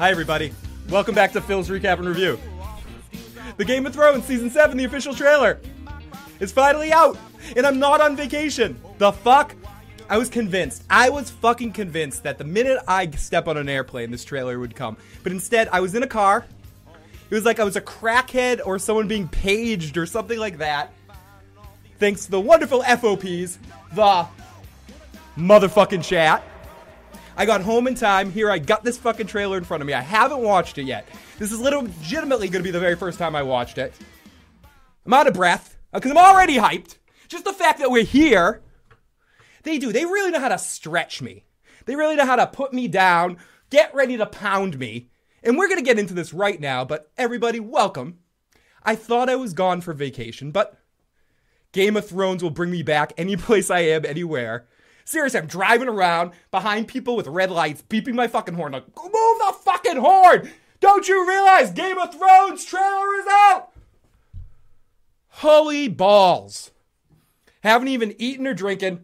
Hi, everybody. Welcome back to Phil's Recap and Review. The Game of Thrones Season 7, the official trailer, is finally out, and I'm not on vacation. The fuck? I was convinced. I was fucking convinced that the minute I step on an airplane, this trailer would come. But instead, I was in a car. It was like I was a crackhead or someone being paged or something like that. Thanks to the wonderful FOPs, the motherfucking chat. I got home in time. Here, I got this fucking trailer in front of me. I haven't watched it yet. This is legitimately going to be the very first time I watched it. I'm out of breath uh, because I'm already hyped. Just the fact that we're here. They do. They really know how to stretch me. They really know how to put me down, get ready to pound me. And we're going to get into this right now, but everybody, welcome. I thought I was gone for vacation, but Game of Thrones will bring me back any place I am, anywhere. Seriously, I'm driving around behind people with red lights, beeping my fucking horn. Like, move the fucking horn! Don't you realize Game of Thrones trailer is out? Holy balls. Haven't even eaten or drinking.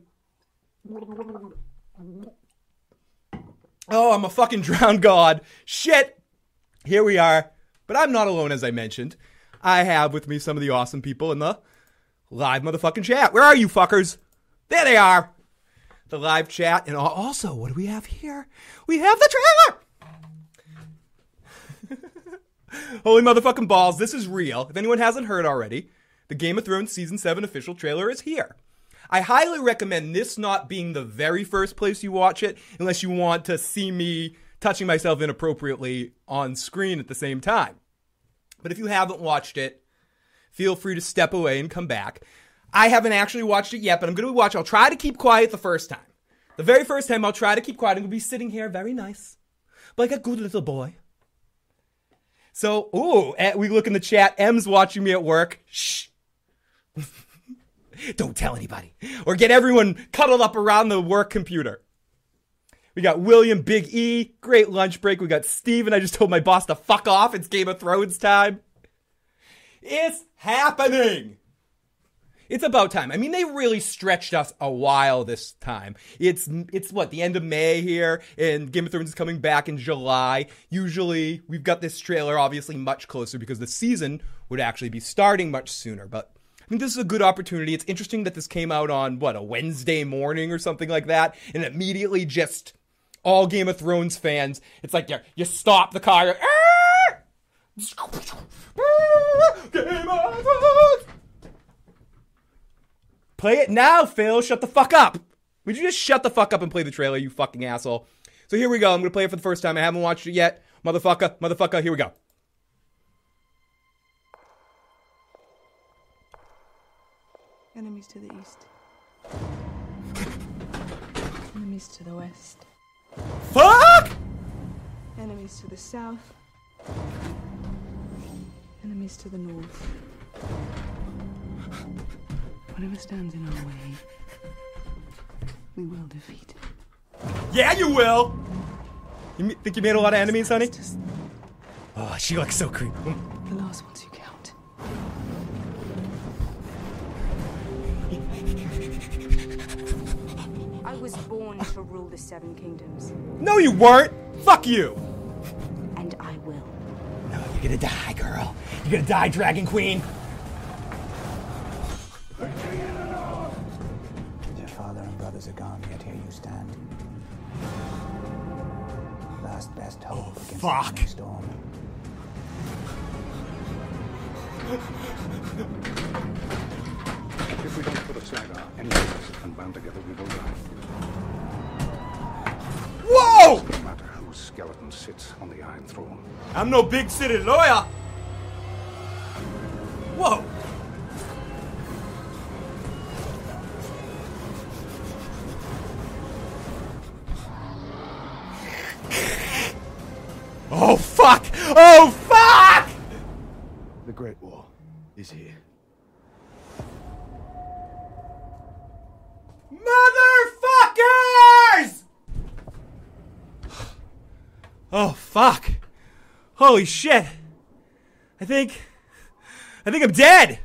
Oh, I'm a fucking drowned god. Shit. Here we are. But I'm not alone, as I mentioned. I have with me some of the awesome people in the live motherfucking chat. Where are you fuckers? There they are the live chat. And also, what do we have here? We have the trailer! Holy motherfucking balls, this is real. If anyone hasn't heard already, the Game of Thrones Season 7 official trailer is here. I highly recommend this not being the very first place you watch it, unless you want to see me touching myself inappropriately on screen at the same time. But if you haven't watched it, feel free to step away and come back. I haven't actually watched it yet, but I'm going to watch. I'll try to keep quiet the first time. The very first time, I'll try to keep quiet. I'm going to be sitting here very nice, like a good little boy. So, ooh, eh, we look in the chat. M's watching me at work. Shh. Don't tell anybody. Or get everyone cuddled up around the work computer. We got William Big E. Great lunch break. We got Steven. I just told my boss to fuck off. It's Game of Thrones time. It's happening. It's about time. I mean, they really stretched us a while this time. It's it's what the end of May here, and Game of Thrones is coming back in July. Usually, we've got this trailer obviously much closer because the season would actually be starting much sooner. But I think this is a good opportunity. It's interesting that this came out on what a Wednesday morning or something like that, and immediately just all Game of Thrones fans. It's like you you stop the car. Ah! Ah! Game of Thrones. Play it now, Phil. Shut the fuck up. Would you just shut the fuck up and play the trailer, you fucking asshole? So here we go. I'm gonna play it for the first time. I haven't watched it yet. Motherfucker, motherfucker, here we go. Enemies to the east. Enemies to the west. Fuck! Enemies to the south. Enemies to the north. Whatever stands in our way, we will defeat. Yeah, you will. You think you made a lot of enemies, honey? Oh, she looks so creepy. Oh. The last ones who count. I was born to rule the Seven Kingdoms, No, you weren't. Fuck you. and I will. No, you're gonna die, girl. You're gonna die, Dragon Queen. Fuck. storm. If we don't put aside our enemies and band together, we will die. Whoa! No matter whose skeleton sits on the Iron Throne. I'm no big city lawyer. Holy shit. I think I think I'm dead.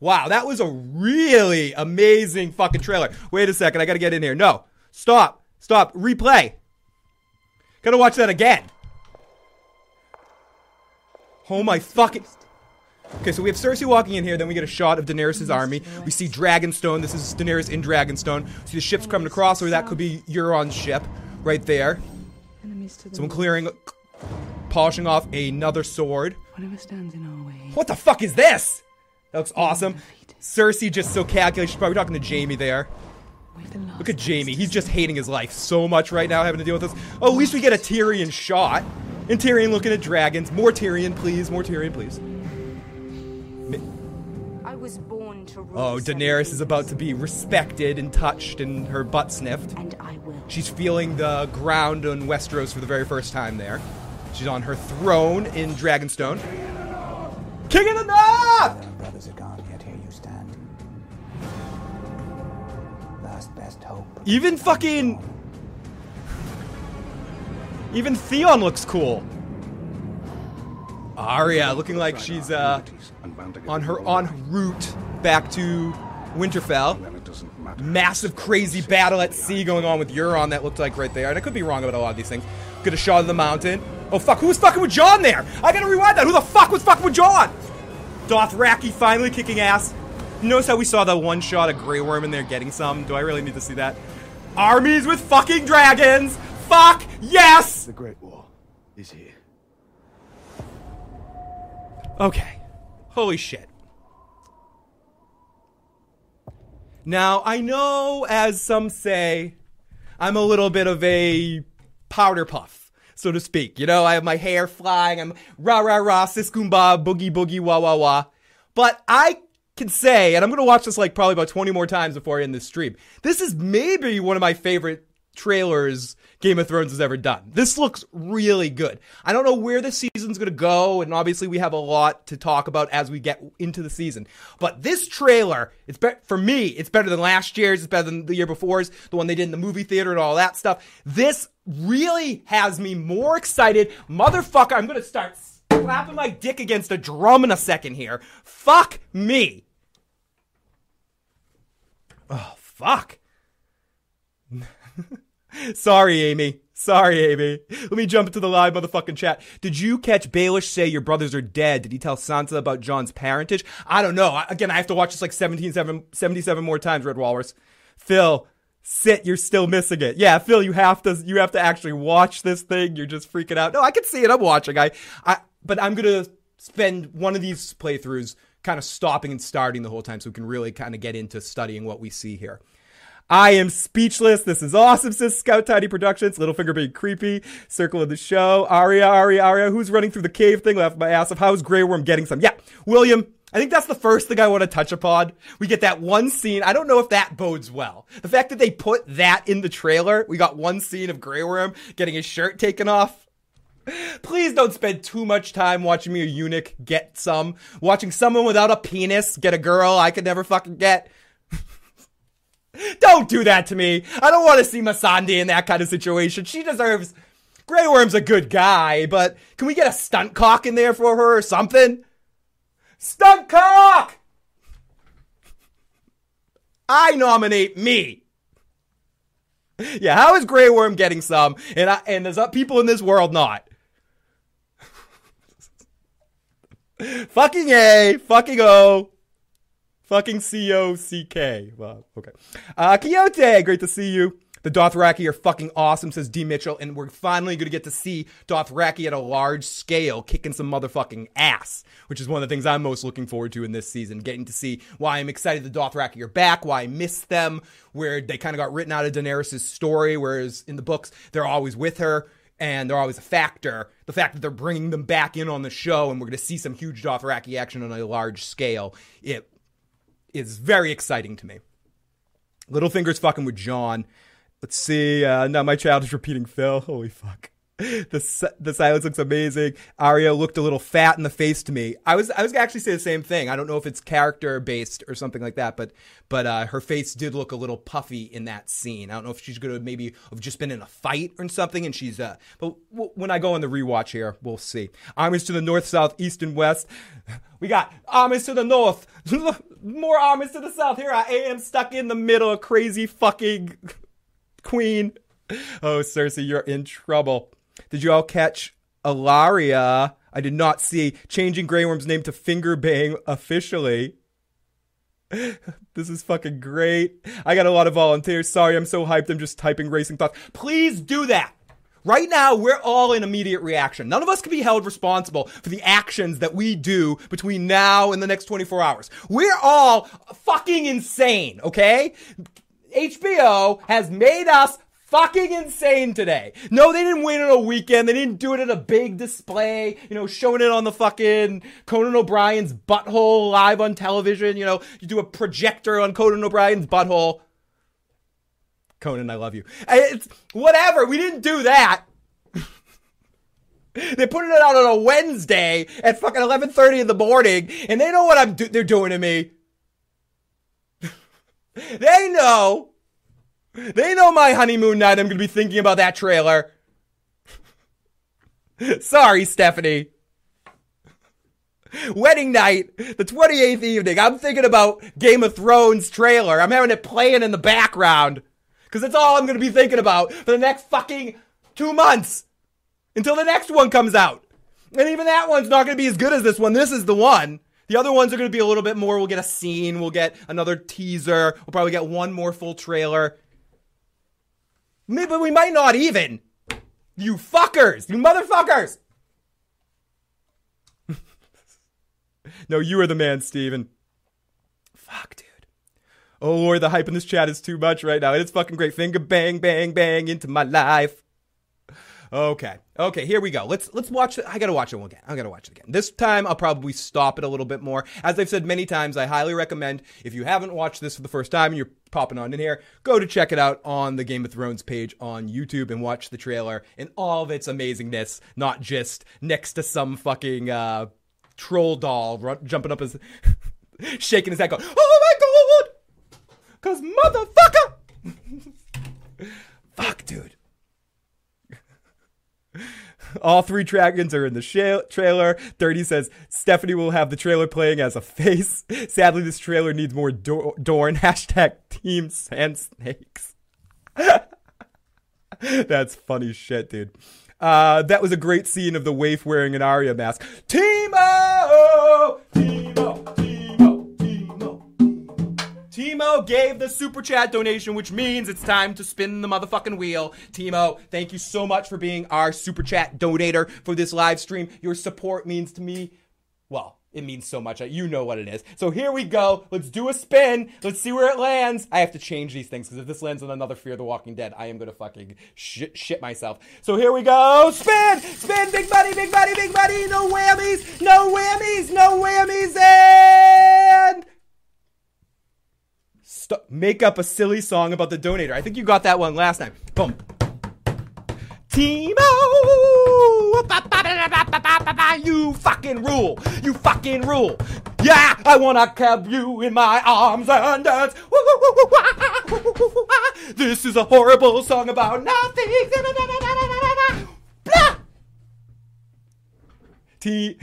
Wow, that was a really amazing fucking trailer. Wait a second, I gotta get in here. No. Stop. Stop. Replay. Gotta watch that again. Oh my fucking. Okay, so we have Cersei walking in here, then we get a shot of Daenerys' army. We see Dragonstone. This is Daenerys in Dragonstone. See the ships coming across, or that could be Euron's ship right there. Enemies to the Someone clearing, polishing off another sword. Whatever stands in our way. What the fuck is this? That looks awesome. Cersei just so calculated. She's probably talking to Jaime there. We've the last Look at Jaime. He's just hating his life so much right now, having to deal with this. Oh, at least we get a Tyrion shot. And Tyrion looking at dragons. More Tyrion, please. More Tyrion, please. I was born to rule Oh, the Seven Daenerys is about to be respected and touched and her butt sniffed. And I will. She's feeling the ground on Westeros for the very first time there. She's on her throne in Dragonstone. King of the North! Brothers are gone, yet here you stand. Last best hope. Even fucking. Even Theon looks cool. Arya looking like she's uh And band together on her en route back to Winterfell. Then it doesn't matter. Massive crazy battle at sea going on with Euron that looked like right there. And I could be wrong about a lot of these things. Get a shot of the mountain. Oh fuck, who was fucking with Jon there? I gotta rewind that. Who the fuck was fucking with Jon? Dothraki finally kicking ass. Notice how we saw that one shot of Grey Worm in there getting some? Do I really need to see that? Armies with fucking dragons! Fuck yes! The Great War is here. Okay. Holy shit. Now, I know, as some say, I'm a little bit of a powder puff, so to speak. You know, I have my hair flying, I'm rah rah rah, siskumba, boogie boogie, wah wah wah. But I can say, and I'm gonna watch this like probably about 20 more times before I end this stream, this is maybe one of my favorite trailers Game of Thrones has ever done. This looks really good. I don't know where the season's going to go, and obviously we have a lot to talk about as we get into the season. But this trailer, it's be- for me, it's better than last year's, it's better than the year before's, the one they did in the movie theater and all that stuff. This really has me more excited. Motherfucker, I'm going to start slapping my dick against a drum in a second here. Fuck me. Oh, fuck. Sorry, Amy. Sorry, Amy. Let me jump into the live motherfucking chat. Did you catch Baelish say your brothers are dead? Did he tell Sansa about Jon's parentage? I don't know. Again, I have to watch this like 17, 77 more times, Red Walrus. Phil, sit. You're still missing it. Yeah, Phil, you have to. You have to actually watch this thing. You're just freaking out. No, I can see it. I'm watching. I, I. But I'm gonna spend one of these playthroughs kind of stopping and starting the whole time, so we can really kind of get into studying what we see here. I am speechless. This is awesome, says Scout Tiny Productions. Littlefinger being creepy. Circle of the show. Arya, Arya, Arya. Who's running through the cave thing? Laugh my ass off. How's Grey Worm getting some? Yeah, William. I think that's the first thing I want to touch upon. We get that one scene. I don't know if that bodes well. The fact that they put that in the trailer, we got one scene of Grey Worm getting his shirt taken off. Please don't spend too much time watching me a eunuch get some. Watching someone without a penis get a girl I could never fucking get. Don't do that to me. I don't want to see Missandei in that kind of situation. She deserves. Grey Worm's a good guy, but can we get a stunt cock in there for her or something? Stunt cock! I nominate me. Yeah, how is Grey Worm getting some, and I, and there's people in this world not? fucking A, fucking O. Fucking C O C K. Wow. Okay. Uh, Quixote, great to see you. The Dothraki are fucking awesome, says D. Mitchell, and we're finally going to get to see Dothraki at a large scale kicking some motherfucking ass, which is one of the things I'm most looking forward to in this season. Getting to see why I'm excited the Dothraki are back, why I miss them, where they kind of got written out of Daenerys' story, whereas in the books, they're always with her and they're always a factor. The fact that they're bringing them back in on the show and we're going to see some huge Dothraki action on a large scale, it is very exciting to me. Littlefinger's fucking with Jon. Let's see. Uh, now my child is repeating Phil. Holy fuck. The the silence looks amazing. Arya looked a little fat in the face to me. I was I was actually say the same thing. I don't know if it's character based or something like that, but but uh, her face did look a little puffy in that scene. I don't know if she's gonna maybe have just been in a fight or something, and she's uh. But w- when I go on the rewatch here, we'll see. Armies to the north, south, east, and west. We got armies to the north, more armies to the south. Here I am stuck in the middle, crazy fucking queen. Oh, Cersei, you're in trouble. Did you all catch Alaria I did not see changing Grey Worm's name to Finger Bang officially. This is fucking great. I got a lot of volunteers. Sorry, I'm so hyped. I'm just typing racing thoughts. Please do that. Right now, we're all in immediate reaction. None of us can be held responsible for the actions that we do between now and the next 24 hours. We're all fucking insane, okay? HBO has made us fucking insane today. No, they didn't wait on a weekend. They didn't do it at a big display, you know, showing it on the fucking Conan O'Brien's butthole live on television. You know, you do a projector on Conan O'Brien's butthole. Conan, I love you. Eh, it's whatever. We didn't do that. they put it out on a Wednesday at fucking 11:30 in the morning, and they know what I'm do- they're doing to me. they know. They know my honeymoon night. I'm going to be thinking about that trailer. Sorry, Stephanie. Wedding night, the 28th evening. I'm thinking about Game of Thrones trailer. I'm having it playing in the background. Because that's all I'm going to be thinking about for the next fucking two months. Until the next one comes out. And even that one's not going to be as good as this one. This is the one. The other ones are going to be a little bit more. We'll get a scene. We'll get another teaser. We'll probably get one more full trailer. Maybe we might not even. You fuckers! You motherfuckers! no, you are the man, Steven. Fuck, dude. Oh Lord, the hype in this chat is too much right now. It's fucking great. Finger bang, bang, bang into my life. Okay. Okay, here we go. Let's let's watch it. I gotta watch it again. I gotta watch it again. This time I'll probably stop it a little bit more. As I've said many times, I highly recommend if you haven't watched this for the first time and you're popping on in here, go to check it out on the Game of Thrones page on YouTube and watch the trailer in all of its amazingness, not just next to some fucking uh, troll doll run, jumping up his shaking his head going, Oh my god! Cause motherfucker! Fuck, dude. All three dragons are in the sh- trailer. 30 says Stephanie will have the trailer playing as a face. Sadly, this trailer needs more do- Dorn. Hashtag Team Sand Snakes. That's funny shit, dude. Uh, that was a great scene of the waif wearing an Arya mask. Timo! Timo gave the super chat donation, which means it's time to spin the motherfucking wheel. Timo, thank you so much for being our super chat donator for this live stream. Your support means to me, well, it means so much. You know what it is. So here we go. Let's do a spin. Let's see where it lands. I have to change these things because if this lands on another Fear the Walking Dead, I am going to fucking shit, shit myself. So here we go. Spin! Spin! Big money, big money, big money! No whammies! No whammies! No whammies! And. St- make up a silly song about the donator. I think you got that one last time. Boom. Timo! You fucking rule! You fucking rule! Yeah, I wanna have you in my arms and dance. This is a horrible song about nothing. T.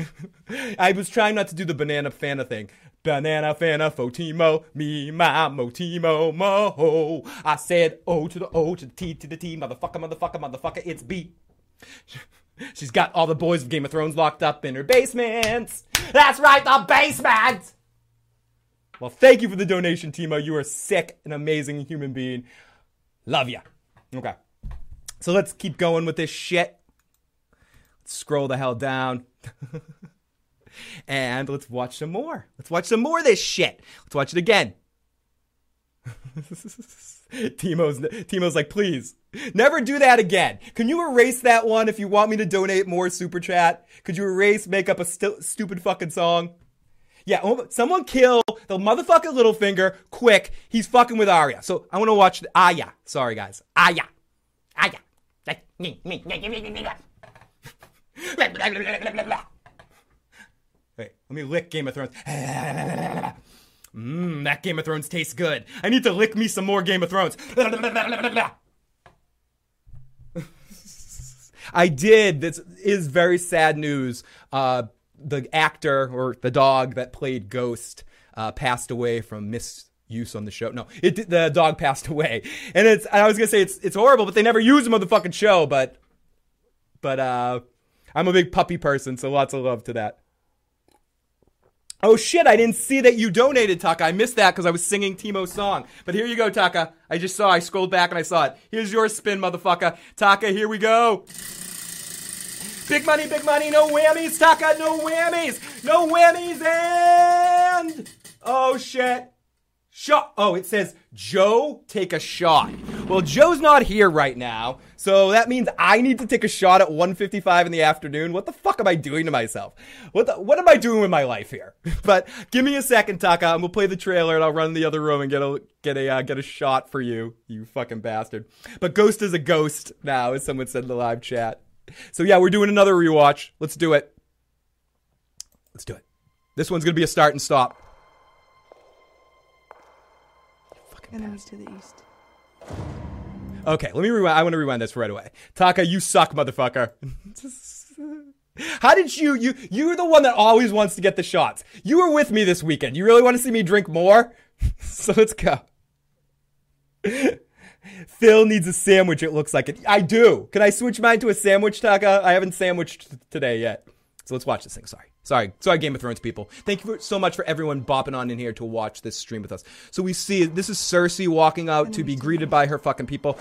I was trying not to do the banana fana thing. Banana fana fo Timo, me my mo Timo mo. I said O to the O to the T to the T, motherfucker, motherfucker, motherfucker, it's B. She's got all the boys of Game of Thrones locked up in her basement. That's right, the basement! Well, thank you for the donation, Timo. You are sick, an amazing human being. Love ya. Okay. So let's keep going with this shit. Let's scroll the hell down. and let's watch some more. Let's watch some more of this shit. Let's watch it again. Timo's Timo's like, please, never do that again. Can you erase that one if you want me to donate more super chat? Could you erase, make up a st- stupid fucking song? Yeah, oh, someone kill the motherfucking Littlefinger quick. He's fucking with Arya. So I want to watch the Aya. Sorry guys, Aya, Aya. Wait, let me lick Game of Thrones. Mmm, that Game of Thrones tastes good. I need to lick me some more Game of Thrones. I did. This is very sad news. Uh, the actor or the dog that played Ghost uh, passed away from misuse on the show. No, it the dog passed away, and it's. I was gonna say it's it's horrible, but they never use him on the fucking show. But but uh, I'm a big puppy person, so lots of love to that. Oh shit, I didn't see that you donated, Taka. I missed that because I was singing Timo's song. But here you go, Taka. I just saw, I scrolled back and I saw it. Here's your spin, motherfucker. Taka, here we go. Big money, big money, no whammies, Taka, no whammies, no whammies, and. Oh shit. Shot. Oh, it says Joe take a shot. Well, Joe's not here right now, so that means I need to take a shot at 1:55 in the afternoon. What the fuck am I doing to myself? What the, what am I doing with my life here? But give me a second, Taka, and we'll play the trailer, and I'll run in the other room and get a get a uh, get a shot for you, you fucking bastard. But Ghost is a ghost now, as someone said in the live chat. So yeah, we're doing another rewatch. Let's do it. Let's do it. This one's gonna be a start and stop. Enemies to the east. Okay, let me rewind. I want to rewind this right away. Taka, you suck, motherfucker. How did you you you're the one that always wants to get the shots. You were with me this weekend. You really want to see me drink more? so let's go. Phil needs a sandwich, it looks like it. I do. Can I switch mine to a sandwich, Taka? I haven't sandwiched t- today yet. So let's watch this thing. Sorry. Sorry. Sorry, Game of Thrones people. Thank you so much for everyone bopping on in here to watch this stream with us. So we see this is Cersei walking out to be greeted by her fucking people.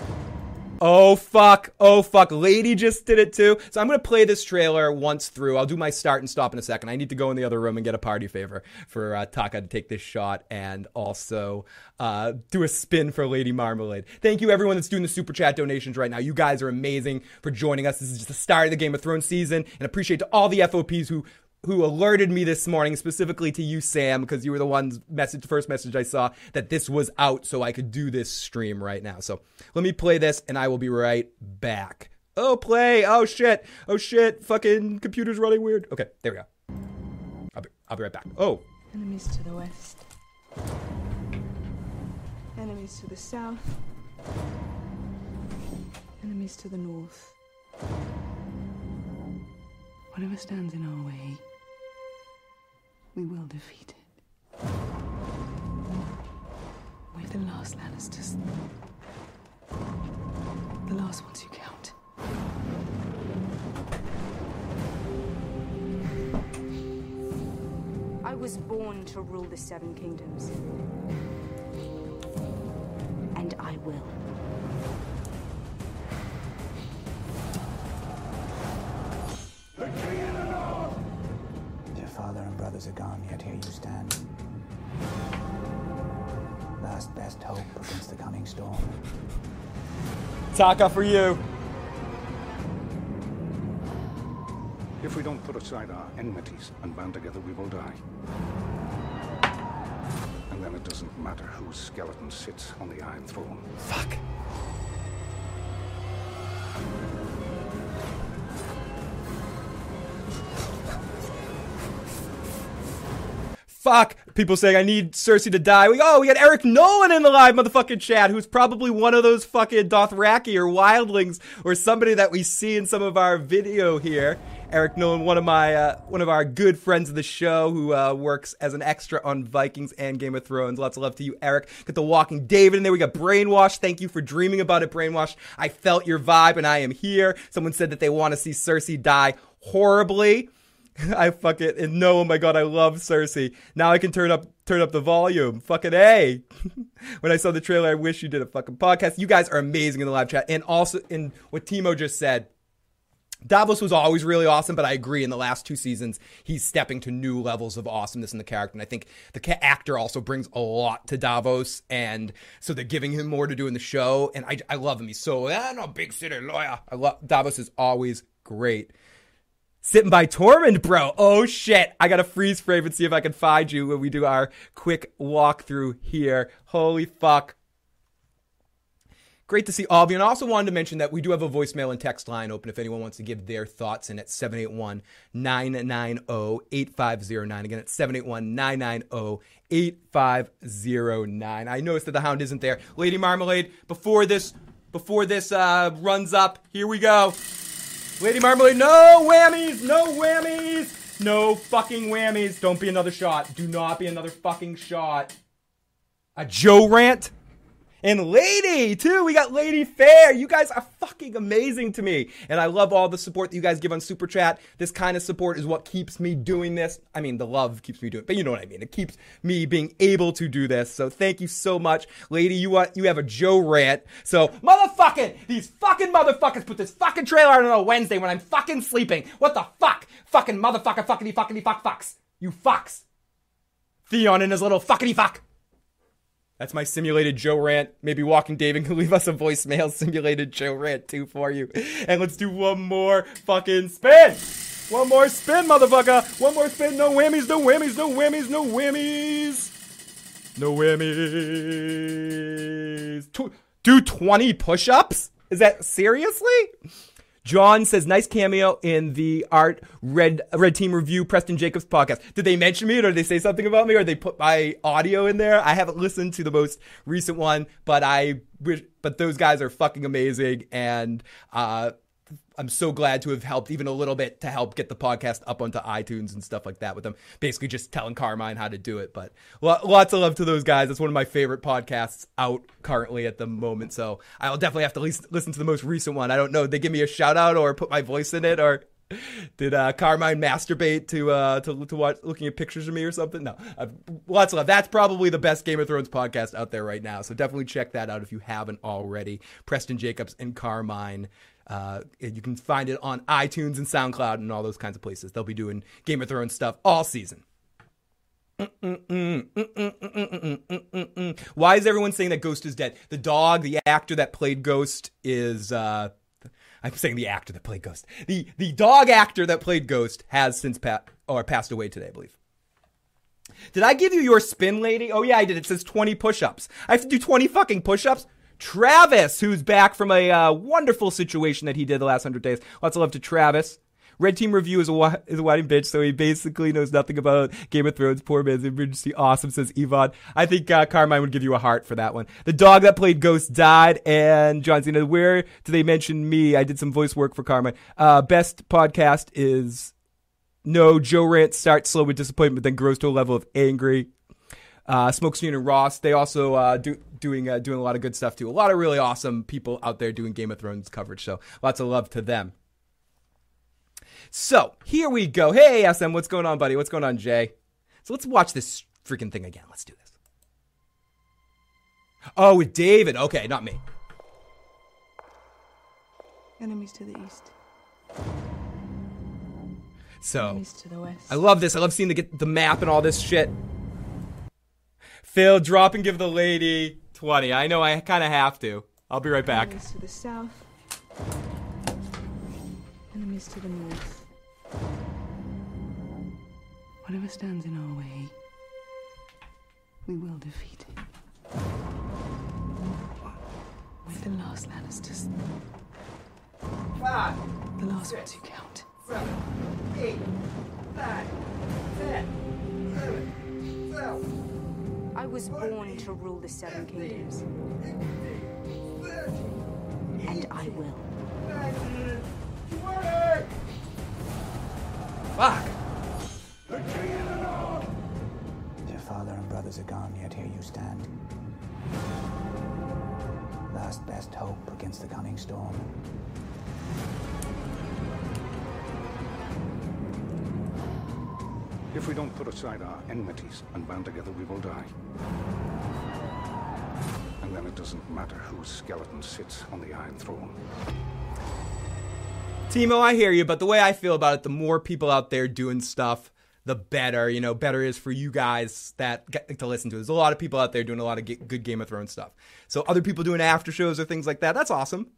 Oh fuck. Oh fuck. Lady just did it too. So I'm to play this trailer once through. I'll do my start and stop in a second. I need to go in the other room and get a party favor for uh, Taka to take this shot and also uh, do a spin for Lady Marmalade. Thank you everyone that's doing the super chat donations right now. You guys are amazing for joining us. This is just the start of the Game of Thrones season and appreciate to all the FOPs who who alerted me this morning, specifically to you, Sam, because you were the one's message, first message I saw that this was out, so I could do this stream right now. So let me play this, and I will be right back. Oh, play! Oh shit! Oh shit! Fucking computer's running weird. Okay, there we go. I'll be, I'll be right back. Oh, Enemies to the west. Enemies to the south. Enemies to the north. Whatever stands in our way, we will defeat it. We're the last Lannisters. The last ones who count. I was born to rule the Seven Kingdoms. And I will. Father and brothers are gone, yet here you stand. Last best hope against the coming storm. Taka for you. If we don't put aside our enmities and band together, we will die. And then it doesn't matter whose skeleton sits on the Iron Throne. Fuck. Fuck. People saying I need Cersei to die. We oh, we got Eric Nolan in the live motherfucking chat, who's probably one of those fucking Dothraki or wildlings or somebody that we see in some of our video here. Eric Nolan, one of my uh, one of our good friends of the show, who uh, works as an extra on Vikings and Game of Thrones. Lots of love to you, Eric. Got the Walking David in there. We got Brainwash. Thank you for dreaming about it, Brainwash. I felt your vibe, and I am here. Someone said that they want to see Cersei die horribly. I fuck it and no, oh my god, I love Cersei. Now I can turn up turn up the volume. Fucking A. when I saw the trailer, I wish you did a fucking podcast. You guys are amazing in the live chat. And also in what Timo just said. Davos was always really awesome, but I agree. In the last two seasons, he's stepping to new levels of awesomeness in the character, and I think the ca- actor also brings a lot to Davos, and so they're giving him more to do in the show. And I, I love him. He's so ah, I'm a big city lawyer. I love Davos is always great. Sitting by Tormund, bro. Oh shit. I gotta freeze frame and see if I can find you when we do our quick walkthrough here. Holy fuck. Great to see all of you. And I also wanted to mention that we do have a voicemail and text line open if anyone wants to give their thoughts in at 781 990 8509. Again, it's 781 990 8509. I noticed that the hound isn't there. Lady Marmalade, before this before this uh, runs up, here we go. Lady Marmalade, no whammies, no whammies, no fucking whammies. Don't be another shot. Do not be another fucking shot. A Joe rant? And Lady, too. We got Lady Fair. You guys are fucking amazing to me. And I love all the support that you guys give on Super Chat. This kind of support is what keeps me doing this. I mean, the love keeps me doing it, but you know what I mean. It keeps me being able to do this. So thank you so much. Lady, you want you have a Joe rant. So motherfucking these fucking motherfuckers put this fucking trailer out on a Wednesday when I'm fucking sleeping. What the fuck? Fucking motherfucker fuckity fuckity fuck fucks. You fucks. Theon and his little fuckity fuck. That's my simulated Joe rant. Maybe Walking David can leave us a voicemail simulated Joe rant too for you. And let's do one more fucking spin. One more spin, motherfucker. One more spin. No whammies, no whammies, no whammies, no whammies. No whammies. Do 20 push ups? Is that seriously? John says, nice cameo in the Art Red Red Team Review Preston Jacobs podcast. Did they mention me or did they say something about me or they put my audio in there? I haven't listened to the most recent one, but I wish, but those guys are fucking amazing and, uh, I'm so glad to have helped even a little bit to help get the podcast up onto iTunes and stuff like that with them. Basically, just telling Carmine how to do it. But lots of love to those guys. That's one of my favorite podcasts out currently at the moment. So I'll definitely have to listen to the most recent one. I don't know. Did they give me a shout out or put my voice in it or did uh, Carmine masturbate to uh, to to watch looking at pictures of me or something? No, uh, lots of love. That's probably the best Game of Thrones podcast out there right now. So definitely check that out if you haven't already. Preston Jacobs and Carmine. Uh, you can find it on iTunes and SoundCloud and all those kinds of places. They'll be doing Game of Thrones stuff all season. Why is everyone saying that Ghost is dead? The dog, the actor that played Ghost, is. Uh, I'm saying the actor that played Ghost. The the dog actor that played Ghost has since pa- or passed away today, I believe. Did I give you your spin, lady? Oh yeah, I did. It says 20 push-ups. I have to do 20 fucking push-ups. Travis, who's back from a uh, wonderful situation that he did the last hundred days. Lots of love to Travis. Red Team Review is a is a whining bitch, so he basically knows nothing about Game of Thrones. Poor man's emergency. Awesome, says Yvonne. I think uh, Carmine would give you a heart for that one. The dog that played Ghost died, and John Cena. Where do they mention me? I did some voice work for Carmine. Uh, best podcast is no Joe Rant starts slow with disappointment, then grows to a level of angry. Uh, Smokescreen and Ross, they also uh, do doing uh, doing a lot of good stuff too. A lot of really awesome people out there doing Game of Thrones coverage. So lots of love to them. So here we go. Hey SM, what's going on, buddy? What's going on, Jay? So let's watch this freaking thing again. Let's do this. Oh, with David. Okay, not me. Enemies to the east. So Enemies to the west. I love this. I love seeing the the map and all this shit. Phil, drop and give the lady 20. I know I kind of have to. I'll be right back. Enemies to the south. Enemies to the north. Whatever stands in our way, we will defeat it. We're the last Lannisters. Five, The last ones who count. seven, eight, nine, ten, eleven, twelve. I was born to rule the Seven Kingdoms. And I will. Fuck. Your father and brothers are gone, yet here you stand. Last best hope against the coming storm. If we don't put aside our enmities and band together, we will die. And then it doesn't matter whose skeleton sits on the Iron Throne. Timo, I hear you, but the way I feel about it, the more people out there doing stuff, the better. You know, better is for you guys that get to listen to. There's a lot of people out there doing a lot of good Game of Thrones stuff. So other people doing after shows or things like that, that's awesome.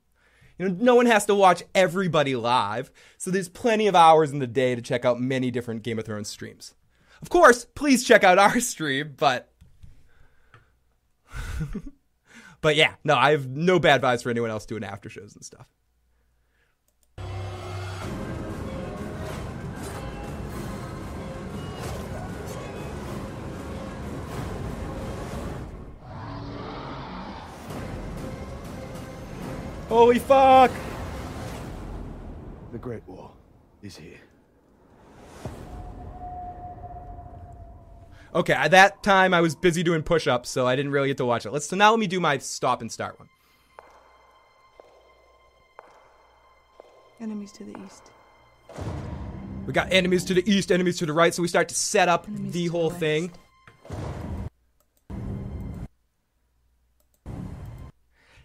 You know, no one has to watch everybody live, so there's plenty of hours in the day to check out many different Game of Thrones streams. Of course, please check out our stream, but but yeah, no, I have no bad vibes for anyone else doing after shows and stuff. Holy fuck! The Great War is here. Okay, at that time I was busy doing push-ups, so I didn't really get to watch it. Let's so now let me do my stop and start one. Enemies to the east. We got enemies to the east, enemies to the right, so we start to set up Enemies the to the whole thing.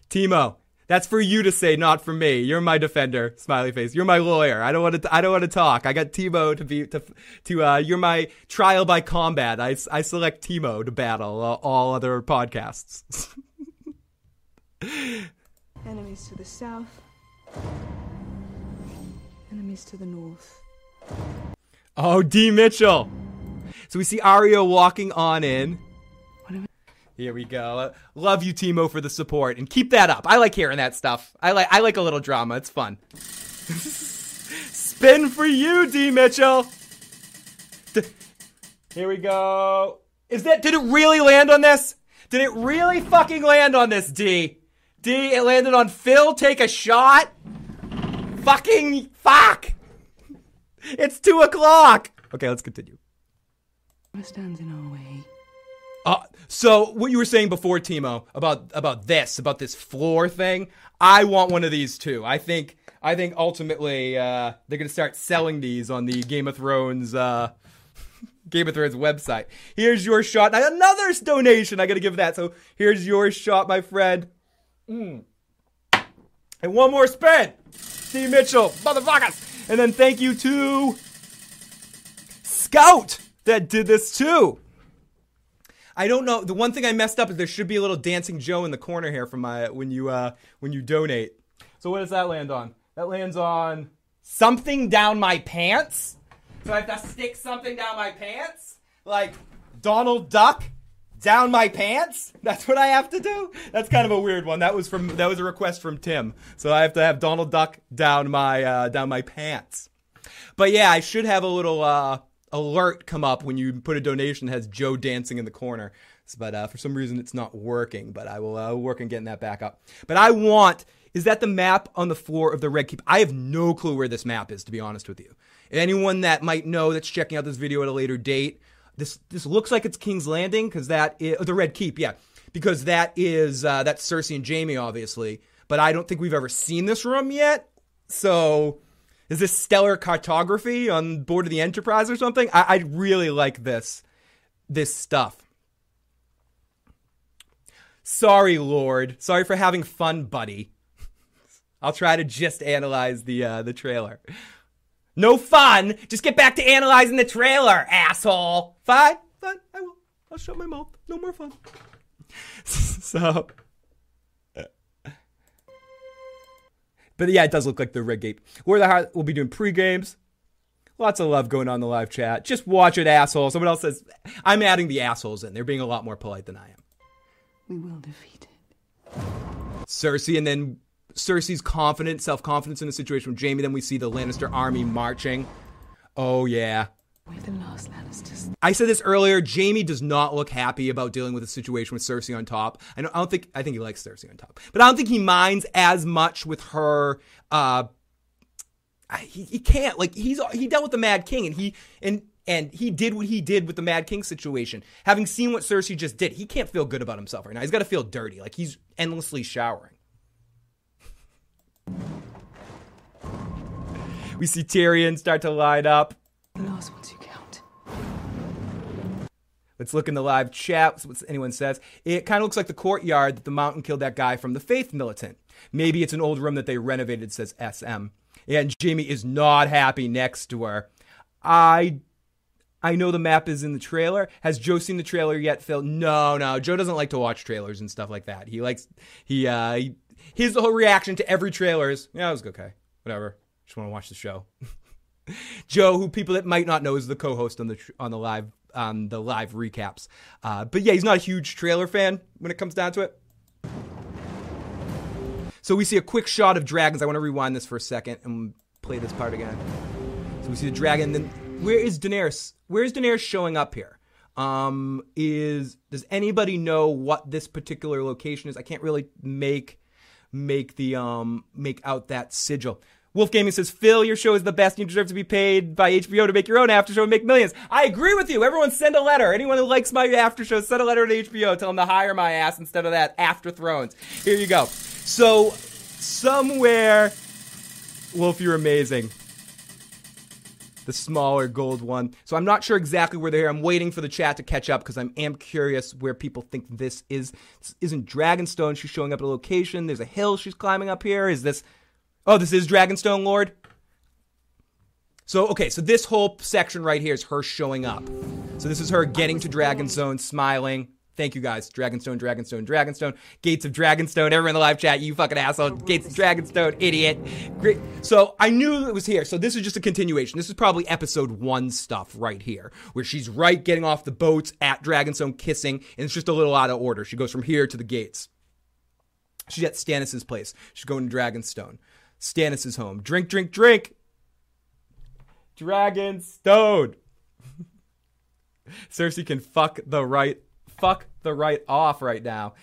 Timo, that's for you to say, not for me. You're my defender, smiley face. You're my lawyer. I don't want to. I don't want to talk. I got Timo to be to to. Uh, you're my trial by combat. I, I select Timo to battle uh, all other podcasts. Enemies to the south. Enemies to the north. oh, D Mitchell. So we see Ario walking on in. Here we go. Love you, Timo, for the support, and keep that up. I like hearing that stuff. I like I like a little drama. It's fun. Spin for you, D Mitchell. D- Here we go. Is that? Did it really land on this? Did it really fucking land on this, D? D, it landed on Phil. Take a shot. Fucking fuck. It's two o'clock. Okay, let's continue. Stands in our way. So what you were saying before, Timo, about about this, about this floor thing, I want one of these too. I think I think ultimately uh, they're gonna start selling these on the Game of Thrones uh, Game of Thrones website. Here's your shot. Another donation. I gotta give that. So here's your shot, my friend. Mm. And one more spin. Steve Mitchell, motherfuckers. And then thank you to Scout that did this too. I don't know. The one thing I messed up is there should be a little dancing Joe in the corner here from my when you uh when you donate. So what does that land on? That lands on something down my pants. So I have to stick something down my pants, like Donald Duck down my pants. That's what I have to do. That's kind of a weird one. That was from that was a request from Tim. So I have to have Donald Duck down my uh, down my pants. But yeah, I should have a little uh, alert come up when you put a donation that has Joe dancing in the corner. But uh, for some reason, it's not working. But I will uh, work on getting that back up. But I want is that the map on the floor of the Red Keep? I have no clue where this map is, to be honest with you. Anyone that might know that's checking out this video at a later date, this this looks like it's King's Landing because that is the Red Keep, yeah, because that is uh, that's Cersei and Jaime, obviously. But I don't think we've ever seen this room yet. So is this stellar cartography on board of the Enterprise or something? I, I really like this this stuff. Sorry, Lord. Sorry for having fun, buddy. I'll try to just analyze the uh, the trailer. No fun. Just get back to analyzing the trailer, asshole. Fine, fine. I will. I'll shut my mouth. No more fun. so. But yeah, it does look like the Red Gate. Where the heart we'll be doing pre games. Lots of love going on in the live chat. Just watch it, asshole. Someone else says I'm adding the assholes in. They're being a lot more polite than I am. We will defeat it. Cersei, and then Cersei's confident, self confidence in the situation with Jaime. Then we see the Lannister army marching. Oh yeah. We're the last Lannisters. I said this earlier. Jaime does not look happy about dealing with a situation with Cersei on top. I don't, I don't think I think he likes Cersei on top, but I don't think he minds as much with her. Uh, I- he, he can't like he's he dealt with the Mad King and he and and he did what he did with the Mad King situation. Having seen what Cersei just did, he can't feel good about himself right now. He's got to feel dirty, like he's endlessly showering. We see Tyrion start to line up. Let's look in the live chat. What anyone says? It kind of looks like the courtyard that the mountain killed that guy from the Faith Militant. Maybe it's an old room that they renovated. Says SM. And Jaime is not happy next to her. I, I know the map is in the trailer. Has Joe seen the trailer yet? Phil? No, no. Joe doesn't like to watch trailers and stuff like that. He likes he uh he, his whole reaction to every trailer is yeah, it was okay, whatever. Just want to watch the show. Joe, who people that might not know is the co-host on the on the live on the live recaps. Uh, but yeah, he's not a huge trailer fan when it comes down to it. So we see a quick shot of dragons. I want to rewind this for a second and play this part again. So we see the dragon. Then where is Daenerys? Where is Daenerys showing up here? Um, is does anybody know what this particular location is? I can't really make make the um make out that sigil. Wolf Gaming says, Phil, your show is the best. You deserve to be paid by HBO to make your own after show and make millions. I agree with you. Everyone send a letter. Anyone who likes my after show, send a letter to HBO. Tell them to hire my ass instead of that after Thrones. Here you go. So, somewhere, Wolf, you're amazing. The smaller gold one. So I'm not sure exactly where they're here. I'm waiting for the chat to catch up because I am curious where people think this is. This isn't Dragonstone. She's showing up at a location. There's a hill she's climbing up here. Is this Oh, this is Dragonstone Lord? So, okay, so this whole section right here is her showing up. So this is her getting to Dragonstone, smiling. Thank you guys. Dragonstone, Dragonstone, Dragonstone. Gates of Dragonstone. Everyone in the live chat, you fucking asshole. Gates of Dragonstone, idiot. Great. So I knew it was here. So this is just a continuation. This is probably episode one stuff right here, where she's right getting off the boats at Dragonstone, kissing, and it's just a little out of order. She goes from here to the gates. She's at Stannis' place. She's going to Dragonstone. Stannis is home. Drink, drink, drink. Dragonstone. Cersei can fuck the right fuck the right off right now.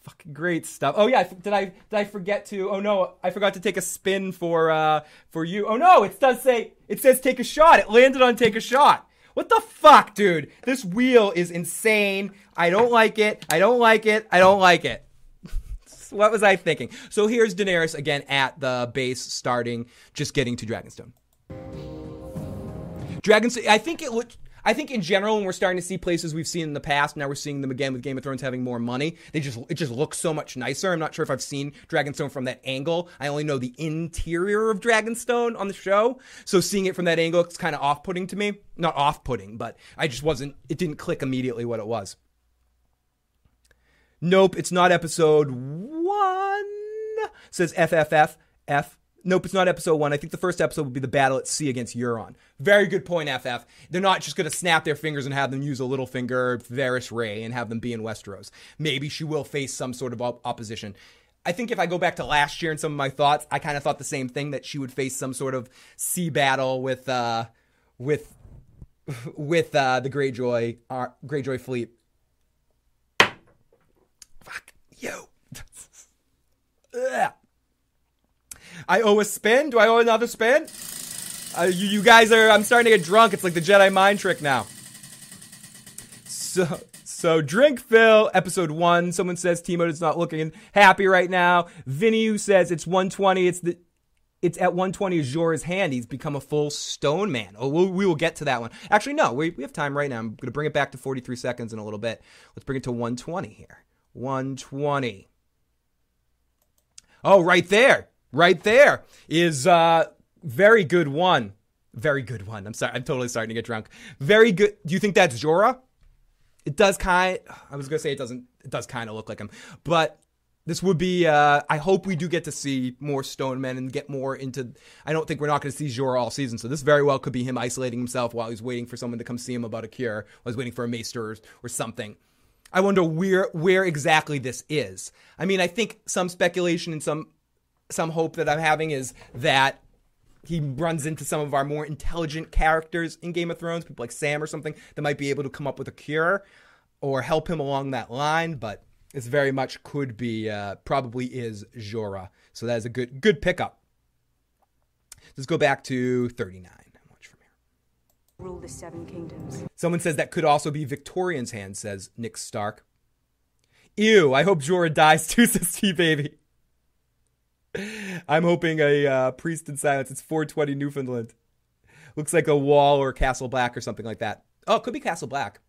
Fucking great stuff. Oh yeah, did I did I forget to? Oh no, I forgot to take a spin for uh for you. Oh no, it does say it says take a shot. It landed on take a shot. What the fuck, dude? This wheel is insane. I don't like it. I don't like it. I don't like it what was I thinking? So here's Daenerys again at the base, starting just getting to Dragonstone. Dragonstone. I think it looked. I think in general, when we're starting to see places we've seen in the past, now we're seeing them again with Game of Thrones having more money. They just it just looks so much nicer. I'm not sure if I've seen Dragonstone from that angle. I only know the interior of Dragonstone on the show, so seeing it from that angle, it's kind of off-putting to me. Not off-putting, but I just wasn't. It didn't click immediately what it was. Nope, it's not episode one. Says FFF. F. Nope, it's not episode one. I think the first episode would be the battle at sea against Euron. Very good point, FF. They're not just going to snap their fingers and have them use a little finger, Varys Ray, and have them be in Westeros. Maybe she will face some sort of op- opposition. I think if I go back to last year and some of my thoughts, I kind of thought the same thing that she would face some sort of sea battle with uh, with with uh, the Greyjoy uh, Greyjoy fleet Fuck you. I owe a spin. Do I owe another spin? Uh, you, you guys are. I'm starting to get drunk. It's like the Jedi mind trick now. So, so drink Phil, episode one. Someone says Timo is not looking happy right now. Vinny says it's 120. It's the it's at 120 is Jorah's hand. He's become a full stone man. Oh, we'll, we will get to that one. Actually, no, we, we have time right now. I'm going to bring it back to 43 seconds in a little bit. Let's bring it to 120 here. 120. Oh, right there. Right there is uh very good one. Very good one. I'm sorry. I'm totally starting to get drunk. Very good. Do you think that's Jorah? It does kind I was going to say it doesn't it does kind of look like him. But this would be uh I hope we do get to see more stone men and get more into I don't think we're not going to see Jorah all season. So this very well could be him isolating himself while he's waiting for someone to come see him about a cure, while he's waiting for a maester or, or something. I wonder where where exactly this is. I mean, I think some speculation and some some hope that I'm having is that he runs into some of our more intelligent characters in Game of Thrones, people like Sam or something, that might be able to come up with a cure or help him along that line. But it's very much could be, uh, probably is Jorah. So that is a good good pickup. Let's go back to 39 rule the Seven Kingdoms. Someone says that could also be Victorian's hand, says Nick Stark. Ew, I hope Jorah dies too, says T Baby. I'm hoping a uh, priest in silence. It's 420 Newfoundland. Looks like a wall or Castle Black or something like that. Oh, it could be Castle Black.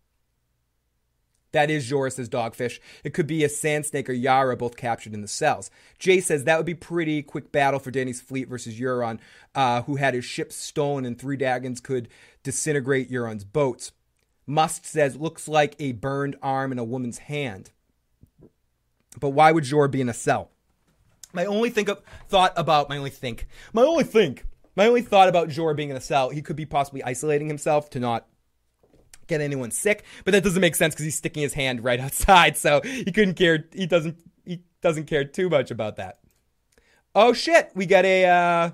That is Joris's dogfish. It could be a sand snake or Yara, both captured in the cells. Jay says that would be pretty quick battle for Dany's fleet versus Euron, uh, who had his ship stolen and three dragons could disintegrate Euron's boats. Must says looks like a burned arm in a woman's hand. But why would Jor be in a cell? My only think of, thought about my only think my only think my only thought about Jor being in a cell, he could be possibly isolating himself to not get anyone sick, but that doesn't make sense because he's sticking his hand right outside, so he couldn't care. He doesn't. He doesn't care too much about that. Oh shit! We got a uh,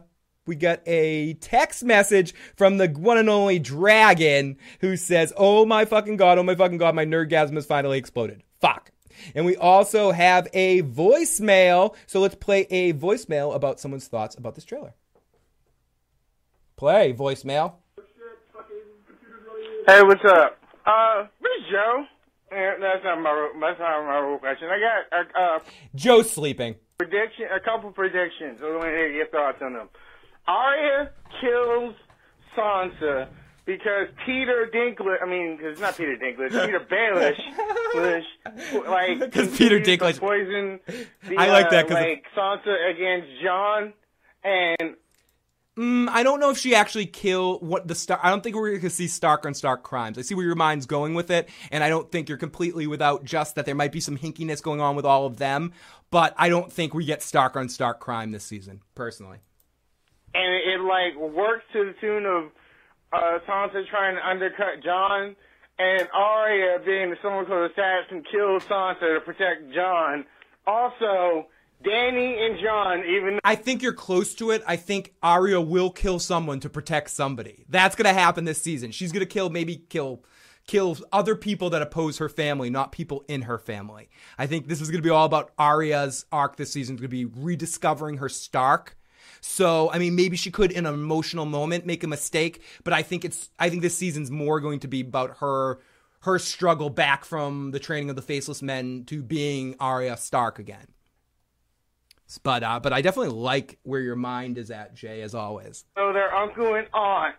we got a text message from the one and only Dragon who says, "Oh my fucking god! Oh my fucking god! My nerdgasm has finally exploded. Fuck." And we also have a voicemail. So let's play a voicemail about someone's thoughts about this trailer. Play voicemail. Hey, what's up? Uh, this is Joe. Yeah, that's not my that's not my real question. I got a, a Joe's sleeping. prediction, a couple predictions. I want to hear your thoughts on them. Arya kills Sansa because Peter Dinklage. I mean, because not Peter Dinklage, Peter Baelish, like 'Cause Peter Dinklage- poison. The, I like that uh, 'cause like Sansa against Jon, and Mm, I don't know if she actually kill what the star. I don't think we're going to see Stark on Stark crimes. I see where your mind's going with it, and I don't think you're completely without just that there might be some hinkiness going on with all of them. But I don't think we get Stark on Stark crime this season, personally. And it, it like works to the tune of uh, Sansa trying to undercut Jon, and Arya being the someone called assassin kills Sansa to protect Jon. Also, Dany and Jon, even I think you're close to it. I think Arya will kill someone to protect somebody. That's going to happen this season. She's going to kill, maybe kill, kill other people that oppose her family, not people in her family. I think this is going to be all about Arya's arc this season. Going to be rediscovering her Stark. So, I mean, maybe she could, in an emotional moment, make a mistake. But I think it's, I think this season's more going to be about her, her struggle back from the training of the Faceless Men to being Arya Stark again. But uh, but I definitely like where your mind is at, Jay, as always. though their uncle and aunt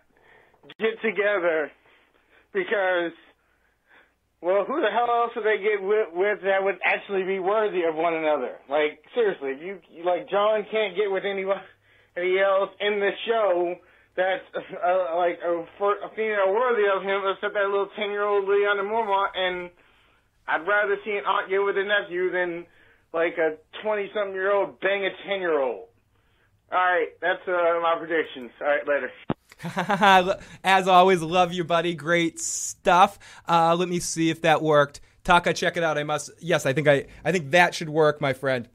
get together because, well, who the hell else would they get with, with that would actually be worthy of one another? Like seriously, you you- like Jon can't get with anyone else in the show that's uh, like a, for, a female worthy of him except that little ten year old Lyanna Mormont, and I'd rather see an aunt get with a nephew than like a twenty something year old bang a ten year old. All right, that's uh, my predictions. All right, later. as always, love you, buddy. Great stuff. Uh, let me see if that worked. Taka, check it out. I must. Yes, I think I. I think that should work, my friend.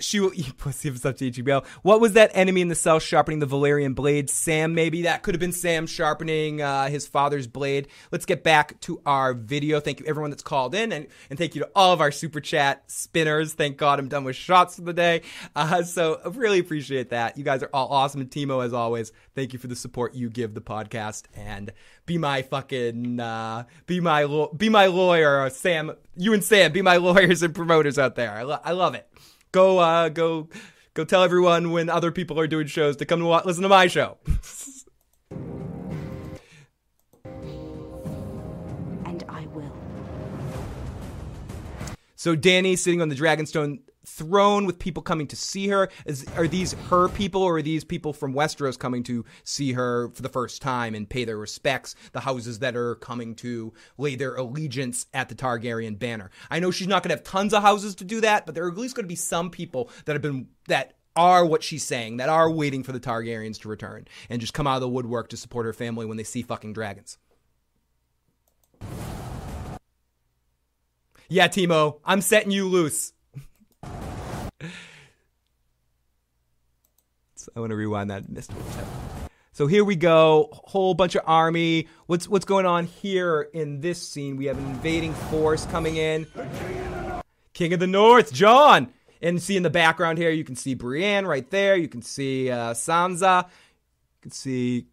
She will eat pussy if it's up to HBO. What was that enemy in the cell sharpening the Valyrian blade? Sam, maybe that could have been Sam sharpening uh, his father's blade. Let's get back to our video. Thank you everyone that's called in, and, and thank you to all of our super chat spinners. Thank God I'm done with shots for the day. Uh, so really appreciate that. You guys are all awesome, and Timo, as always, thank you for the support you give the podcast. And be my fucking uh, be my law- be my lawyer, Sam. You and Sam, be my lawyers and promoters out there. I, lo- I love it go uh go go tell everyone when other people are doing shows to come to wa- listen to my show And I will. so danny sitting on the dragonstone throne with people coming to see her? Is, are these her people or are these people from westeros coming to see her for the first time and pay their respects the houses that are coming to lay their allegiance at the targaryen banner? I know she's not going to have tons of houses to do that but there are at least going to be some people that have been that are what she's saying that are waiting for the targaryens to return and just come out of the woodwork to support her family when they see fucking dragons. Yeah timo i'm setting you loose So I want to rewind that. Missed what. So here we go, whole bunch of army. What's what's going on here in this scene? We have an invading force coming in. King of the North, Jon. And see in the background here, you can see Brienne right there. You can see uh, Sansa. You can see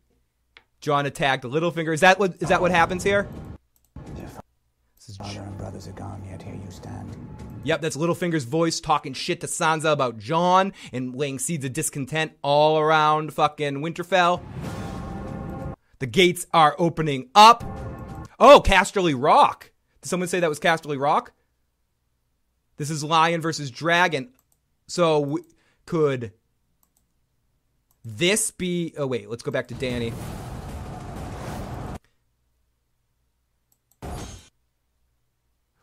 Jon attacked Littlefinger. Is that what is that what happens here? Father and brothers are gone, yet here you stand. Yep, that's Littlefinger's voice talking shit to Sansa about Jon and laying seeds of discontent all around fucking Winterfell. The gates are opening up. Oh, Casterly Rock. Did someone say that was Casterly Rock? This is Lion versus Dragon. So w- could this be? Oh wait, let's go back to Dany.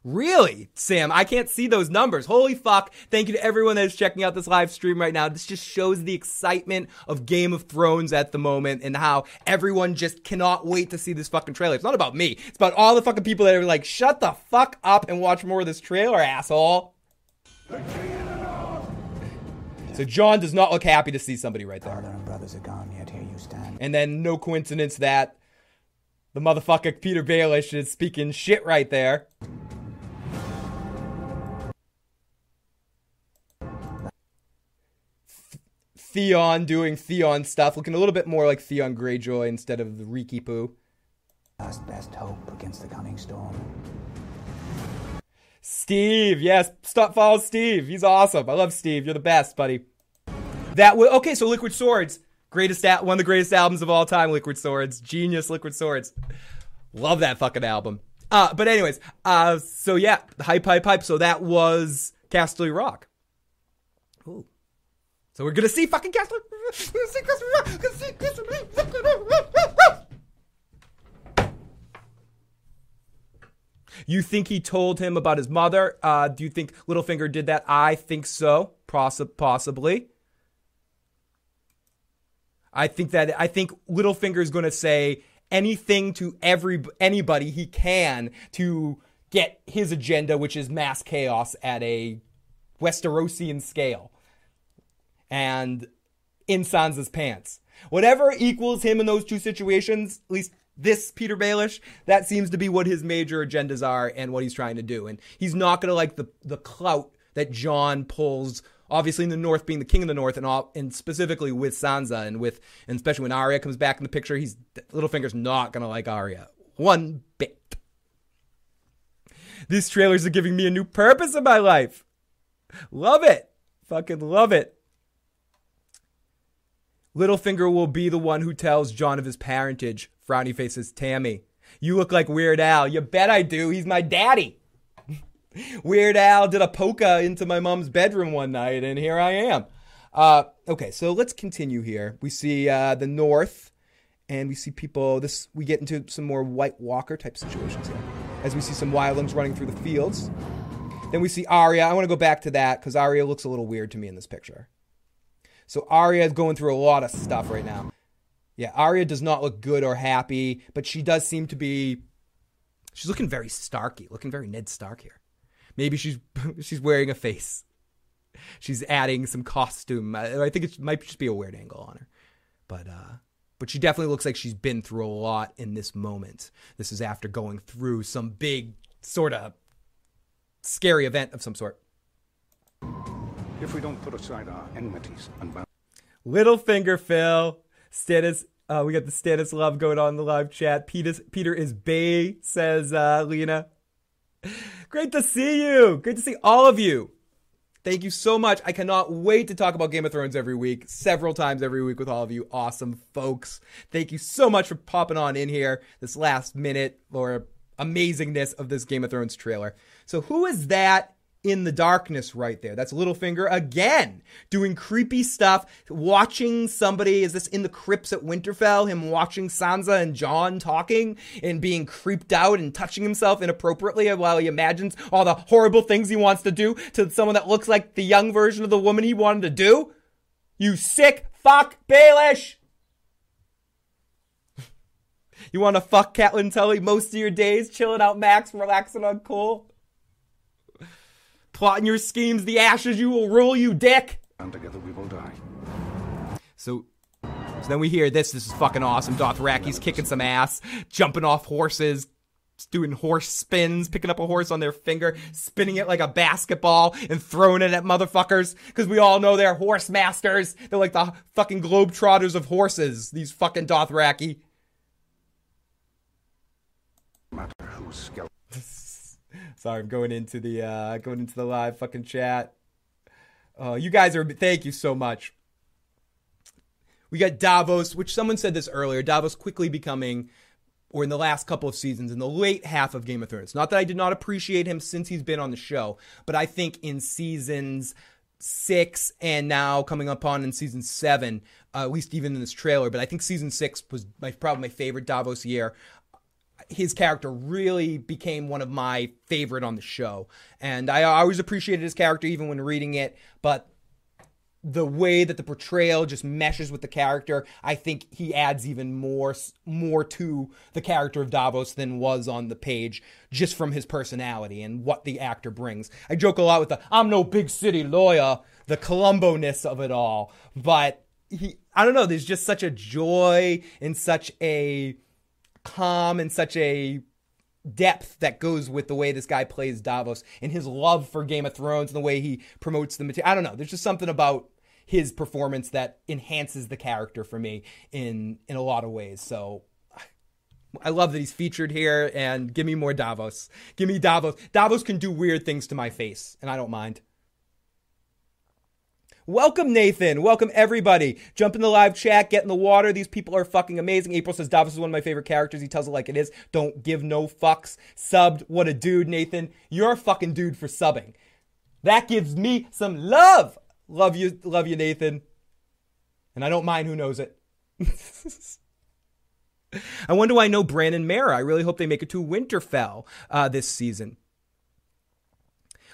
Really, Sam? I can't see those numbers. Holy fuck. Thank you to everyone that is checking out this live stream right now. This just shows the excitement of Game of Thrones at the moment and how everyone just cannot wait to see this fucking trailer. It's not about me. It's about all the fucking people that are like, shut the fuck up and watch more of this trailer, asshole. So Jon does not look happy to see somebody right there. Father and brothers are gone, yet here you stand. And then no coincidence that the motherfucker Peter Baelish is speaking shit right there. Theon doing Theon stuff, looking a little bit more like Theon Greyjoy instead of the Riki Poo. Last best hope against the coming storm. Steve, yes, stop follow Steve. He's awesome. I love Steve. You're the best, buddy. That was okay. So Liquid Swords, greatest one of the greatest albums of all time. Liquid Swords, genius. Liquid Swords, love that fucking album. Uh, but anyways, uh, so yeah, hype, hype, hype. So that was Castle Rock. So we're gonna see fucking Castle. You think he told him about his mother? Uh, do you think Littlefinger did that? I think so, Poss- possibly. I think that I think Littlefinger is going to say anything to every anybody he can to get his agenda, which is mass chaos at a Westerosian scale, and in Sansa's pants. Whatever equals him in those two situations, at least this Peter Baelish, that seems to be what his major agendas are and what he's trying to do. And he's not going to like the the clout that Jon pulls. Obviously, in the North, being the king of the North, and all, and specifically with Sansa, and with and especially when Arya comes back in the picture, he's Littlefinger's not going to like Arya one bit. These trailers are giving me a new purpose in my life. Love it, fucking love it. Littlefinger will be the one who tells Jon of his parentage. Frowny faces Tammy. You look like Weird Al. You bet I do. He's my daddy. Weird Al did a polka into my mom's bedroom one night, and here I am. Uh, okay, so let's continue here. We see uh, the North, and we see people. This we get into some more White Walker type situations here, as we see some wildlings running through the fields. Then we see Arya. I want to go back to that because Arya looks a little weird to me in this picture. So Arya is going through a lot of stuff right now. Yeah, Arya does not look good or happy, but she does seem to be. She's looking very Starky, looking very Ned Stark here. Maybe she's she's wearing a face. She's adding some costume. I think it might just be a weird angle on her, but uh, but she definitely looks like she's been through a lot in this moment. This is after going through some big sort of scary event of some sort. If we don't put aside our enmities and band Littlefinger Phil. status. uh, we got the status love going on in the live chat. Peter, Peter is Bay, says uh, Lena. Great to see you. Great to see all of you. Thank you so much. I cannot wait to talk about Game of Thrones every week, several times every week with all of you awesome folks. Thank you so much for popping on in here this last minute or amazingness of this Game of Thrones trailer. So, who is that in the darkness right there. That's Littlefinger again doing creepy stuff, watching somebody. Is this in the crypts at Winterfell? Him watching Sansa and Jon talking and being creeped out and touching himself inappropriately while he imagines all the horrible things he wants to do to someone that looks like the young version of the woman he wanted to do? You sick fuck, Baelish! You want to fuck Catelyn Tully most of your days, chilling out, Max, relaxing on cool? Plotting your schemes, the ashes you will rule, you dick. and together we will die. So, so then we hear this. This is fucking awesome. Dothraki's kicking some ass, jumping off horses, doing horse spins, picking up a horse on their finger, spinning it like a basketball, and throwing it at motherfuckers. Because we all know they're horse masters. They're like the fucking globetrotters of horses. These fucking Dothraki. No matter whose skeleton. Sorry, I'm going into the uh going into the live fucking chat. Uh, you guys are thank you so much. We got Davos, which someone said this earlier. Davos quickly becoming, or in the last couple of seasons, in the late half of Game of Thrones. Not that I did not appreciate him since he's been on the show, but I think in seasons six and now coming up on in season seven, uh, at least even in this trailer. But I think season six was my probably my favorite Davos year his character really became one of my favorite on the show. And I always appreciated his character even when reading it, but the way that the portrayal just meshes with the character, I think he adds even more more to the character of Davos than was on the page just from his personality and what the actor brings. I joke a lot with the I'm no big city lawyer, the Columbo-ness of it all, but he I don't know, there's just such a joy and such a calm and such a depth that goes with the way this guy plays Davos and his love for Game of Thrones and the way he promotes the material. I don't know. There's just something about his performance that enhances the character for me in in a lot of ways. So I love that he's featured here and give me more Davos. Give me Davos. Davos can do weird things to my face and I don't mind. Welcome, Nathan. Welcome, everybody. Jump in the live chat, get in the water. These people are fucking amazing. April says Davos is one of my favorite characters. He tells it like it is. Don't give no fucks. Subbed. What a dude, Nathan. You're a fucking dude for subbing. That gives me some love. Love you, love you, Nathan. And I don't mind who knows it. I wonder why I know Bran and Meera. I really hope they make it to Winterfell uh, this season.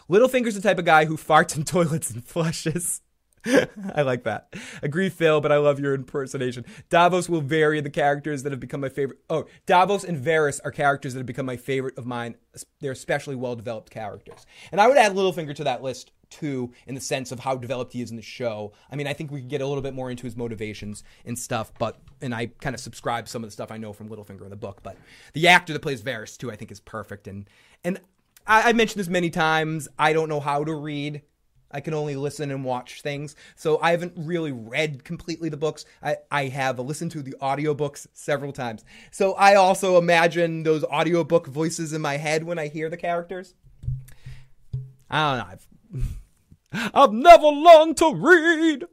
Littlefinger's the type of guy who farts in toilets and flushes. I like that. Agree, Phil, but I love your impersonation. Davos will vary the characters that have become my favorite. Oh, Davos and Varys are characters that have become my favorite of mine. They're especially well developed characters. And I would add Littlefinger to that list too, in the sense of how developed he is in the show. I mean, I think we could get a little bit more into his motivations and stuff, but and I kind of subscribe some of the stuff I know from Littlefinger in the book. But the actor that plays Varys too, I think, is perfect. And and I, I mentioned this many times. I don't know how to read. I can only listen and watch things. So I haven't really read completely the books. I, I have listened to the audiobooks several times. So I also imagine those audiobook voices in my head when I hear the characters. I don't know. I've, I've never learned to read.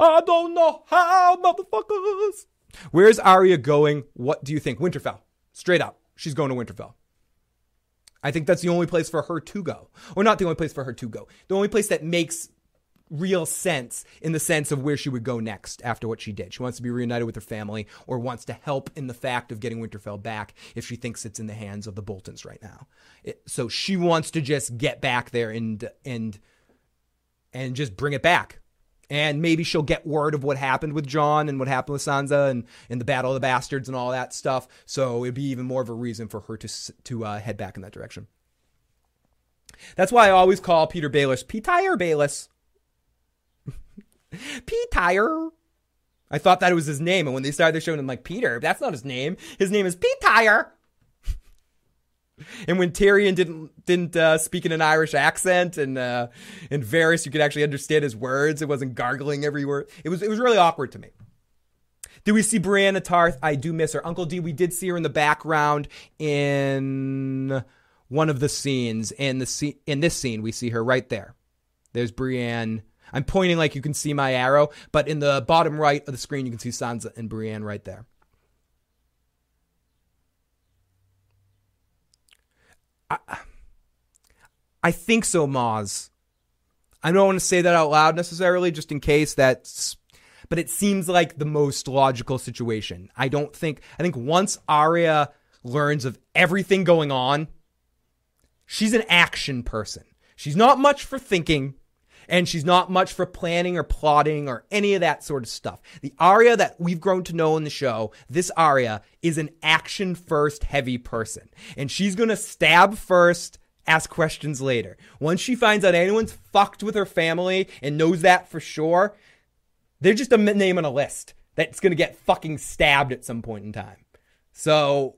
I don't know how, motherfuckers. Where's Arya going? What do you think? Winterfell. Straight up. She's going to Winterfell. I think that's the only place for her to go. Or not the only place for her to go. The only place that makes real sense in the sense of where she would go next after what she did. She wants to be reunited with her family or wants to help in the fact of getting Winterfell back if she thinks it's in the hands of the Boltons right now. It, so she wants to just get back there and and and just bring it back. And maybe she'll get word of what happened with Jon and what happened with Sansa and, and the Battle of the Bastards and all that stuff. So it'd be even more of a reason for her to to uh, head back in that direction. That's why I always call Peter Baelish Peter Baelish. Peter. I thought that was his name, and when they started the show, I'm like, Peter, that's not his name. His name is Peter. and when Tyrion didn't didn't uh, speak in an Irish accent, and uh, and Varys, you could actually understand his words. It wasn't gargling every word. It was it was really awkward to me. Do we see Brienne Tarth? I do miss her. Uncle D, we did see her in the background in one of the scenes. In the scene, in this scene, we see her right there. There's Brienne. I'm pointing like you can see my arrow, but in the bottom right of the screen, you can see Sansa and Brienne right there. I, I think so, Moz. I don't want to say that out loud necessarily, just in case that's. But it seems like the most logical situation. I don't think. I think once Arya learns of everything going on, she's an action person. She's not much for thinking, and she's not much for planning or plotting or any of that sort of stuff. The Arya that we've grown to know in the show, this Arya is an action first heavy person, and she's gonna stab first. Ask questions later. Once she finds out anyone's fucked with her family and knows that for sure, they're just a name on a list that's going to get fucking stabbed at some point in time. So,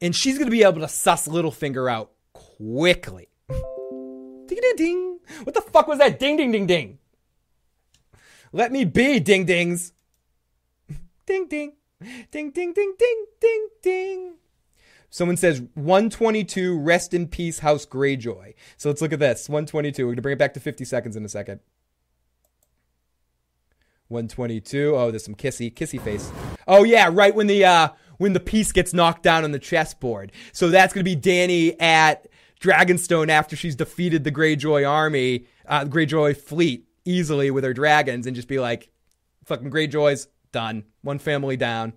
and she's going to be able to suss Littlefinger out quickly. ding, ding, ding. What the fuck was that? Ding, ding, ding, ding. Let me be, ding, dings. ding, ding. Ding, ding, ding, ding, ding, ding. Someone says 122, rest in peace, House Greyjoy. So let's look at this. 122. We're going to bring it back to 50 seconds in a second. 122. Oh, there's some kissy, kissy face. Oh yeah, right when the uh when the piece gets knocked down on the chessboard. So that's gonna be Dany at Dragonstone after she's defeated the Greyjoy army, uh Greyjoy fleet easily with her dragons and just be like, fucking Greyjoys, done. One family down.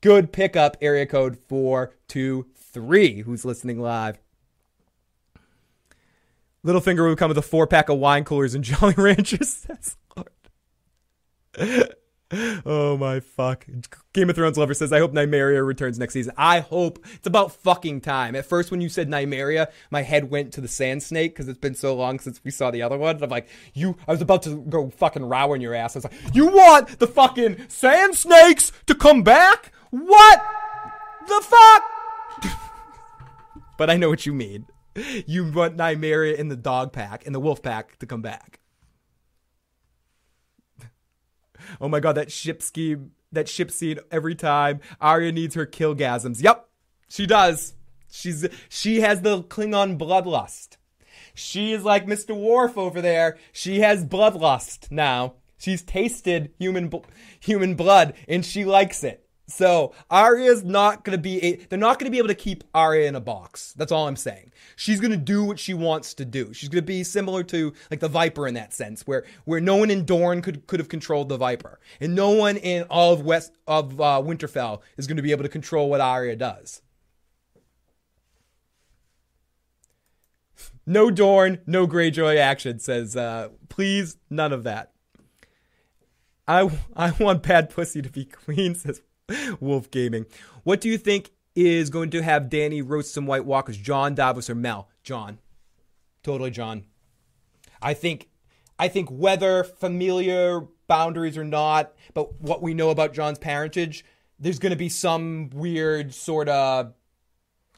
Good pickup, area code 423, who's listening live. Littlefinger would come with a four pack of wine coolers and Jolly Ranchers. That's oh my fuck. Game of Thrones lover says, I hope Nymeria returns next season. I hope it's about fucking time. At first, when you said Nymeria, my head went to the Sand Snake because it's been so long since we saw the other one. And I'm like, you, I was about to go fucking row in your ass. I was like, you want the fucking Sand Snakes to come back? What the fuck? but I know what you mean. You want Nymeria in the dog pack, in the wolf pack to come back. Oh my god, that ship scheme, that ship scene every time Arya needs her killgasms. Yep, she does. She's she has the Klingon bloodlust. She is like Mr. Worf over there. She has bloodlust now. She's tasted human human blood and she likes it. So Arya's not gonna be a, they're not gonna be able to keep Arya in a box. That's all I'm saying. She's gonna do what she wants to do. She's gonna be similar to like the Viper in that sense, where where no one in Dorne could could have controlled the Viper, and no one in all of West of uh, Winterfell is gonna be able to control what Arya does. No Dorne, no Greyjoy action. Says uh, please, none of that. I I want bad pussy to be queen. Says Wolf Gaming. What do you think is going to have Dany roast some White Walkers? Jon Davos or Mel? Jon. Totally Jon. I think I think whether familiar boundaries or not, but what we know about Jon's parentage, there's going to be some weird sort of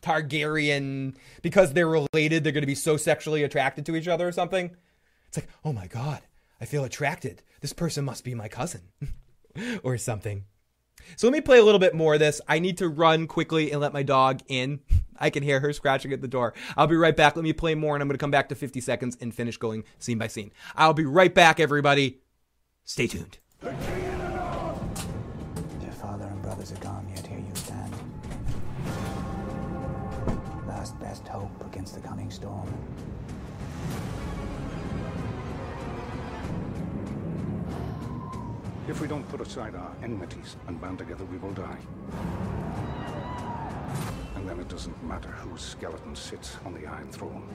Targaryen because they're related, they're going to be so sexually attracted to each other or something. It's like, "Oh my god, I feel attracted. This person must be my cousin." or something. So let me play a little bit more of this. I need to run quickly and let my dog in. I can hear her scratching at the door. I'll be right back. Let me play more and I'm going to come back to 50 seconds and finish going scene by scene. I'll be right back, everybody. Stay tuned. Their father and brothers are gone, yet here you stand. Last best hope against the coming storm. If we don't put aside our enmities and band together, we will die. And then it doesn't matter whose skeleton sits on the Iron Throne.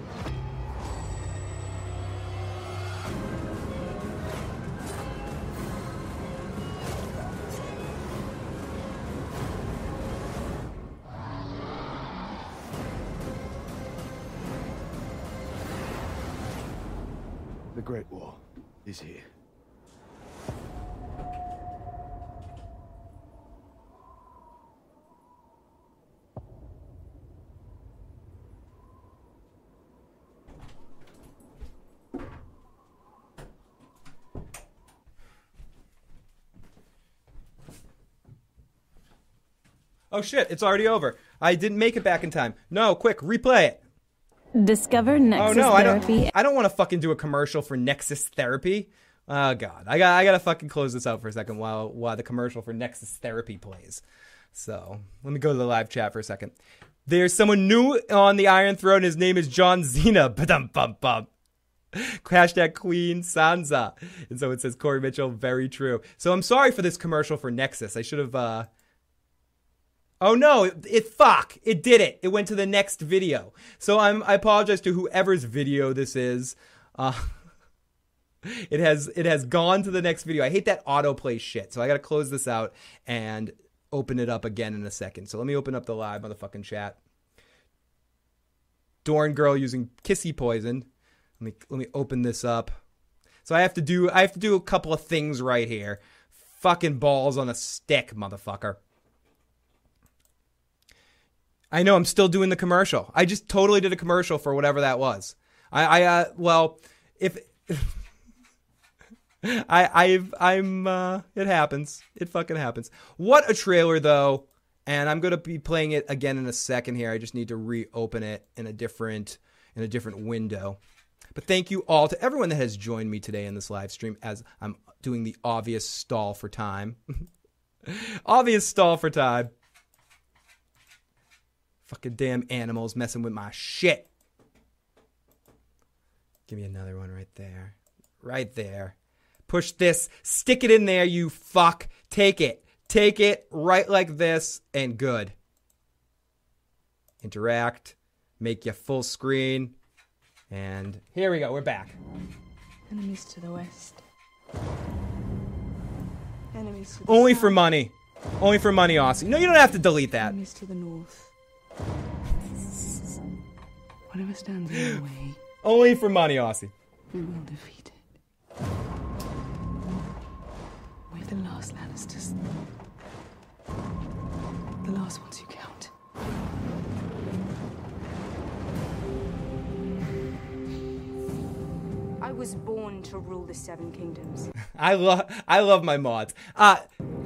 The Great War is here. Oh shit, it's already over. I didn't make it back in time. No, quick, replay it. Discover Nexus oh no, I don't. I don't want to fucking do a commercial for Nexus Therapy. Oh god, I got. I gotta fucking close this out for a second while while the commercial for Nexus Therapy plays. So let me go to the live chat for a second. There's someone new on the Iron Throne. His name is John Cena. Ba-dum bum bum. Hashtag Queen Sansa. And so it says Corey Mitchell. Very true. So I'm sorry for this commercial for Nexus. I should have. uh Oh no, it, it fuck. It did it. It went to the next video. So I'm I apologize to whoever's video this is. Uh it has it has gone to the next video. I hate that autoplay shit. So I got to close this out and open it up again in a second. So let me open up the live motherfucking chat. Dorne girl using kissy poison. Let me let me open this up. So I have to do I have to do a couple of things right here. Fucking balls on a stick, motherfucker. I know I'm still doing the commercial. I just totally did a commercial for whatever that was. I, I uh, well, if I, I've, I'm, uh, it happens. It fucking happens. What a trailer though. And I'm gonna be playing it again in a second here. I just need to reopen it in a different, in a different window. But thank you all to everyone that has joined me today in this live stream as I'm doing the obvious stall for time. obvious stall for time. Fucking damn animals messing with my shit. Give me another one right there. Right there. Push this. Stick it in there, you fuck. Take it. Take it right like this, and good. Interact. Make you full screen. And here we go. We're back. Enemies to the west. Enemies to the Only south. for money. Only for money, Aussie. No, you don't have to delete that. Enemies to the north. Whatever stands in our way, Only for money, Aussie. we will defeat it. We're the last Lannisters. The last ones who count. I was born to rule the Seven Kingdoms. I love I love my mods. Uh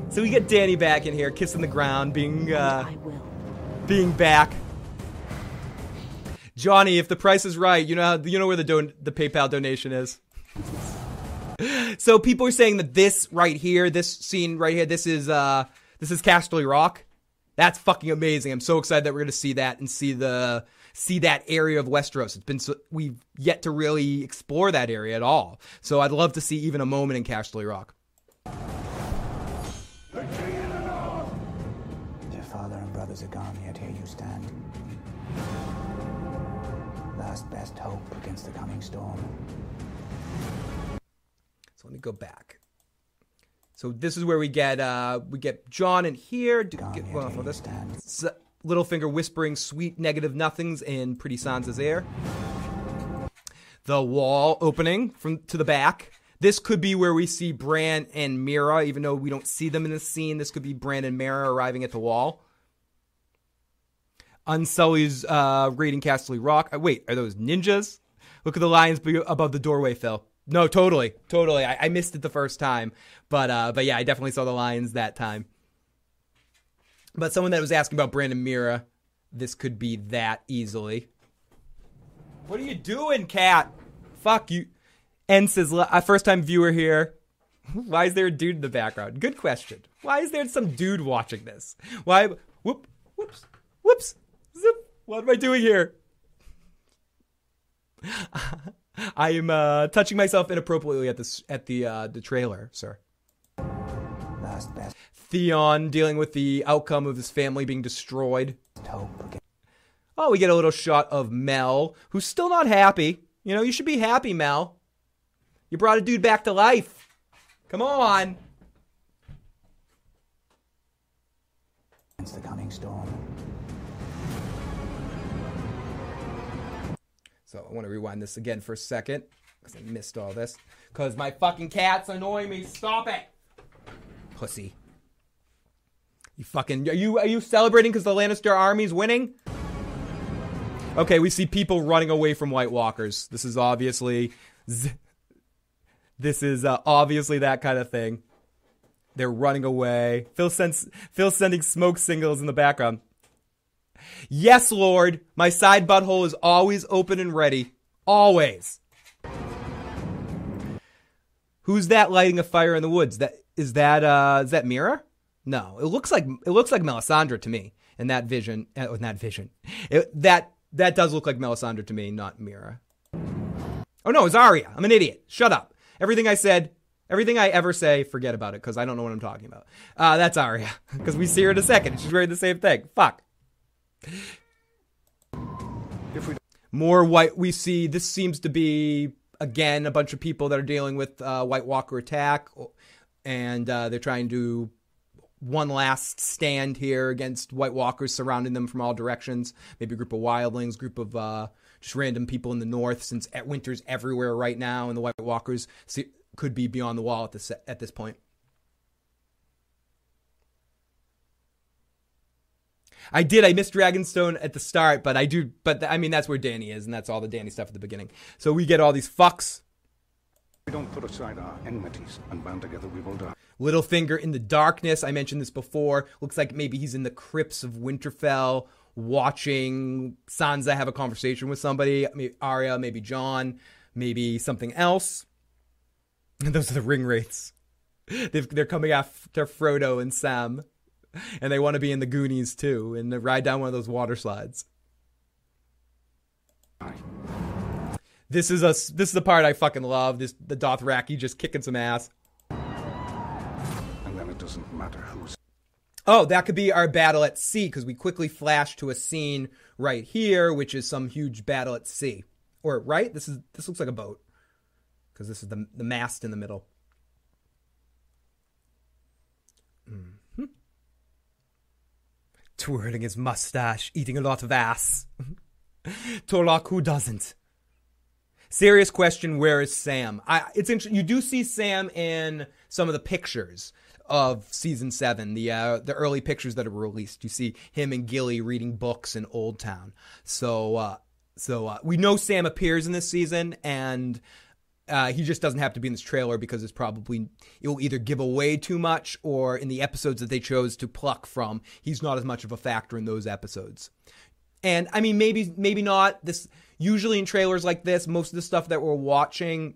so we get Dany back in here, kissing the ground, being uh I will. Being back. Johnny, if the price is right, you know how, you know where the don- the PayPal donation is. so people are saying that this right here, this scene right here, this is uh this is Casterly Rock. That's fucking amazing. I'm so excited that we're gonna see that and see the see that area of Westeros. It's been so, we've yet to really explore that area at all. So I'd love to see even a moment in Casterly Rock. Your father and brothers are gone, Last best hope against the coming storm. So let me go back. So this is where we get uh we get Jon in here. Do, Gone, get, well, for this. S- Littlefinger whispering sweet negative nothings in Pretty Sansa's ear. The wall opening from to the back. This could be where we see Bran and Meera, even though we don't see them in the scene. This could be Bran and Meera arriving at the wall. Unsully's uh, raiding Casterly Rock. Uh, wait, are those ninjas? Look at the lions above the doorway, Phil. No, totally, totally. I, I missed it the first time, but uh, but yeah, I definitely saw the lions that time. But someone that was asking about Bran and Meera, this could be that easily. What are you doing, cat? Fuck you. N says, a first time viewer here. Why is there a dude in the background? Good question. Why is there some dude watching this? Why? Whoop, whoops, whoops, zip. What am I doing here? I am uh, touching myself inappropriately at this at the uh, the trailer, sir. Last best Theon dealing with the outcome of his family being destroyed. Oh, we get a little shot of Mel, who's still not happy. You know, you should be happy, Mel. You brought a dude back to life. Come on. It's the coming storm. So I want to rewind this again for a second because I missed all this. Because my fucking cat's annoying me. Stop it, pussy. You fucking are you are you celebrating because the Lannister army's winning? Okay, we see people running away from White Walkers. This is obviously, this is uh, obviously that kind of thing. They're running away. Phil sends Phil sending smoke signals in the background. Yes, Lord, my side butthole is always open and ready. Always. Who's that lighting a fire in the woods? That is that uh is that Meera? No, it looks like it looks like Melisandre to me in that vision. Uh, in that vision, it, that that does look like Melisandre to me, not Meera. Oh no, it's Arya. I'm an idiot. Shut up. Everything I said, everything I ever say, forget about it because I don't know what I'm talking about. Uh, that's Arya because we see her in a second. She's wearing the same thing. Fuck. If we more white we see this seems to be again a bunch of people that are dealing with uh, white walker attack and uh, they're trying to one last stand here against white walkers surrounding them from all directions. Maybe a group of wildlings group of uh, just random people in the north since winter's everywhere right now and the white walkers see, could be beyond the wall at this at this point I did. I missed Dragonstone at the start, but I do. But I mean, that's where Dany is, and that's all the Dany stuff at the beginning. So we get all these fucks. we don't put aside our enmities and band together, we will die. Littlefinger in the darkness. I mentioned this before. Looks like maybe he's in the crypts of Winterfell, watching Sansa have a conversation with somebody. Maybe Arya, maybe Jon, maybe something else. And those are the ring wraiths. They've, they're coming after Frodo and Sam, and they want to be in the Goonies too, and ride down one of those water slides. This is a this is the part I fucking love. This the Dothraki just kicking some ass. And then it doesn't matter who's Oh, that could be our battle at sea because we quickly flash to a scene right here, which is some huge battle at sea. Or right? This is this looks like a boat because this is the the mast in the middle. hmm Twirling his mustache, eating a lot of ass. Torlock, who doesn't? Serious question: Where is Sam? I, it's interesting. You do see Sam in some of the pictures of season seven, the uh, the early pictures that are released. You see him and Gilly reading books in Oldtown. So uh, so uh, we know Sam appears in this season, and Uh, he just doesn't have to be in this trailer because it's probably it will either give away too much or in the episodes that they chose to pluck from, he's not as much of a factor in those episodes. And I mean, maybe maybe not. This usually in trailers like this, most of the stuff that we're watching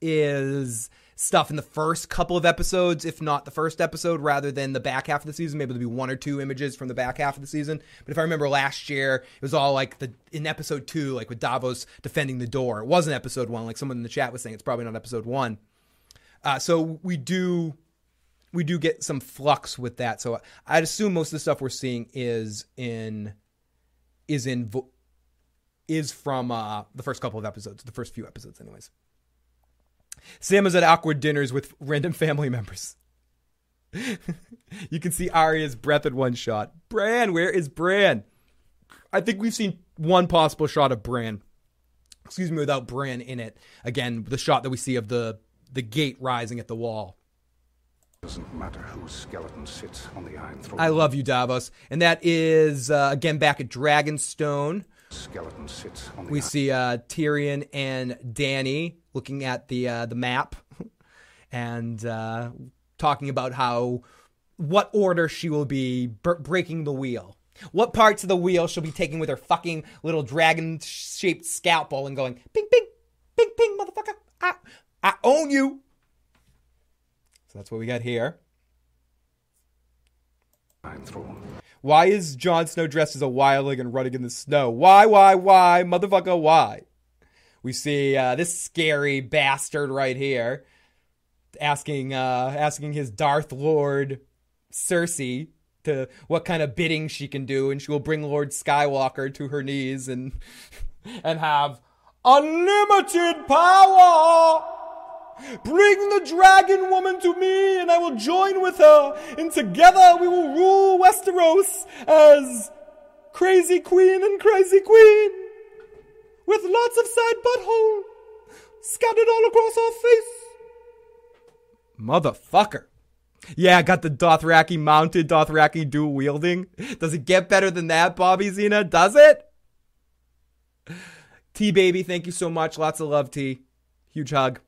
is stuff in the first couple of episodes, if not the first episode, rather than the back half of the season. Maybe there'll be one or two images from the back half of the season. But if I remember last year, it was all like the in episode two, like with Davos defending the door. It wasn't episode one, like someone in the chat was saying. It's probably not episode one. Uh, so we do we do get some flux with that. So I'd assume most of the stuff we're seeing is in is in is from uh, the first couple of episodes, the first few episodes, anyways. Sam is at awkward dinners with random family members. you can see Arya's breath in one shot. Bran, where is Bran? I think we've seen one possible shot of Bran. Excuse me, without Bran in it. Again, the shot that we see of the the gate rising at the wall. Doesn't matter whose skeleton sits on the Iron Throne. I love you, Davos. And that is uh, again back at Dragonstone. Skeleton sits on the We see uh, Tyrion and Dany looking at the uh, the map and uh, talking about how what order she will be b- breaking the wheel. What parts of the wheel she'll be taking with her fucking little dragon shaped scalpel and going ping ping ping ping motherfucker I I own you. So that's what we got here. Iron Throne. Why is Jon Snow dressed as a wildling and running in the snow? Why, why, why, motherfucker, why? We see uh, this scary bastard right here asking uh, asking his Darth Lord Cersei to what kind of bidding she can do, and she will bring Lord Skywalker to her knees and and have unlimited power. Bring the dragon woman to me, and I will join with her, and together we will rule Westeros as crazy queen and crazy queen, with lots of side butthole scattered all across our face. Motherfucker. Yeah, I got the Dothraki mounted, Dothraki dual wielding. Does it get better than that, Bobby Zena? Does it? T baby, thank you so much. Lots of love, T. Huge hug.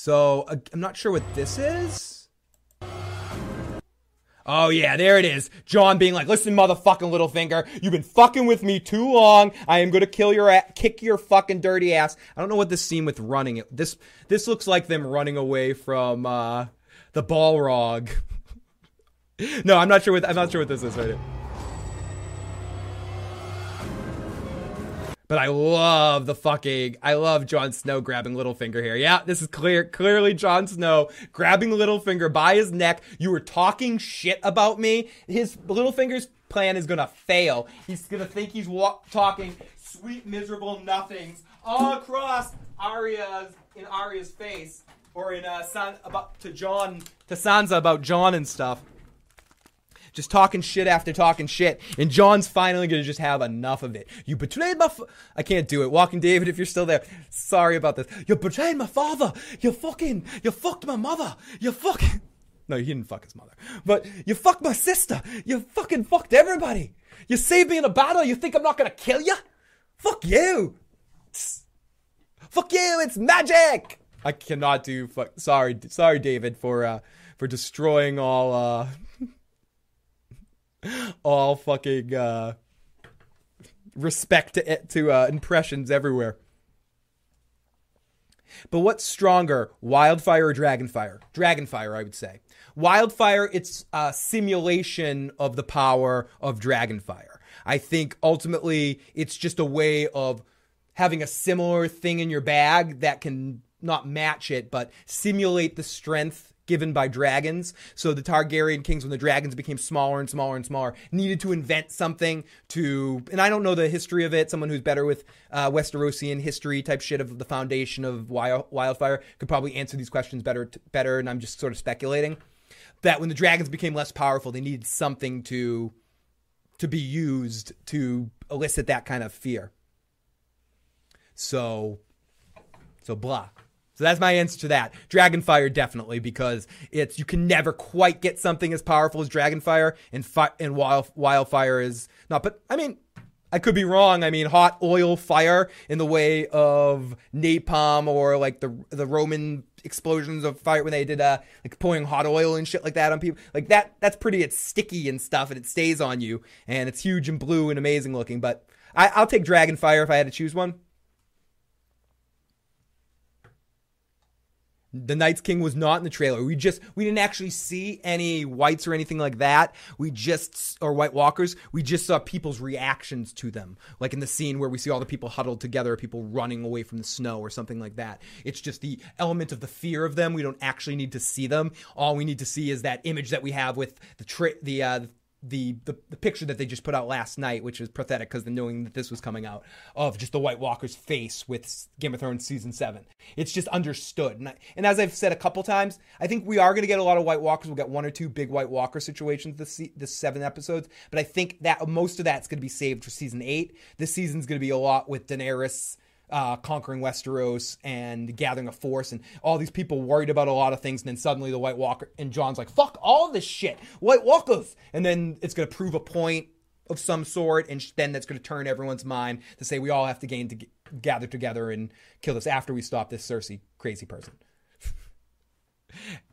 So uh, I'm not sure what this is. Oh yeah, there it is. Jon being like, "Listen, motherfucking Littlefinger, you've been fucking with me too long. I am gonna kill your ass, kick your fucking dirty ass." I don't know what this scene with running it. This this looks like them running away from uh, the Balrog. no, I'm not sure what I'm not sure what this is right here. But I love the fucking I love Jon Snow grabbing Littlefinger here. Yeah, this is clear clearly Jon Snow grabbing Littlefinger by his neck. You were talking shit about me. His Littlefinger's plan is gonna fail. He's gonna think he's talking sweet miserable nothings all across Arya's in Arya's face or in uh San, about to Jon to Sansa about Jon and stuff just talking shit after talking shit. And Jon's finally gonna just have enough of it. You betrayed my. Fa- I can't do it. Walking David, if you're still there, sorry about this. You betrayed my father. You fucking. You fucked my mother. You fucking. No, he didn't fuck his mother. But you fucked my sister. You fucking fucked everybody. You saved me in a battle. You think I'm not gonna kill you? Fuck you. Fuck you. It's magic. I cannot do. Fuck. Sorry, sorry, David, for uh for destroying all uh all fucking uh, respect to to uh, impressions everywhere. But what's stronger, wildfire or dragonfire? Dragonfire, I would say. Wildfire, it's a simulation of the power of dragonfire. I think ultimately it's just a way of having a similar thing in your bag that can not match it, but simulate the strength given by dragons. So the Targaryen kings, when the dragons became smaller and smaller and smaller, needed to invent something to. And I don't know the history of it. Someone who's better with uh, Westerosian history type shit of the foundation of wild, wildfire could probably answer these questions better. Better, and I'm just sort of speculating that when the dragons became less powerful, they needed something to to be used to elicit that kind of fear. So, so blah. So that's my answer to that. Dragonfire definitely because it's you can never quite get something as powerful as Dragonfire, and fi- and wild, Wildfire is not. But I mean, I could be wrong. I mean, hot oil fire in the way of napalm or like the the Roman explosions of fire when they did uh like pouring hot oil and shit like that on people. Like that that's pretty it's sticky and stuff and it stays on you and it's huge and blue and amazing looking, but I, I'll take dragon fire if I had to choose one. The Night's King was not in the trailer. We just we didn't actually see any whites or anything like that. We just or White Walkers. We just saw people's reactions to them, like in the scene where we see all the people huddled together, people running away from the snow or something like that. It's just the element of the fear of them. We don't actually need to see them. All we need to see is that image that we have with the tra- the uh, the, the the picture that they just put out last night, which is pathetic because the knowing that this was coming out of just the White Walker's face with Game of Thrones season seven. It's just understood, and, I, and as I've said a couple times, I think we are going to get a lot of White Walkers. We'll get one or two big White Walker situations this this seven episodes, but I think that most of that's going to be saved for season eight. This season's going to be a lot with Daenerys uh, conquering Westeros and gathering a force, and all these people worried about a lot of things. And then suddenly the White Walker and Jon's like, "Fuck all this shit, White Walkers!" And then it's going to prove a point of some sort, and then that's going to turn everyone's mind to say we all have to gain to g- gather together and kill this after we stop this Cersei crazy person.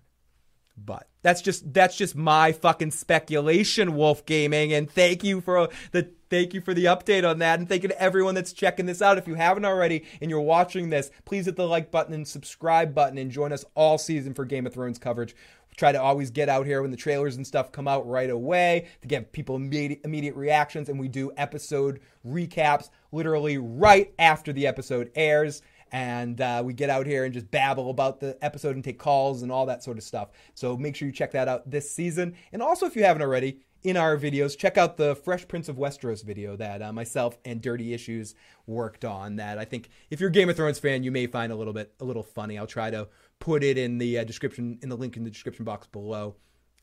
But that's just that's just my fucking speculation, Wolf Gaming. And thank you for the thank you for the update on that. And thank you to everyone that's checking this out. If you haven't already and you're watching this, please hit the like button and subscribe button and join us all season for Game of Thrones coverage. Try to always get out here when the trailers and stuff come out right away to give people immediate, immediate reactions. And we do episode recaps literally right after the episode airs and uh, we get out here and just babble about the episode and take calls and all that sort of stuff. So make sure you check that out this season. And also, if you haven't already, in our videos, check out the Fresh Prince of Westeros video that uh, myself and Dirty Issues worked on. That I think, if you're a Game of Thrones fan, you may find a little bit a little funny. I'll try to put it in the uh, description, in the link in the description box below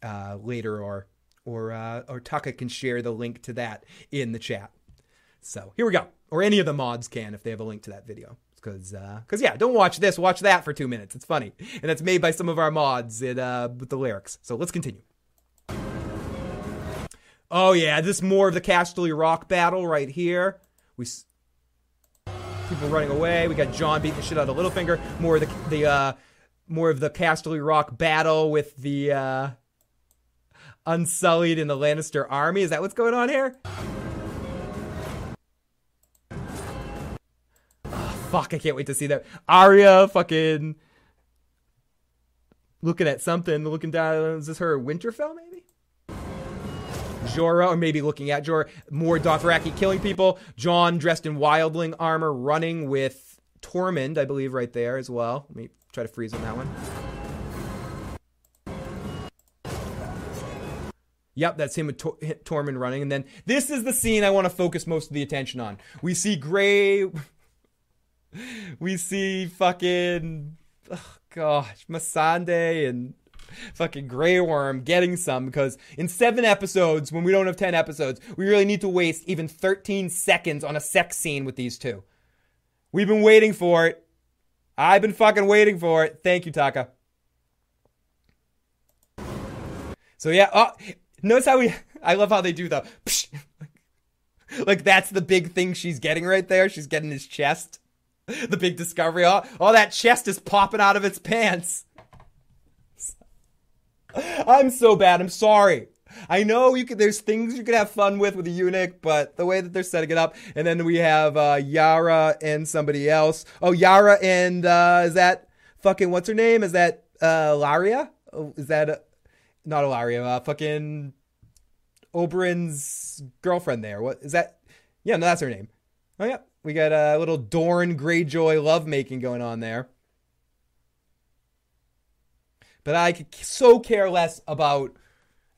uh, later, or or uh, or Taka can share the link to that in the chat. So here we go, or any of the mods can if they have a link to that video because uh, yeah, don't watch this, watch that for two minutes. It's funny, and that's made by some of our mods it, uh, with the lyrics. So let's continue. Oh yeah, this is more of the Casterly Rock battle right here. We s- people running away. We got Jon beating the shit out of Littlefinger. More of the the uh, more of the Casterly Rock battle with the uh, Unsullied in the Lannister army. Is that what's going on here? Fuck, I can't wait to see that. Arya fucking looking at something, looking down. Is this her Winterfell, maybe? Jorah, or maybe looking at Jorah. More Dothraki killing people. Jon dressed in wildling armor, running with Tormund, I believe, right there as well. Let me try to freeze on that one. Yep, that's him with Tor- Tormund running. And then this is the scene I want to focus most of the attention on. We see Grey we see fucking oh gosh, Missandei and fucking Grey Worm getting some because in seven episodes, when we don't have 10 episodes, we really need to waste even 13 seconds on a sex scene with these two. We've been waiting for it. I've been fucking waiting for it. Thank you, Taka. So yeah, oh, notice how we, I love how they do the, like that's the big thing she's getting right there. She's getting his chest. the big discovery. All, that chest is popping out of its pants. I'm so bad. I'm sorry. I know you could. There's things you could have fun with with a eunuch, but the way that they're setting it up, and then we have uh, Yara and somebody else. Oh, Yara and uh, is that fucking what's her name? Is that uh, Laria? Oh, is that uh, not Ilaria? Uh, fucking Oberyn's girlfriend there. What is that? Yeah, no, that's her name. Oh yeah, we got a little Dorne Greyjoy lovemaking going on there. But I could so care less about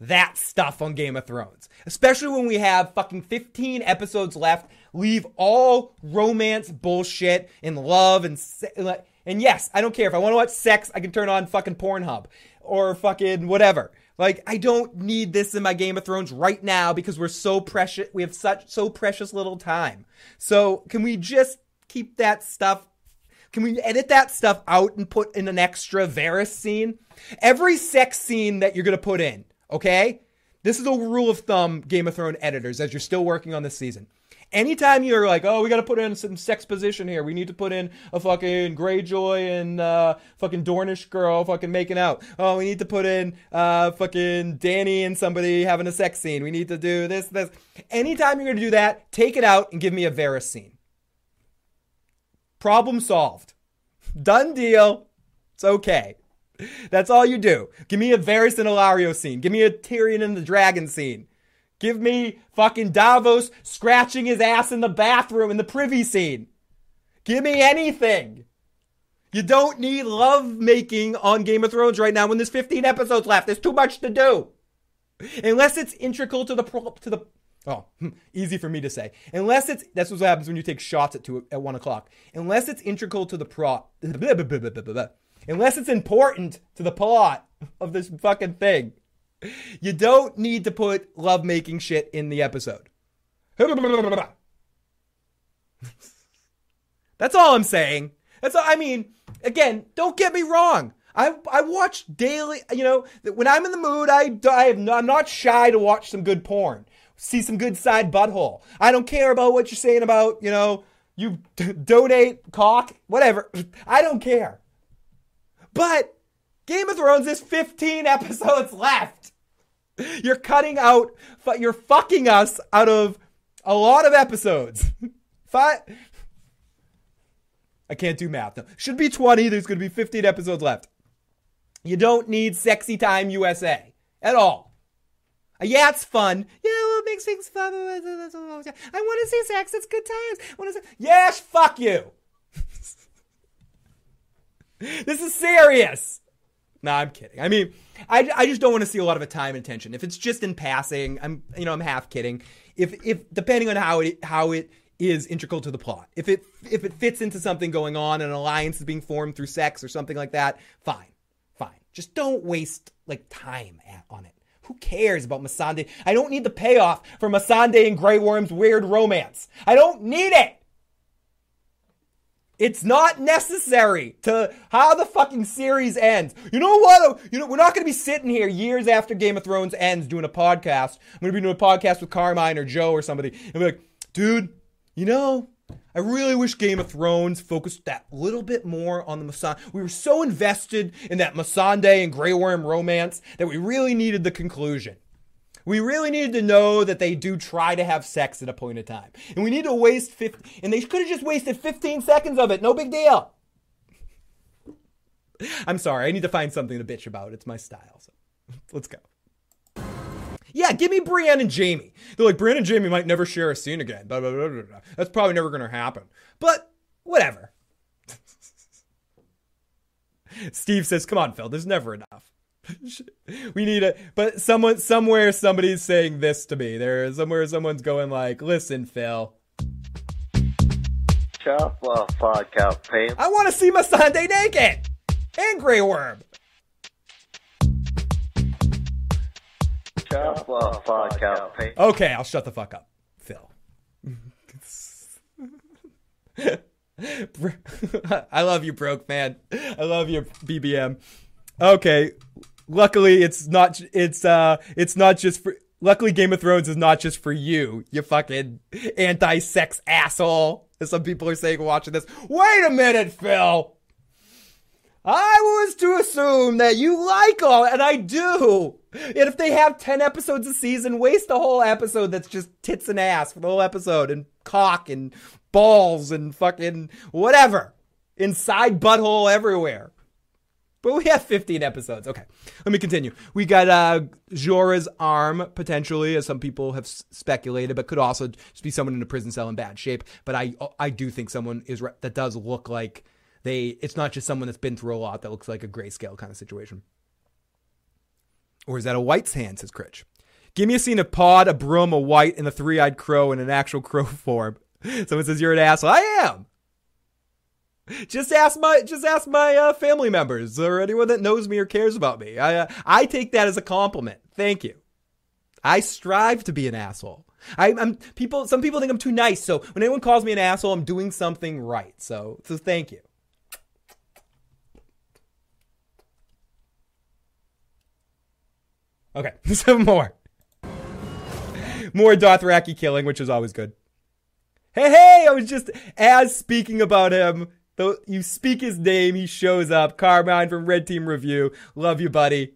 that stuff on Game of Thrones. Especially when we have fucking 15 episodes left. Leave all romance bullshit and love and se- and yes, I don't care if I want to watch sex, I can turn on fucking Pornhub or fucking whatever. Like I don't need this in my Game of Thrones right now because we're so precious. We have such so precious little time. So can we just keep that stuff? Can we edit that stuff out and put in an extra Varys scene? Every sex scene that you're gonna put in, okay? This is a rule of thumb, Game of Thrones editors, as you're still working on this season. Anytime you're like, oh, we got to put in some sex position here. We need to put in a fucking Greyjoy and uh, fucking Dornish girl fucking making out. Oh, we need to put in uh, fucking Dany and somebody having a sex scene. We need to do this, this. Anytime you're going to do that, take it out and give me a Varys scene. Problem solved. Done deal. It's okay. That's all you do. Give me a Varys and Ilario scene. Give me a Tyrion and the dragon scene. Give me fucking Davos scratching his ass in the bathroom in the privy scene. Give me anything. You don't need love making on Game of Thrones right now when there's 15 episodes left. There's too much to do. Unless it's integral to the pro- to the oh hmm, easy for me to say. Unless it's that's what happens when you take shots at two at one o'clock. Unless it's integral to the pro. Unless it's important to the plot of this fucking thing. You don't need to put lovemaking shit in the episode. That's all I'm saying. That's all, I mean, again, don't get me wrong. I I watch daily, you know, when I'm in the mood, I, I have no, I'm not shy to watch some good porn. See some good side butthole. I don't care about what you're saying about, you know, you d- donate cock, whatever. I don't care. But Game of Thrones is 15 episodes left. You're cutting out, but you're fucking us out of a lot of episodes. Five. I can't do math. No. Should be 20. There's going to be 15 episodes left. You don't need Sexy Time USA at all. Uh, yeah, it's fun. Yeah, well, it makes things fun. I want to see sex. It's good times. I want to see. Yes, fuck you. this is serious. No, I'm kidding. I mean, I, I just don't want to see a lot of a time and attention. If it's just in passing, I'm you know I'm half kidding. If if depending on how it how it is integral to the plot, if it if it fits into something going on, an alliance is being formed through sex or something like that, fine, fine. Just don't waste like time at, on it. Who cares about Missandei? I don't need the payoff for Missandei and Grey Worm's weird romance. I don't need it. It's not necessary to how the fucking series ends. You know what? You know, we're not going to be sitting here years after Game of Thrones ends doing a podcast. I'm going to be doing a podcast with Carmine or Joe or somebody and be like, dude, you know, I really wish Game of Thrones focused that little bit more on the Missandei. We were so invested in that Missandei and Grey Worm romance that we really needed the conclusion. We really needed to know that they do try to have sex at a point in time. And we need to waste 50, and they could have just wasted 15 seconds of it. No big deal. I'm sorry. I need to find something to bitch about. It's my style. So let's go. Yeah, give me Brienne and Jaime. They're like, Brienne and Jaime might never share a scene again. Blah, blah, blah, That's probably never going to happen. But whatever. Steve says, come on, Phil, there's never enough. we need a but someone somewhere somebody's saying this to me. There somewhere someone's going like, "Listen, Phil." Chop off fuck out, pain. I want to see Missandei naked and Grey Worm. Chop off out, pain. Okay, I'll shut the fuck up, Phil. I love you, broke man. I love you, BBM. Okay, luckily it's not it's uh it's not just for luckily Game of Thrones is not just for you, you fucking anti-sex asshole. As some people are saying watching this. Wait a minute, Phil. I was to assume that you like all, and I do. And if they have 10 episodes a season, waste the whole episode that's just tits and ass for the whole episode, and cock, and balls, and fucking whatever. Inside butthole everywhere. But we have 15 episodes. Okay, let me continue. We got uh, Jorah's arm, potentially, as some people have s- speculated, but could also just be someone in a prison cell in bad shape. But I I do think someone is re- that does look like they, it's not just someone that's been through a lot that looks like a grayscale kind of situation. Or is that a white's hand, says Critch. Give me a scene of Pod, a broom, a white, and a three eyed crow in an actual crow form. Someone says, You're an asshole. I am. Just ask my just ask my uh, family members or anyone that knows me or cares about me. I uh, I take that as a compliment. Thank you. I strive to be an asshole. I, am people. Some people think I'm too nice. So when anyone calls me an asshole, I'm doing something right. So so thank you. Okay, some more. More Dothraki killing, which is always good. Hey, hey! I was just as speaking about him. Though you speak his name, he shows up. Carmine from Red Team Review. Love you, buddy.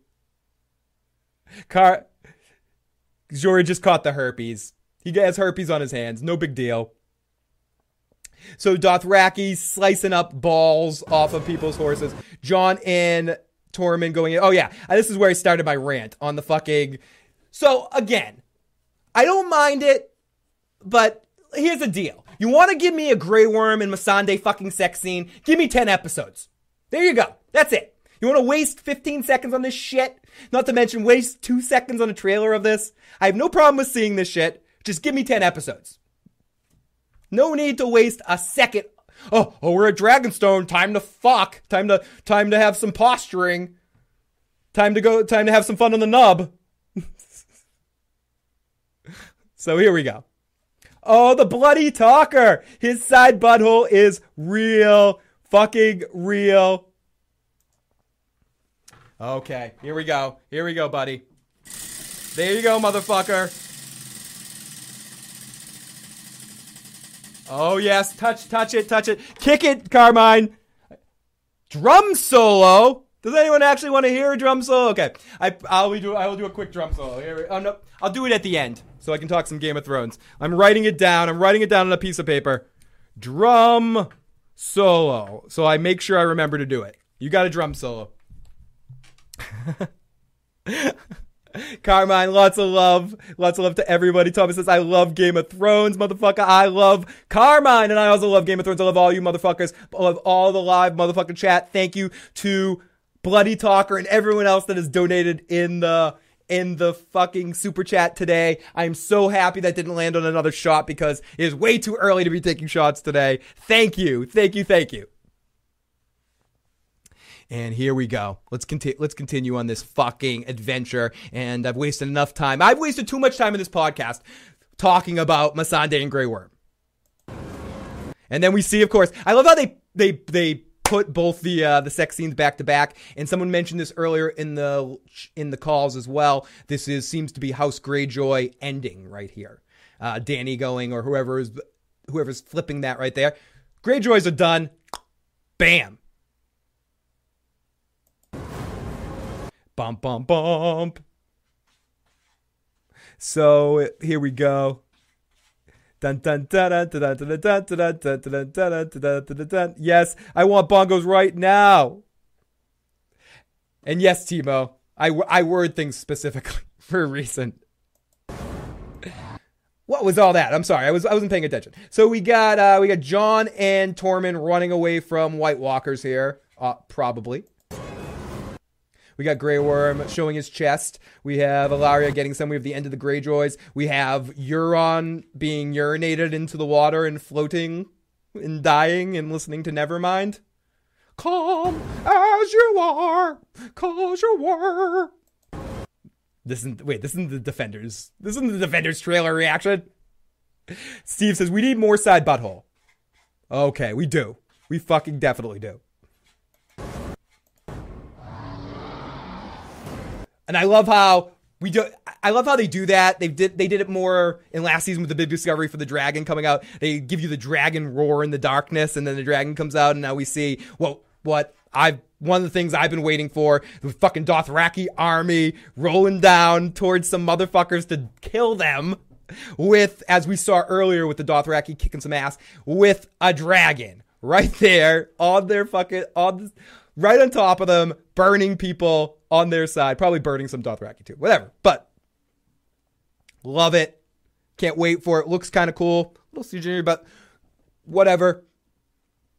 Car. Jorah just caught the herpes. He has herpes on his hands. No big deal. So Dothraki slicing up balls off of people's horses. Jon and Tormund going in. Oh yeah, Uh, this is where I started my rant on the fucking. So again, I don't mind it, but here's the deal. You want to give me a Grey Worm and Missandei fucking sex scene? Give me 10 episodes. There you go. That's it. You want to waste 15 seconds on this shit? Not to mention waste two seconds on a trailer of this? I have no problem with seeing this shit. Just give me 10 episodes. No need to waste a second. Oh, oh, we're at Dragonstone. Time to fuck. Time to time to have some posturing. Time to go. Time to have some fun on the nub. so here we go. Oh, the bloody talker. His side butthole is real. Fucking real. Okay, here we go. Here we go, buddy. There you go, motherfucker. Oh yes, touch, touch it, touch it, kick it, Carmine. Drum solo. Does anyone actually want to hear a drum solo? Okay, I I'll do I will do a quick drum solo. Here, oh no, I'll do it at the end so I can talk some Game of Thrones. I'm writing it down. I'm writing it down on a piece of paper. Drum solo. So I make sure I remember to do it. You got a drum solo. Carmine, lots of love. Lots of love to everybody. Thomas says, I love Game of Thrones, motherfucker. I love Carmine. And I also love Game of Thrones. I love all you motherfuckers. I love all the live motherfucking chat. Thank you to Bloody Talker and everyone else that has donated in the in the fucking super chat today. I'm so happy that didn't land on another shot because it is way too early to be taking shots today. Thank you. Thank you. Thank you. And here we go. Let's continue. Let's continue on this fucking adventure. And I've wasted enough time. I've wasted too much time in this podcast talking about Missandei and Grey Worm. And then we see, of course, I love how they they they put both the uh, the sex scenes back to back. And someone mentioned this earlier in the in the calls as well. This is seems to be House Greyjoy ending right here. Uh, Dany going or whoever is whoever's flipping that right there. Greyjoys are done. Bam. Bump, bump, bump. So here we go. Yes, I want bongos right now. And yes, Timo, I I word things specifically for a reason. What was all that? I'm sorry, I was I wasn't paying attention. So we got uh we got Jon and Tormund running away from White Walkers here, uh, probably. We got Grey Worm showing his chest. We have Ellaria getting some. We have the end of the Greyjoys. We have Euron being urinated into the water and floating and dying and listening to Nevermind. Calm as you are, cause you were. This isn't wait, this isn't the Defenders. This isn't the Defenders trailer reaction. Steve says we need more side butthole. Okay, we do. We fucking definitely do. And I love how we do. I love how they do that. They did. They did it more in last season with the big discovery for the dragon coming out. They give you the dragon roar in the darkness, and then the dragon comes out, and now we see what what I've one of the things I've been waiting for: the fucking Dothraki army rolling down towards some motherfuckers to kill them. With as we saw earlier with the Dothraki kicking some ass with a dragon right there on their fucking on. Right on top of them, burning people on their side, probably burning some Dothraki too. Whatever. But love it. Can't wait for it. Looks kind of cool. A little CGI, but whatever.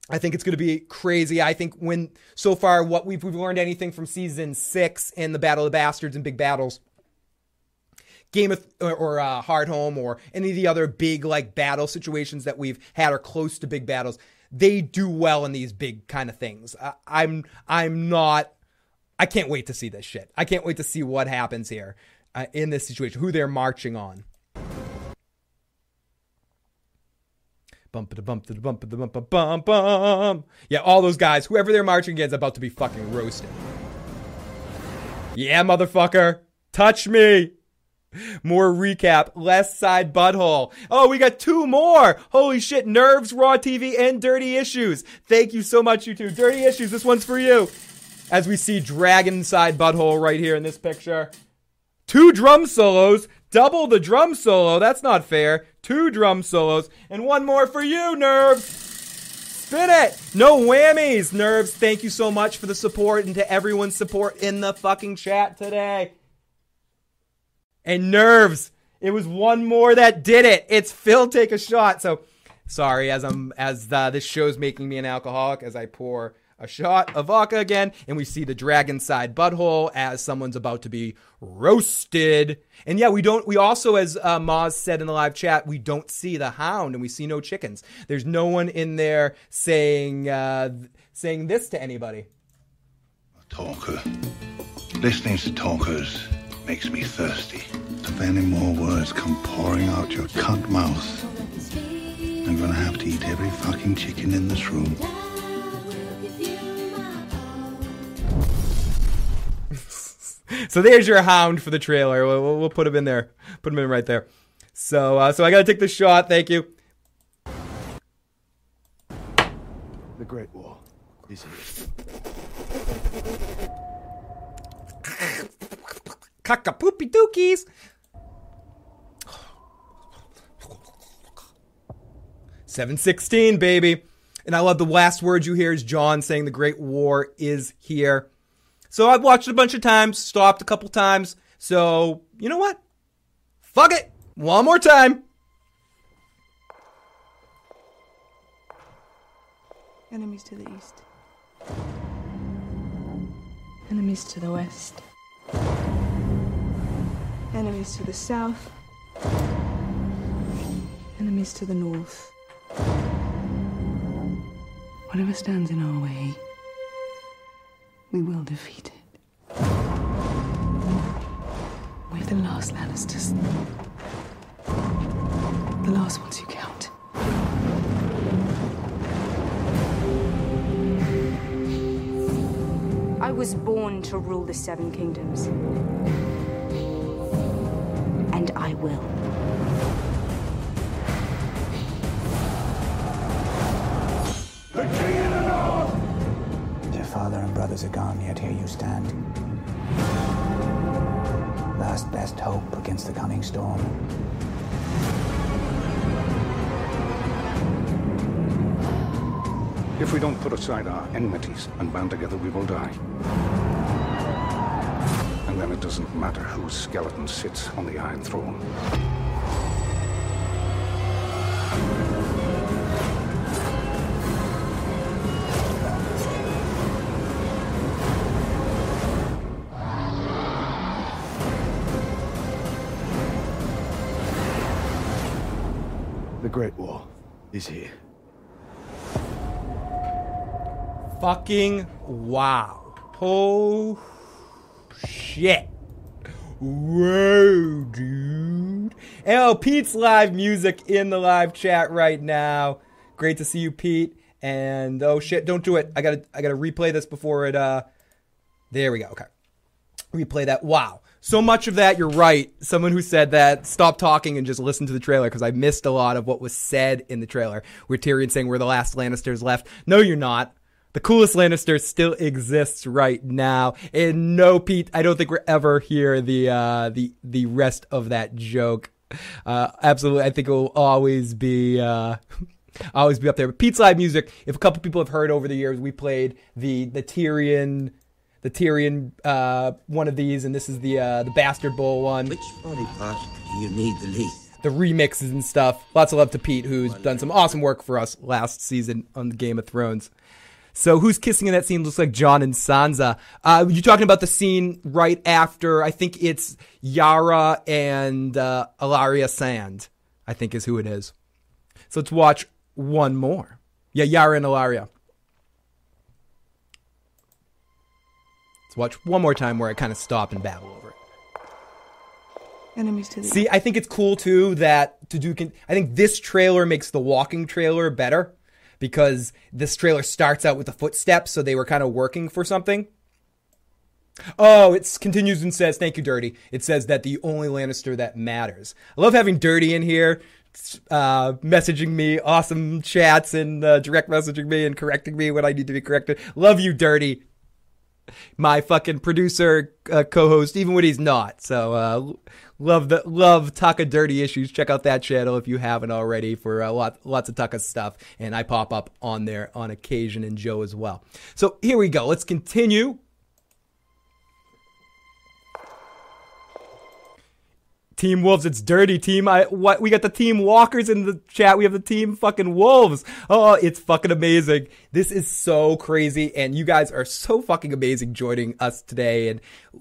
I think it's going to be crazy. I think when so far what we've we've learned anything from season six and the Battle of the Bastards and big battles, Game of or, or uh, Hardhome or any of the other big like battle situations that we've had are close to big battles they do well in these big kind of things. I, I'm I'm not. I can't wait to see this shit. I can't wait to see what happens here uh, in this situation. Who they're marching on. Bump to bump to bump bump bump bump bump. Yeah, all those guys, whoever they're marching against, about to be fucking roasted. Yeah, motherfucker, touch me. More recap. Less side butthole. Oh, we got two more. Holy shit. Nerves, Raw TV, and Dirty Issues. Thank you so much, you two. Dirty Issues, this one's for you. As we see Dragon side butthole right here in this picture. Two drum solos. Double the drum solo. That's not fair. Two drum solos. And one more for you, Nerves. Spin it. No whammies, Nerves. Thank you so much for the support and to everyone's support in the fucking chat today and nerves. It was one more that did it. It's Phil take a shot. So sorry as I'm as uh, this show's making me an alcoholic as I pour a shot of vodka again, and we see the dragon side butthole as someone's about to be roasted. And yeah, we don't. We also, as uh, Moz said in the live chat, we don't see the hound, and we see no chickens. There's no one in there saying uh, saying this to anybody. A Talker. Listening to talkers makes me thirsty. If any more words come pouring out your cunt mouth, I'm gonna have to eat every fucking chicken in this room. so there's your hound for the trailer. We'll, we'll, we'll put him in there. Put him in right there. So, uh, so I gotta take the shot. Thank you. The Great War is here. Caca poopy dookies. Seven sixteen, baby. And I love the last words you hear is Jon saying the Great War is here. So I've watched it a bunch of times, stopped a couple times. So you know what? Fuck it. One more time. Enemies to the east. Enemies to the west. Enemies to the south. Enemies to the north. Whatever stands in our way, we will defeat it. We're the last Lannisters. The last ones who count. I was born to rule the Seven Kingdoms. And I will. Their father and brothers are gone, yet here you stand. Last best hope against the coming storm. If we don't put aside our enmities and band together, we will die. And then it doesn't matter whose skeleton sits on the Iron Throne. The Great War is here. Fucking wow. Oh shit. Whoa, dude. Oh, Pete's live music in the live chat right now. Great to see you, Pete. And oh shit, don't do it. I gotta I gotta replay this before it uh there we go. Okay. Replay that. Wow. So much of that, you're right. Someone who said that, stop talking and just listen to the trailer because I missed a lot of what was said in the trailer. Where Tyrion saying we're the last Lannisters left. No, you're not. The coolest Lannister still exists right now. And no, Pete, I don't think we're ever hear the uh, the the rest of that joke. Uh, absolutely, I think it will always be. Uh, always be up there. But Pete's live music. If a couple people have heard over the years, we played the the Tyrion, the Tyrion uh, one of these, and this is the uh, the Bastard Bowl one. Which body part do you need the least? The remixes and stuff. Lots of love to Pete, who's done some awesome work for us last season on Game of Thrones. So who's kissing in that scene looks like Jon and Sansa. Uh, you're talking about the scene right after, I think it's Yara and uh, Ellaria Sand, I think is who it is. So let's watch one more. Yeah, Yara and Ellaria. Let's watch one more time where I kind of stop and babble over it. Enemies to the See, I think it's cool too that to do. Con- I think this trailer makes the walking trailer better because this trailer starts out with the footsteps, so they were kind of working for something. Oh, it continues and says, "Thank you, Dirty." It says that the only Lannister that matters. I love having Dirty in here, uh, messaging me awesome chats and uh, direct messaging me and correcting me when I need to be corrected. Love you, Dirty. My fucking producer, uh, co-host, even when he's not. So uh, love the love Taka Dirty issues. Check out that channel if you haven't already for uh, lot, lots of Taka stuff, and I pop up on there on occasion, and Joe as well. So here we go. Let's continue Team Wolves, it's dirty team. I what we got the team Walkers in the chat. We have the team fucking Wolves. Oh, it's fucking amazing. This is so crazy, and you guys are so fucking amazing joining us today. And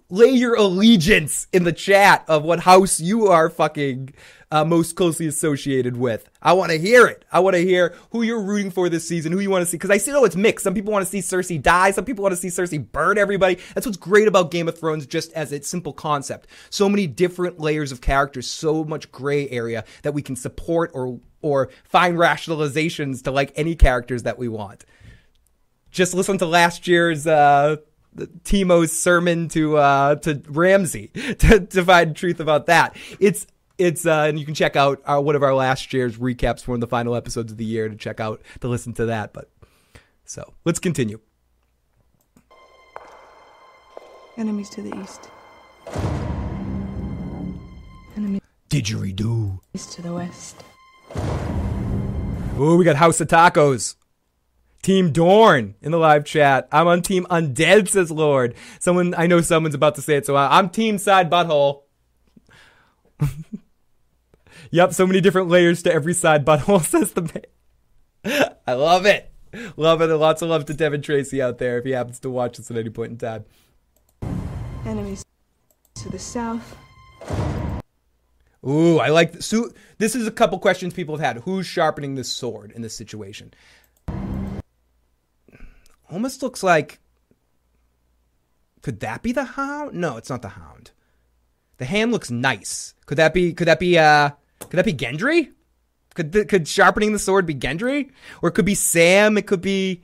lay your allegiance in the chat of what house you are fucking uh, most closely associated with. I want to hear it. I want to hear who you're rooting for this season, who you want to see. Because I see, know it's mixed. Some people want to see Cersei die. Some people want to see Cersei burn everybody. That's what's great about Game of Thrones, just as its simple concept. So many different layers of characters, so much gray area that we can support or or find rationalizations to like any characters that we want. Just listen to last year's uh, Timo's sermon to uh, to Ramsay to, to find truth about that. It's it's uh, and you can check out our, one of our last year's recaps from the final episodes of the year to check out to listen to that. But so let's continue. Enemies to the east. Enemies Didgeridoo. East to the west. Oh, we got House of Tacos. Team Dorne in the live chat. I'm on Team Undead, says Lord. Someone, I know someone's about to say it, so I'm Team Side Butthole. Yep, so many different layers to every side butthole, says the man. I love it. Love it. And lots of love to Devin Tracy out there if he happens to watch this at any point in time. Enemies to the south. Ooh, I like this. So this is a couple questions people have had. Who's sharpening this sword in this situation? Almost looks like. Could that be the hound? No, it's not the hound. The hand looks nice. Could that be? Could that be? Uh, could that be Gendry? Could th- could sharpening the sword be Gendry? Or it could be Sam? It could be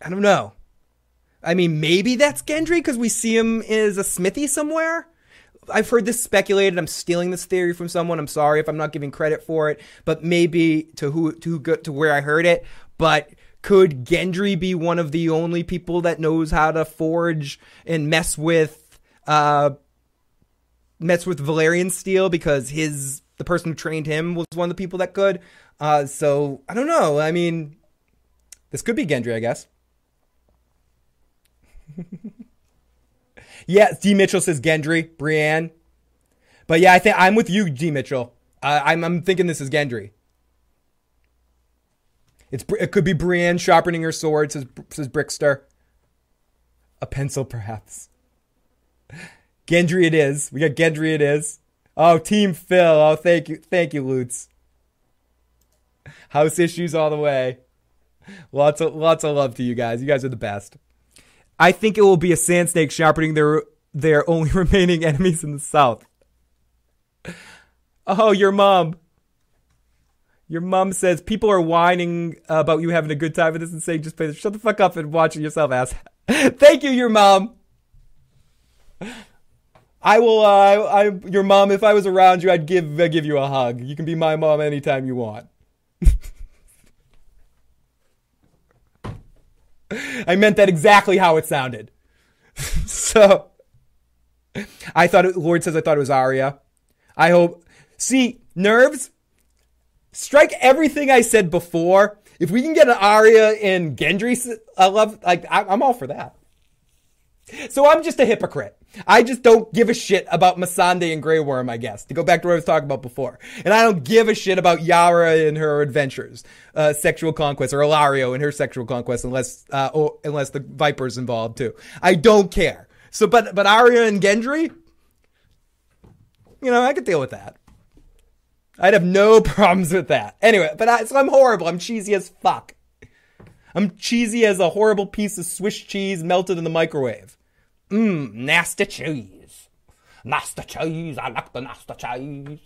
I don't know. I mean, maybe that's Gendry because we see him as a smithy somewhere. I've heard this speculated. I'm stealing this theory from someone. I'm sorry if I'm not giving credit for it, but maybe to who to who, to where I heard it. But could Gendry be one of the only people that knows how to forge and mess with uh mess with Valyrian steel because his the person who trained him was one of the people that could. Uh, so I don't know. I mean, this could be Gendry, I guess. yeah, D Mitchell says Gendry, Brienne. But yeah, I think I'm with you, D Mitchell. Uh, I'm I'm thinking this is Gendry. It's it could be Brienne sharpening her sword, says says Brickster. A pencil, perhaps. Gendry, it is. We got Gendry, it is. Oh, Team Phil. Oh, thank you, thank you, Lutz. House issues all the way. Lots of lots of love to you guys. You guys are the best. I think it will be a sand snake sharpening their their only remaining enemies in the south. Oh, your mom. Your mom says people are whining about you having a good time with this and saying just play this. Shut the fuck up and watch it yourself, ass. Thank you, your mom. I will. Uh, I, your mom. If I was around you, I'd give give you a hug. You can be my mom anytime you want. I meant that exactly how it sounded. so, I thought it, Lord says I thought it was Arya. I hope. See, nerves. Strike everything I said before. If we can get an Arya in Gendry, I love. Like I, I'm all for that. So I'm just a hypocrite. I just don't give a shit about Missandei and Grey Worm, I guess, to go back to what I was talking about before. And I don't give a shit about Yara and her adventures, uh, sexual conquest, or Ilario and her sexual conquest, unless, uh, oh, unless the Viper's involved too. I don't care. So, but, but Arya and Gendry, you know, I could deal with that. I'd have no problems with that. Anyway, but I, so I'm horrible. I'm cheesy as fuck. I'm cheesy as a horrible piece of Swiss cheese melted in the microwave. Mmm, nasty cheese. Nasty cheese. I like the nasty cheese.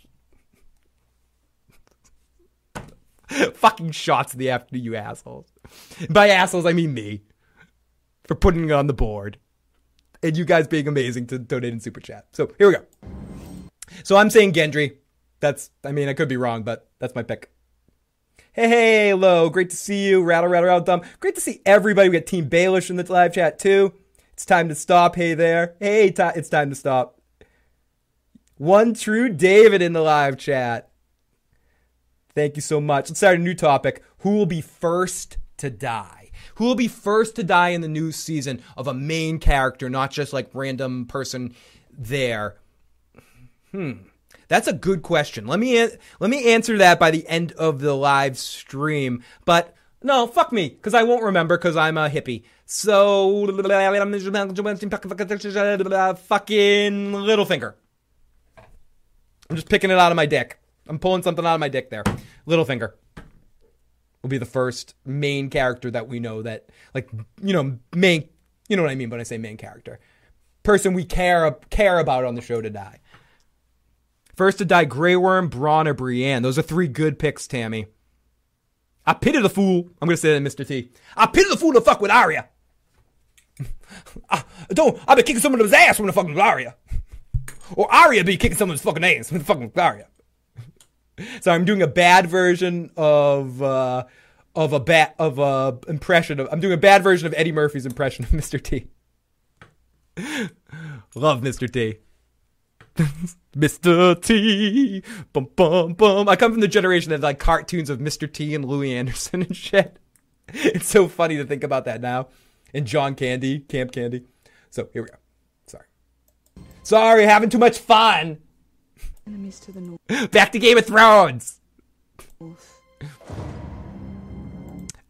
Fucking shots in the afternoon, you assholes. By assholes, I mean me. For putting it on the board. and you guys being amazing to donate in super chat. So here we go. So I'm saying Gendry. That's, I mean, I could be wrong, but that's my pick. Hey, hey, hello. Great to see you. Rattle, rattle, rattle, dumb. Great to see everybody. We got Team Baelish in the live chat too. It's time to stop. Hey there. Hey, it's time to stop. One true David in the live chat. Thank you so much. Let's start a new topic. Who will be first to die? Who will be first to die in the new season of a main character, not just like random person there? Hmm. That's a good question. Let me let me answer that by the end of the live stream. But no, fuck me, because I won't remember because I'm a hippie. So fucking Littlefinger. I'm just picking it out of my dick. I'm pulling something out of my dick there. Littlefinger will be the first main character that we know that, like, you know, main. You know what I mean when I say main character. Person we care care about on the show to die. First to die, Grey Worm, Bronn, or Brienne. Those are three good picks, Tammy. I pity the fool. I'm gonna say that, Mr. T. I pity the fool to fuck with Arya. I don't. I've been kicking someone's ass when the fucking with Arya. Or Arya be kicking someone's fucking ass when the fucking with Arya. So I'm doing a bad version of uh, of a bad of a impression of. I'm doing a bad version of Eddie Murphy's impression of Mr. T. Love Mr. T. Mr. T. Bum bum bum. I come from the generation that like cartoons of Mr. T and Louie Anderson and shit. It's so funny to think about that now. And John Candy, Camp Candy. So here we go. Sorry. Sorry, having too much fun. Enemies to the north. Back to Game of Thrones.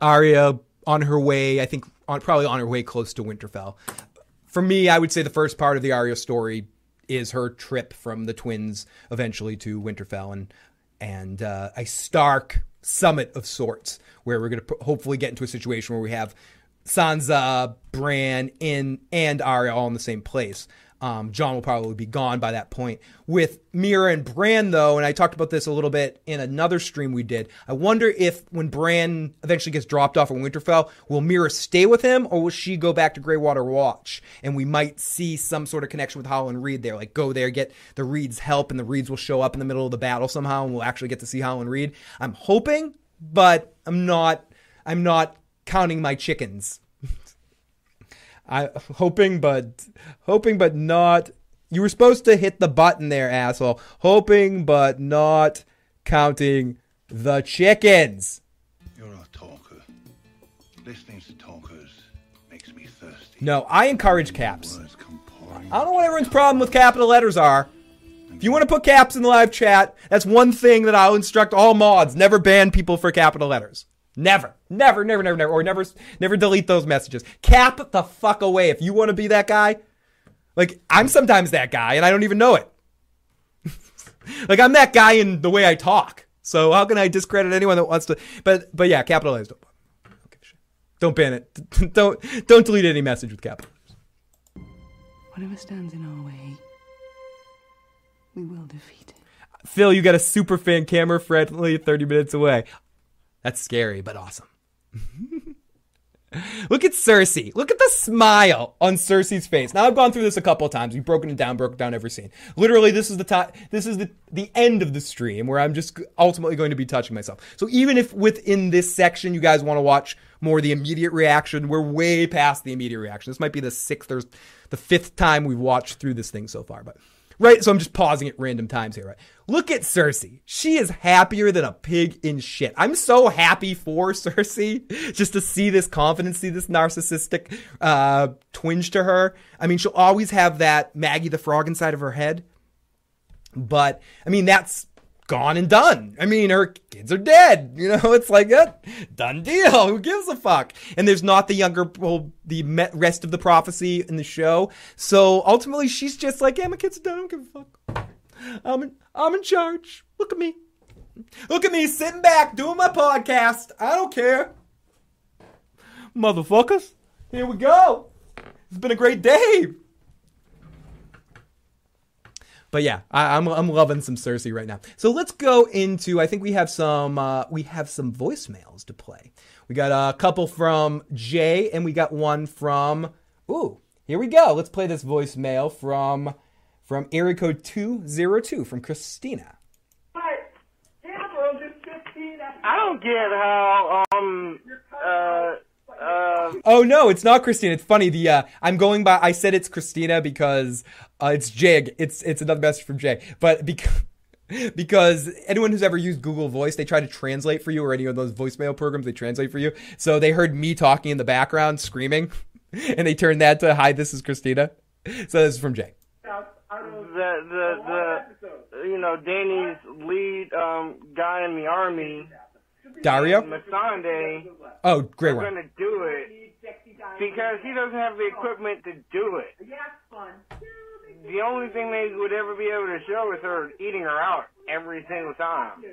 Arya on her way, I think, on probably on her way close to Winterfell. For me, I would say the first part of the Arya story is her trip from the twins eventually to Winterfell and and uh, a Stark summit of sorts, where we're going to hopefully get into a situation where we have Sansa, Bran, in and Arya all in the same place. Um, Jon will probably be gone by that point. With Meera and Bran, though, and I talked about this a little bit in another stream we did. I wonder if when Bran eventually gets dropped off in Winterfell, will Meera stay with him or will she go back to Greywater Watch? And we might see some sort of connection with Howland Reed there, like go there, get the Reeds' help, and the Reeds will show up in the middle of the battle somehow, and we'll actually get to see Howland Reed. I'm hoping, but I'm not. I'm not counting my chickens. I hoping, but hoping, but not. You were supposed to hit the button there, asshole. Hoping, but not counting the chickens. You're a talker. Listening to talkers makes me thirsty. No, I encourage caps. Words come pouring I don't know what everyone's problem with capital letters are. If you want to put caps in the live chat, that's one thing that I'll instruct all mods. Never ban people for capital letters. Never, never, never, never, never, or never, never delete those messages. Cap the fuck away. If you want to be that guy, like I'm sometimes that guy, and I don't even know it. like I'm that guy in the way I talk. So how can I discredit anyone that wants to? But but yeah, capitalize. Don't, don't give a shit. Don't ban it. don't don't delete any message with capital. Whatever stands in our way, we will defeat it. Phil, you got a super fan camera friendly 30 minutes away. That's scary, but awesome. Look at Cersei. Look at the smile on Cersei's face. Now I've gone through this a couple times. We've broken it down, broken down every scene. Literally, this is the top. This is the the end of the stream where I'm just ultimately going to be touching myself. So even if within this section you guys want to watch more the immediate reaction, we're way past the immediate reaction. This might be the sixth or the fifth time we've watched through this thing so far, but right? So I'm just pausing at random times here, right? Look at Cersei. She is happier than a pig in shit. I'm so happy for Cersei just to see this confidence, see this narcissistic uh, twinge to her. I mean, she'll always have that Maggie the Frog inside of her head. But, I mean, that's gone and done. I mean, her kids are dead. You know, it's like a done deal. Who gives a fuck? And there's not the younger, well, the rest of the prophecy in the show. So ultimately, she's just like, yeah, my kids are done. I don't give a fuck. I'm in, I'm in charge. Look at me. Look at me sitting back doing my podcast. I don't care. Motherfuckers. Here we go. It's been a great day. But yeah, I, am I'm, I'm loving some Cersei right now. So let's go into. I think we have some uh, we have some voicemails to play. We got a couple from Jay, and we got one from. Ooh, Here we go. Let's play this voicemail from from area code 202 from Christina. I don't get how um uh uh Oh no, it's not Christina. It's funny. The uh, I'm going by. I said it's Christina because uh, it's Jig. It's it's another message from Jay. But because because anyone who's ever used Google Voice, they try to translate for you, or any of those voicemail programs, they translate for you. So they heard me talking in the background, screaming, and they turned that to "Hi, this is Christina." So this is from Jay. the the the you know Dany's lead um guy in the army Daario. Missandei Oh, great are one. gonna do it because he doesn't have the equipment to do it. The only thing they would ever be able to show is her eating her out every single time.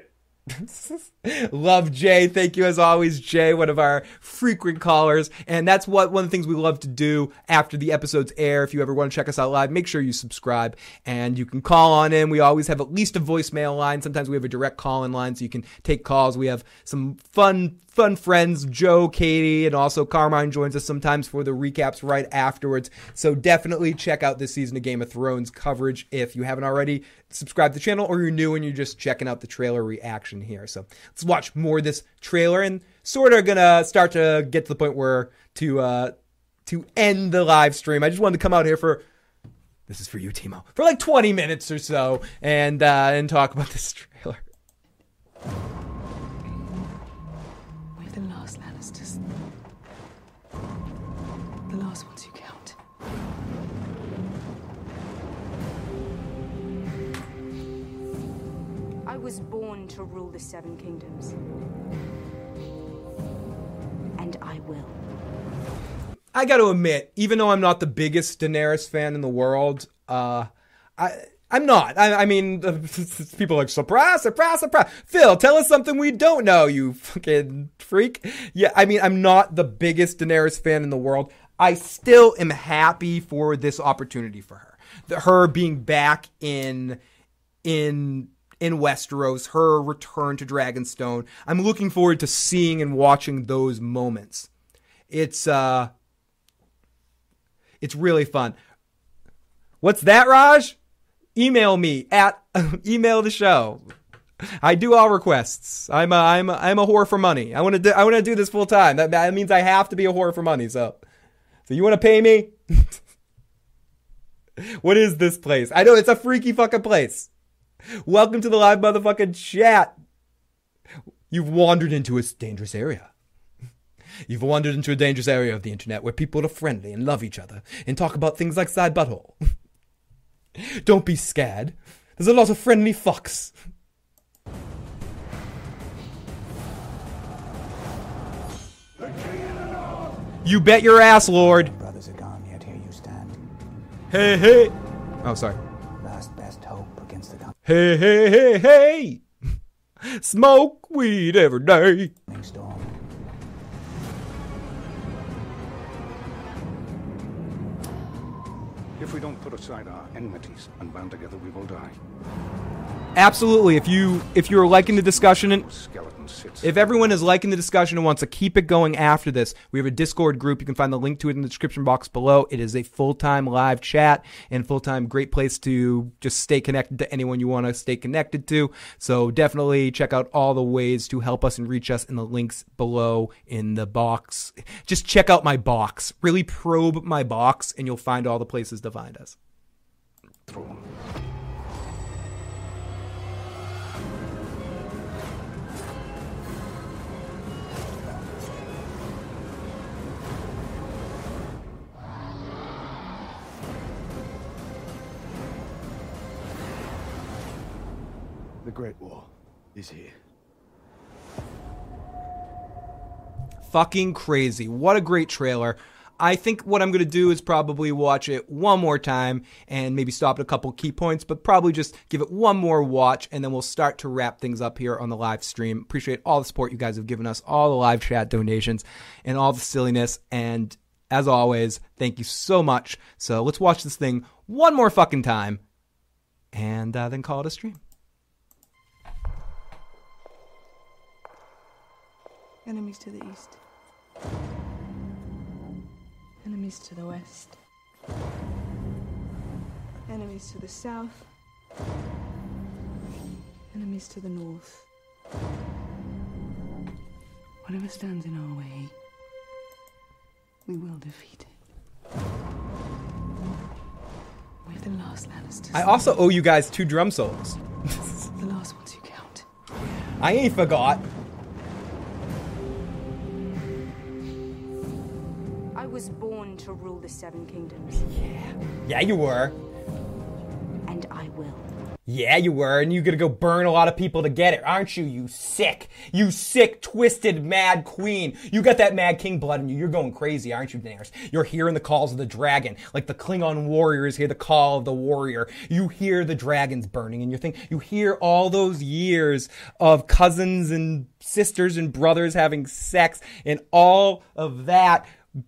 love Jay. Thank you as always, Jay, one of our frequent callers. And that's what one of the things we love to do after the episodes air. If you ever want to check us out live, make sure you subscribe and you can call on in. We always have at least a voicemail line. Sometimes we have a direct call in line so you can take calls. We have some fun fun friends, Joe, Katie, and also Carmine joins us sometimes for the recaps right afterwards. So definitely check out this season of Game of Thrones coverage if you haven't already. Subscribe to the channel or you're new and you're just checking out the trailer reaction here. So let's watch more of this trailer and sort of gonna start to get to the point where to uh to end the live stream. I just wanted to come out here for this is for you, Timo, for like 20 minutes or so and uh and talk about this trailer. Was born to rule the Seven Kingdoms. And I will. I got to admit, even though I'm not the biggest Daenerys fan in the world, uh, I I'm not. I, I mean, people like surprise, surprise, surprise. Phil, tell us something we don't know, you fucking freak. Yeah, I mean, I'm not the biggest Daenerys fan in the world. I still am happy for this opportunity for her, the, her being back in in in Westeros, her return to Dragonstone. I'm looking forward to seeing and watching those moments. It's uh it's really fun. What's that, Raj? Email me at email the show. I do all requests. I'm a I'm a, I'm a whore for money. I want to do I want to do this full time. That, that means I have to be a whore for money. So, so you want to pay me? what is this place? I know it's a freaky fucking place. Welcome to the live motherfucking chat. You've wandered into a dangerous area. You've wandered into a dangerous area of the internet where people are friendly and love each other and talk about things like side butthole. Don't be scared. There's a lot of friendly fucks. You bet your ass, Lord. Brothers are gone, yet here you stand. Hey, hey. Oh, sorry. Hey, hey, hey, hey. Smoke weed every day. storm. If we don't put aside our enmities and band together, we will die. Absolutely. If you if you're liking the discussion and If everyone is liking the discussion and wants to keep it going after this, we have a Discord group. You can find the link to it in the description box below. It is a full-time live chat and full-time great place to just stay connected to anyone you want to stay connected to. So definitely check out all the ways to help us and reach us in the links below in the box. Just check out my box. Really probe my box and you'll find all the places to find us. The Great Wall is here. fucking crazy. What a great trailer. I think what I'm going to do is probably watch it one more time and maybe stop at a couple key points, but probably just give it one more watch and then we'll start to wrap things up here on the live stream. Appreciate all the support you guys have given us, all the live chat donations, and all the silliness. And as always, thank you so much. So let's watch this thing one more fucking time and uh, then call it a stream. Enemies to the east. Enemies to the west. Enemies to the south, enemies to the north. Whatever stands in our way, we will defeat it. We're the last Lannisters. I also owe you guys two drum solos. the last ones who count. I ain't forgot. To rule the Seven Kingdoms. Yeah, you were. And I will. Yeah, you were, and you're gonna go burn a lot of people to get it, aren't you? You sick, you sick, twisted, mad queen. You got that mad king blood in you. You're going crazy, aren't you, Daenerys? You're hearing the calls of the dragon, like the Klingon warriors hear the call of the warrior. You hear the dragons burning in your thing. You hear all those years of cousins and sisters and brothers having sex, and all of that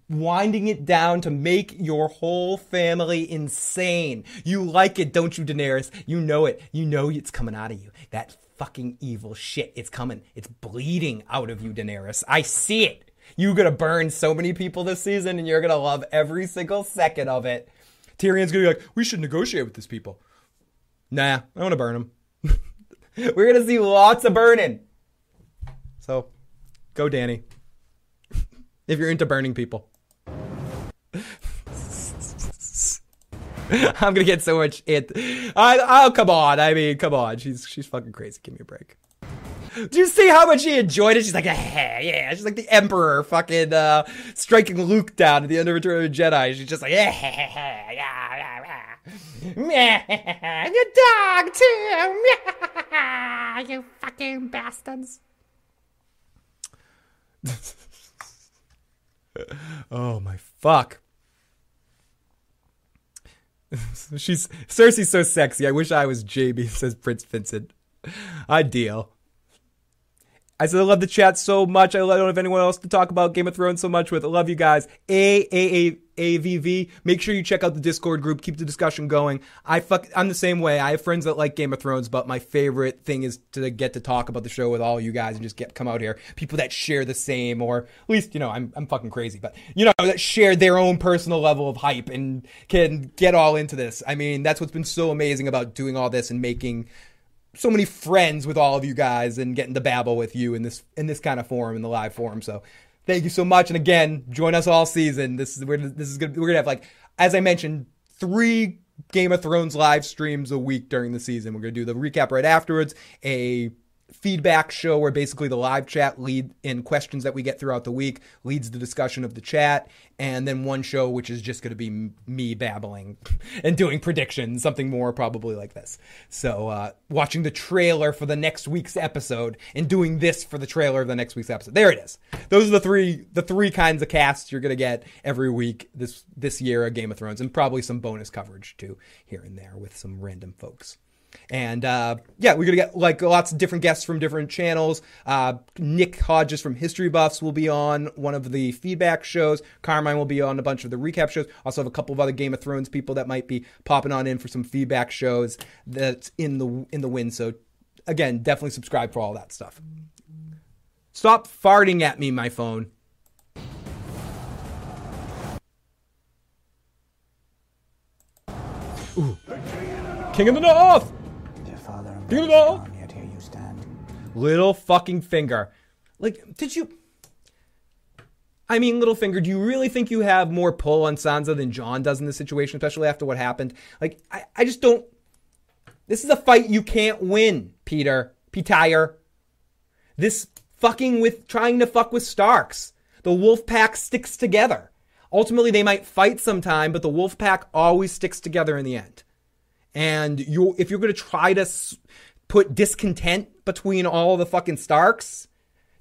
winding it down to make your whole family insane. You like it, don't you, Daenerys? You know it. You know it's coming out of you. That fucking evil shit. It's coming. It's bleeding out of you, Daenerys. I see it. You're gonna burn so many people this season, and you're gonna love every single second of it. Tyrion's gonna be like, we should negotiate with these people. Nah, I wanna burn them. We're gonna see lots of burning. So, go, Dany if you're into burning people. I'm gonna get so much it. I, oh come on! I mean, come on. She's she's fucking crazy. Give me a break. Do you see how much she enjoyed it? She's like, yeah, yeah. She's like the Emperor, fucking uh, striking Luke down at the end of Return of the Jedi. She's just like, yeah, yeah, yeah, yeah. Your dog too. you fucking bastards. oh my fuck. She's Cersei's so sexy. I wish I was JB, says Prince Vincent. Ideal. I said I love the chat so much. I don't have anyone else to talk about Game of Thrones so much with. I love you guys. A A A A V V. Make sure you check out the Discord group. Keep the discussion going. I fuck. I'm the same way. I have friends that like Game of Thrones, but my favorite thing is to get to talk about the show with all you guys and just get come out here. People that share the same, or at least you know I'm I'm fucking crazy, but you know that share their own personal level of hype and can get all into this. I mean that's what's been so amazing about doing all this and making so many friends with all of you guys and getting to babble with you in this in this kind of forum in the live forum. So thank you so much. And again, join us all season. This is we're this is gonna we're gonna have like as I mentioned three Game of Thrones live streams a week during the season. We're gonna do the recap right afterwards. A feedback show where basically the live chat lead in questions that we get throughout the week leads the discussion of the chat and then one show which is just going to be me babbling and doing predictions something more probably like this. So uh, watching the trailer for the next week's episode and doing this for the trailer of the next week's episode. There it is. Those are the three the three kinds of casts you're going to get every week this this year of game of thrones and probably some bonus coverage too here and there with some random folks and uh, yeah, we're gonna get like lots of different guests from different channels. Uh, Nick Hodges from History Buffs will be on one of the feedback shows. Carmine will be on a bunch of the recap shows. Also have a couple of other Game of Thrones people that might be popping on in for some feedback shows that's in the in the wind. So again, definitely subscribe for all that stuff. Stop farting at me, my phone. Ooh. King of the North! King of the Yet here you stand. Little fucking finger. Like, did you. I mean, Littlefinger, do you really think you have more pull on Sansa than Jon does in this situation, especially after what happened? Like, I, I just don't. This is a fight you can't win, Peter. Petyr. This fucking with trying to fuck with Starks. The wolf pack sticks together. Ultimately, they might fight sometime, but the wolf pack always sticks together in the end. And you, if you're going to try to put discontent between all the fucking Starks,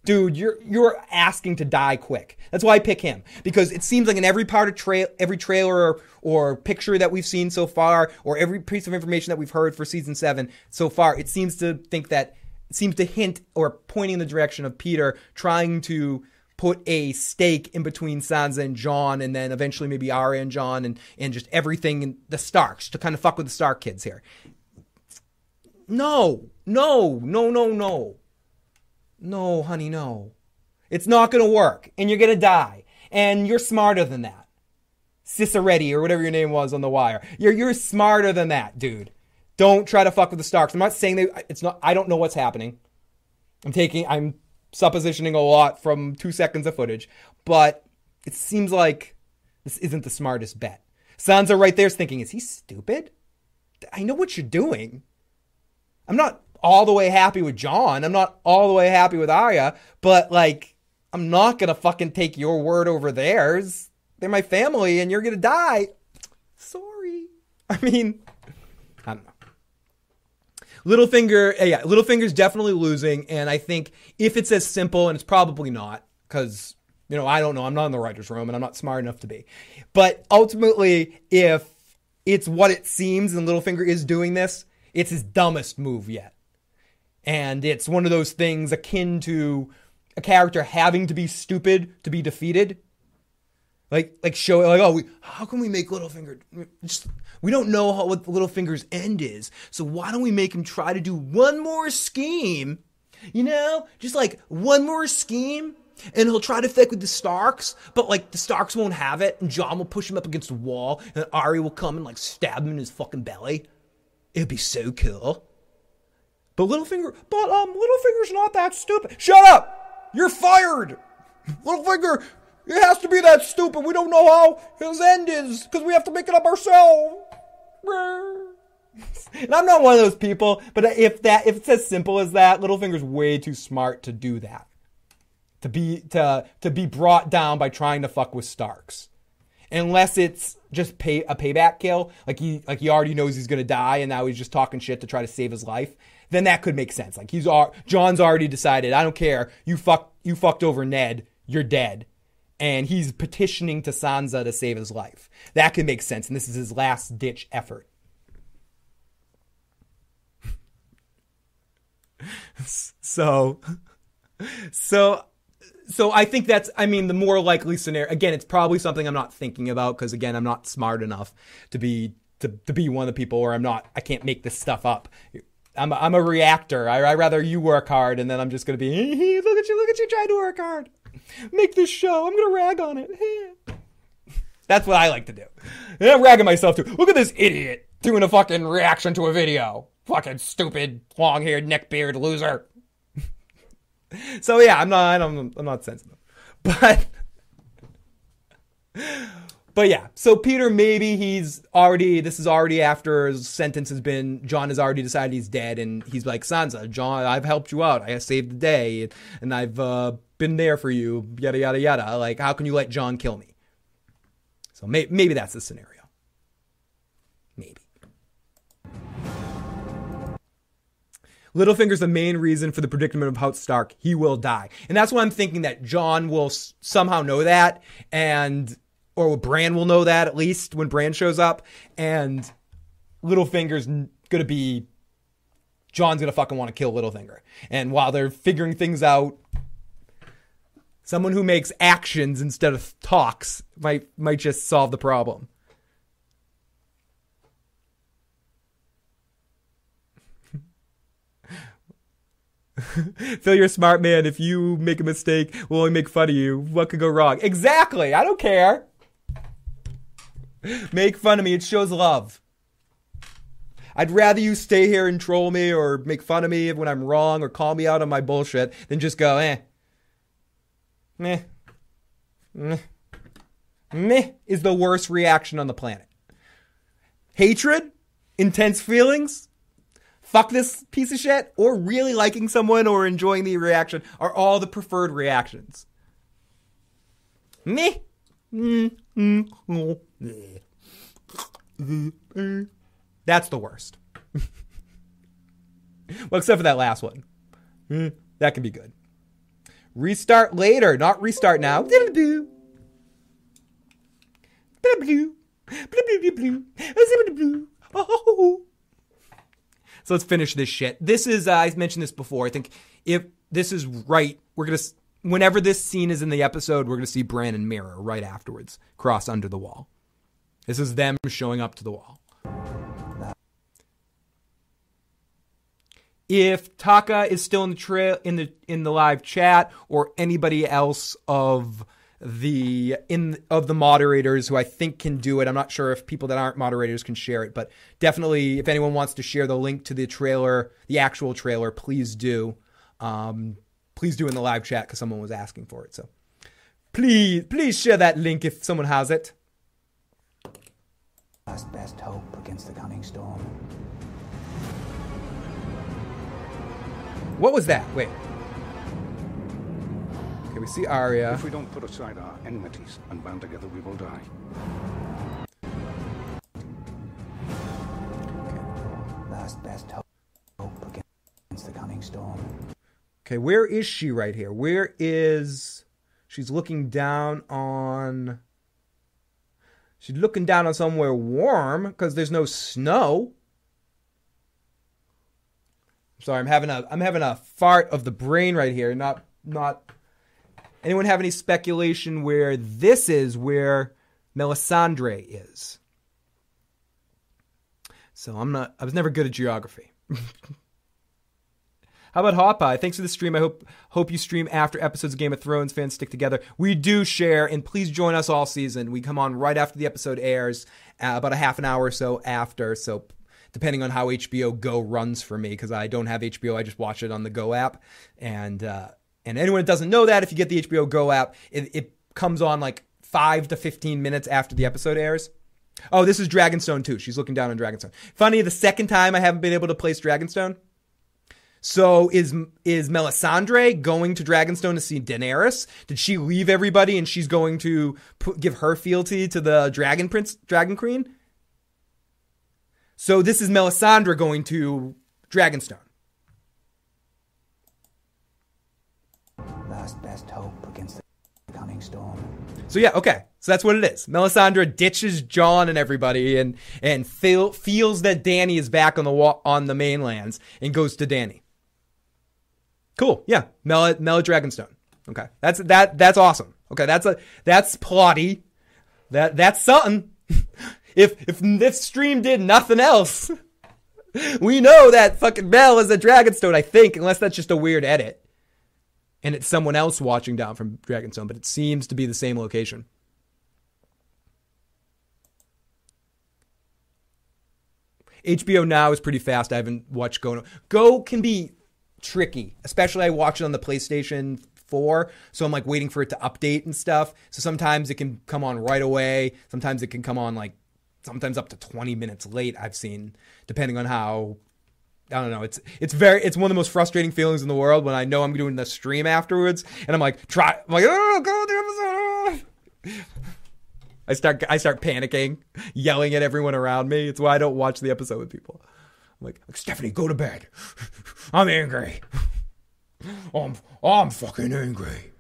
dude, you're you're asking to die quick. That's why I pick him because it seems like in every part of trail, every trailer or, or picture that we've seen so far, or every piece of information that we've heard for season seven so far, it seems to think that seems to hint or pointing in the direction of Peter trying to put a stake in between Sansa and Jon, and then eventually maybe Arya and Jon, and and just everything in the Starks to kind of fuck with the Stark kids here. No, no, no, no, no. No, honey, no. It's not to work, and you're to die, and you're smarter than that. Carcetti or whatever your name was on the wire. You're you're smarter than that, dude. Don't try to fuck with the Starks. I'm not saying that it's not. I don't know what's happening. I'm taking. I'm suppositioning a lot from two seconds of footage, but it seems like this isn't the smartest bet. Sansa right there's thinking, is he stupid? I know what you're doing. I'm not all the way happy with Jon. I'm not all the way happy with Arya, but like, I'm not gonna fucking take your word over theirs. They're my family, and you're gonna die. Sorry. I mean, I don't know. Littlefinger, uh, yeah, Littlefinger's definitely losing, and I think if it's as simple, and it's probably not, because you know I don't know, I'm not in the writers' room, and I'm not smart enough to be. But ultimately, if it's what it seems, and Littlefinger is doing this, it's his dumbest move yet, and it's one of those things akin to a character having to be stupid to be defeated. Like, like show like, oh, we, how can we make Littlefinger? Just we don't know how, what Littlefinger's end is, so why don't we make him try to do one more scheme? You know, just like one more scheme, and he'll try to fake with the Starks, but like the Starks won't have it, and Jon will push him up against a wall, and Arya will come and like stab him in his fucking belly. It'd be so cool. But Littlefinger, but um, Littlefinger's not that stupid. Shut up! You're fired. Littlefinger, it has to be that stupid. We don't know how his end is because we have to make it up ourselves. And I'm not one of those people, but if that if it's as simple as that, Littlefinger's way too smart to do that. To be to to be brought down by trying to fuck with Starks. Unless it's just pay a payback kill, like he like he already knows he's gonna die and now he's just talking shit to try to save his life, then that could make sense. Like he's Jon's already decided, I don't care, you fuck you fucked over Ned, you're dead and he's petitioning to Sansa to save his life. That could make sense, and this is his last ditch effort. so, so, so I think that's, I mean, the more likely scenario. Again, it's probably something I'm not thinking about because, again, I'm not smart enough to be to, to be one of the people, or I'm not. I can't make this stuff up. I'm a, I'm a reactor. I, I rather you work hard, and then I'm just gonna be look at you, look at you trying to work hard. Make this show. I'm gonna rag on it. That's what I like to do. And I'm ragging myself too. Look at this idiot doing a fucking reaction to a video. Fucking stupid, long-haired, neckbeard loser. so yeah, I'm not. I'm, I'm not sensitive, but. But yeah, so Peter, maybe he's already, this is already after his sentence has been, Jon has already decided he's dead, and he's like, Sansa, Jon, I've helped you out. I saved the day, and I've uh, been there for you, yada, yada, yada. Like, how can you let Jon kill me? So may- maybe that's the scenario. Maybe. Littlefinger's the main reason for the predicament of House Stark. He will die. And that's why I'm thinking that Jon will s- somehow know that, and, or Bran will know that at least when Bran shows up, and Littlefinger's gonna be, Jon's gonna fucking want to kill Littlefinger. And while they're figuring things out, Someone who makes actions instead of talks might might just solve the problem. Phil, you're a smart man. If you make a mistake, we'll only make fun of you. What could go wrong? Exactly. I don't care. Make fun of me. It shows love. I'd rather you stay here and troll me or make fun of me when I'm wrong or call me out on my bullshit than just go, eh, meh, meh, meh is the worst reaction on the planet. Hatred, intense feelings, fuck this piece of shit, or really liking someone or enjoying the reaction are all the preferred reactions. Meh. Mm, mm, mm. That's the worst. well, except for that last one. That can be good. Restart later, not restart now. So let's finish this shit. This is uh, I mentioned this before. I think if this is right, we're gonna whenever this scene is in the episode, we're gonna see Bran and Meera right afterwards cross under the wall. This is them showing up to the wall. if Taka is still in the trail in the in the live chat or anybody else of the in of the moderators who I think can do it. I'm not sure if people that aren't moderators can share it, but definitely if anyone wants to share the link to the trailer, the actual trailer, please do. Um, please do in the live chat because someone was asking for it. So please, please share that link if someone has it. Last best hope against the coming storm. What was that? Wait. Okay, we see Arya. If we don't put aside our enmities and band together, we will die. Last best hope against the coming storm. Okay, where is she right here? Where is she's looking down on She's looking down on somewhere warm because there's no snow. Sorry, I'm having a I'm having a fart of the brain right here. Not not anyone have any speculation where this is where Melisandre is? So I'm not I was never good at geography. How about Hot? Thanks for the stream. I hope hope you stream after episodes of Game of Thrones. Fans stick together. We do share, and please join us all season. We come on right after the episode airs, uh, about a half an hour or so after. So depending on how HBO Go runs for me, because I don't have HBO, I just watch it on the Go app. And uh, and anyone that doesn't know that, if you get the HBO Go app, it, it comes on like five to fifteen minutes after the episode airs. Oh, this is Dragonstone too. She's looking down on Dragonstone. Funny, the second time I haven't been able to place Dragonstone. So is is Melisandre going to Dragonstone to see Daenerys? Did she leave everybody and she's going to put, give her fealty to the Dragon Prince, Dragon Queen? So this is Melisandre going to Dragonstone. Last best hope against the coming storm. So yeah, okay. So that's what it is. Melisandre ditches Jon and everybody and and feel, feels that Dany is back on the wa- on the mainlands and goes to Dany. Cool. Yeah. Mel Mel Dragonstone. Okay. That's that that's awesome. Okay, that's a that's plotty. That that's something. if if this stream did nothing else, we know that fucking Mel is a Dragonstone, I think, unless that's just a weird edit. And it's someone else watching down from Dragonstone, but it seems to be the same location. HBO Now is pretty fast. I haven't watched Go. Go can be tricky, especially I watch it on the PlayStation 4, so I'm like waiting for it to update and stuff. So sometimes it can come on right away. Sometimes it can come on like sometimes up to 20 minutes late. I've seen depending on how I don't know. It's it's very it's one of the most frustrating feelings in the world when I know I'm doing the stream afterwards and I'm like try I'm like oh go the episode. I start I start panicking, yelling at everyone around me. It's why I don't watch the episode with people. I'm like, Stephanie, go to bed. I'm angry. I'm, I'm fucking angry.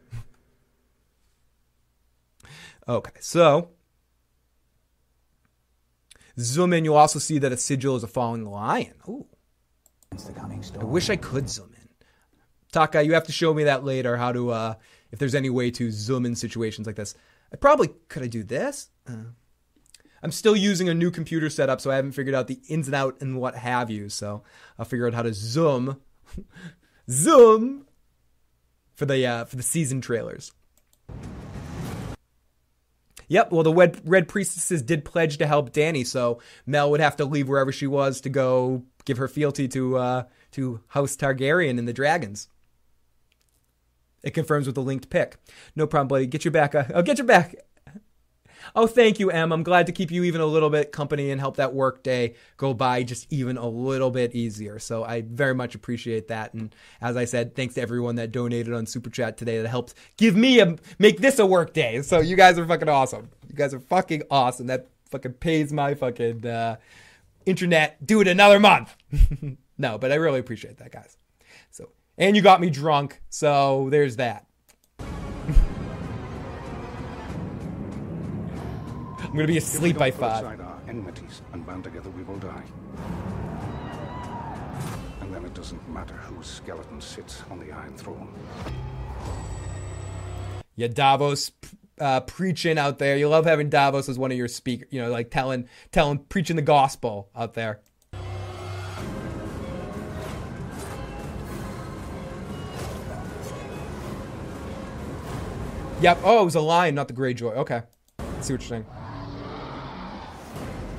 Okay, so zoom in. You'll also see that a sigil is a falling lion. Ooh. I wish I could zoom in. Taka, you have to show me that later. How to, uh, if there's any way to zoom in situations like this. I probably could I do this? Uh, I'm still using a new computer setup, so I haven't figured out the ins and out and what have you. So I'll figure out how to zoom, zoom for the uh, for the season trailers. Yep. Well, the red, red priestesses did pledge to help Dany, so Mel would have to leave wherever she was to go give her fealty to uh, to House Targaryen and the dragons. It confirms with the linked pick. No problem, buddy. Get your back. Uh, I'll get your back. Oh, thank you, Em. I'm glad to keep you even a little bit company and help that work day go by just even a little bit easier. So I very much appreciate that. And as I said, thanks to everyone that donated on Super Chat today that helped give me a make this a work day. So you guys are fucking awesome. You guys are fucking awesome. That fucking pays my fucking uh, internet. Do it another month. no, but I really appreciate that, guys. So and you got me drunk. So there's that. I'm gonna be asleep by five. Our enmities and band together, we will die. And then it doesn't matter whose skeleton sits on the Iron Throne. Yeah, Davos uh, preaching out there. You love having Davos as one of your speakers. You know, like telling, telling, preaching the gospel out there. Yep. Oh, it was a lion, not the Greyjoy. Okay. I see what you're saying.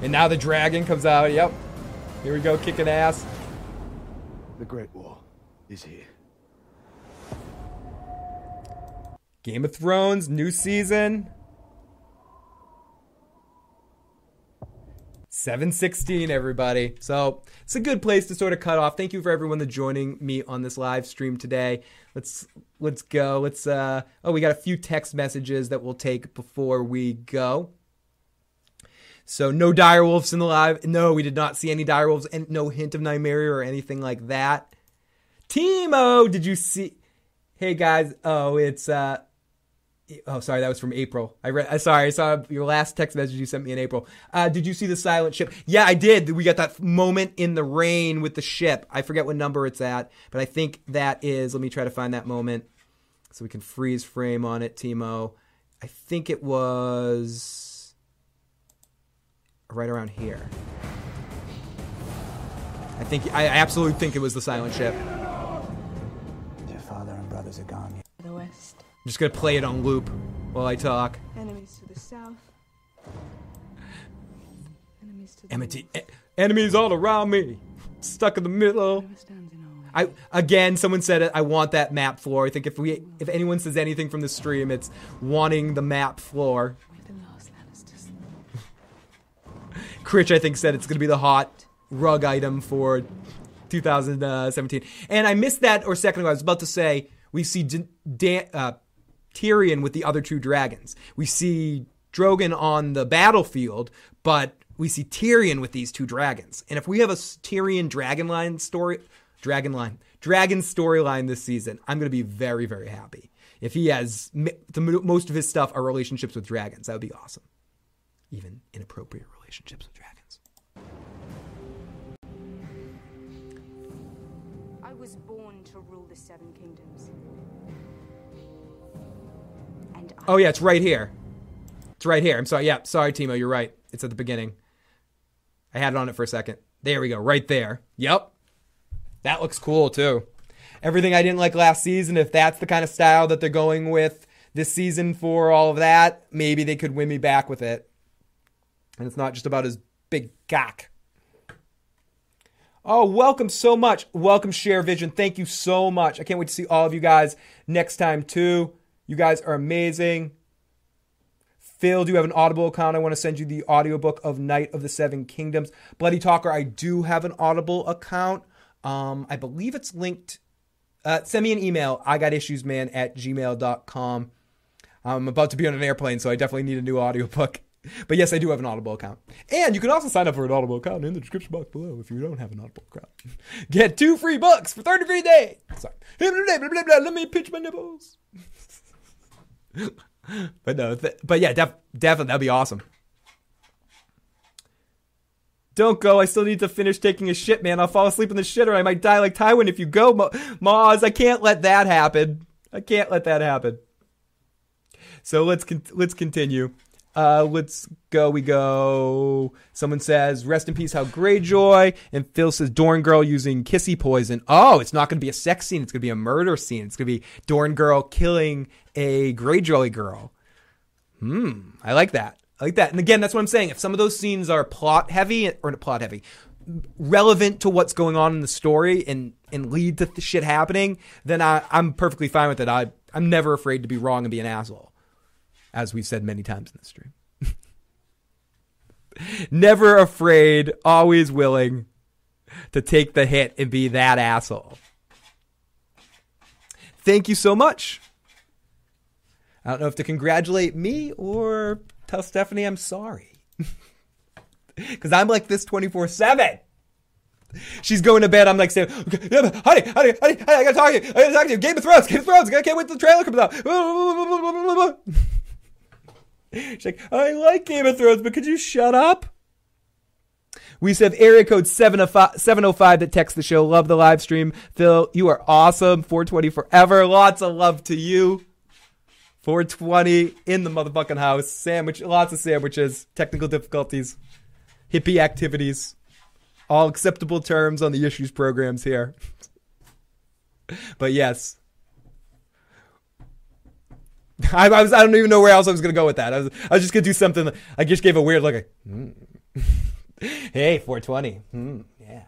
And now the dragon comes out. Yep. Here we go, kicking ass. The Great Wall is here. Game of Thrones, new season. 716 everybody so it's a good place to sort of cut off thank you for everyone that's joining me on this live stream today let's let's go let's uh oh we got a few text messages that we'll take before we go so no direwolves in the live no we did not see any direwolves and no hint of nymeria or anything like that timo did you see hey guys oh it's uh Oh, sorry, that was from April. I read. Uh, sorry, I saw your last text message you sent me in April. Uh, did you see the silent ship? Yeah, I did. We got that moment in the rain with the ship. I forget what number it's at, but I think that is. Let me try to find that moment so we can freeze frame on it, Timo. I think it was right around here. I think I absolutely think it was the silent ship. Your father and brothers are gone. The west. I'm just gonna play it on loop while I talk. Enemies to the south. Enemies to the Enmity, e- enemies all around me, stuck in the middle. I again, someone said it. I want that map floor. I think if we, if anyone says anything from the stream, it's wanting the map floor. Critch, I think, said it's gonna be the hot rug item for 2017. And I missed that or second ago. I was about to say we see D- Dan, uh, Tyrion with the other two dragons. We see Drogon on the battlefield, but we see Tyrion with these two dragons. And if we have a Tyrion dragon line story, dragon line, dragon storyline this season, I'm going to be very, very happy. If he has the most of his stuff are relationships with dragons, that would be awesome. Even inappropriate relationships with dragons. I was born to rule the Seven Kingdoms. And I Oh yeah, it's right here. It's right here. I'm sorry. Yeah, sorry, Timo. You're right. It's at the beginning. I had it on it for a second. There we go. Right there. Yep. That looks cool too. Everything I didn't like last season, if that's the kind of style that they're going with this season for all of that, maybe they could win me back with it. And it's not just about his big cock. Oh, welcome so much. Welcome, Share Vision. Thank you so much. I can't wait to see all of you guys next time, too. You guys are amazing. Phil, do you have an Audible account? I want to send you the audiobook of Knight of the Seven Kingdoms. Bloody Talker, I do have an Audible account. Um, I believe it's linked. Uh, send me an email, I got issues, man, at gmail.com. I'm about to be on an airplane, so I definitely need a new audiobook. But yes, I do have an Audible account. And you can also sign up for an Audible account in the description box below if you don't have an Audible account. Get two free books for 30 free days. Sorry. Let me pitch my nipples. but no, th- but yeah, def- definitely that'd be awesome. Don't go. I still need to finish taking a shit, man. I'll fall asleep in the shit or I might die like Tywin if you go, Ma-. I can't let that happen. I can't let that happen. So let's con- let's continue. Uh, let's go. We go. Someone says, "Rest in peace, how Greyjoy." And Phil says, "Dorne girl using kissy poison." Oh, it's not going to be a sex scene. It's going to be a murder scene. It's going to be Dorne girl killing a Greyjoy girl. Hmm, I like that. I like that. And again, that's what I'm saying. If some of those scenes are plot heavy or not plot heavy, relevant to what's going on in the story and and lead to shit happening, then I, I'm perfectly fine with it. I I'm never afraid to be wrong and be an asshole, as we've said many times in this stream. never afraid, always willing to take the hit and be that asshole. Thank you so much. I don't know if to congratulate me or tell Stephanie I'm sorry. Because I'm like this 24 7. She's going to bed. I'm like saying, honey, honey, honey, honey, I gotta talk to you. I gotta talk to you. Game of Thrones, Game of Thrones. I can't wait till the trailer comes out. She's like, I like Game of Thrones, but could you shut up? We have area code 705, 705 that texts the show. Love the live stream. Phil, you are awesome. 420 forever. Lots of love to you. 420 in the motherfucking house. Sandwich, lots of sandwiches. Technical difficulties. Hippie activities. All acceptable terms on the issues programs here. but yes. I, I was I don't even know where else I was gonna go with that. I was I was just gonna do something. I just gave a weird look. Like, mm. hey, 420. Mm, yeah,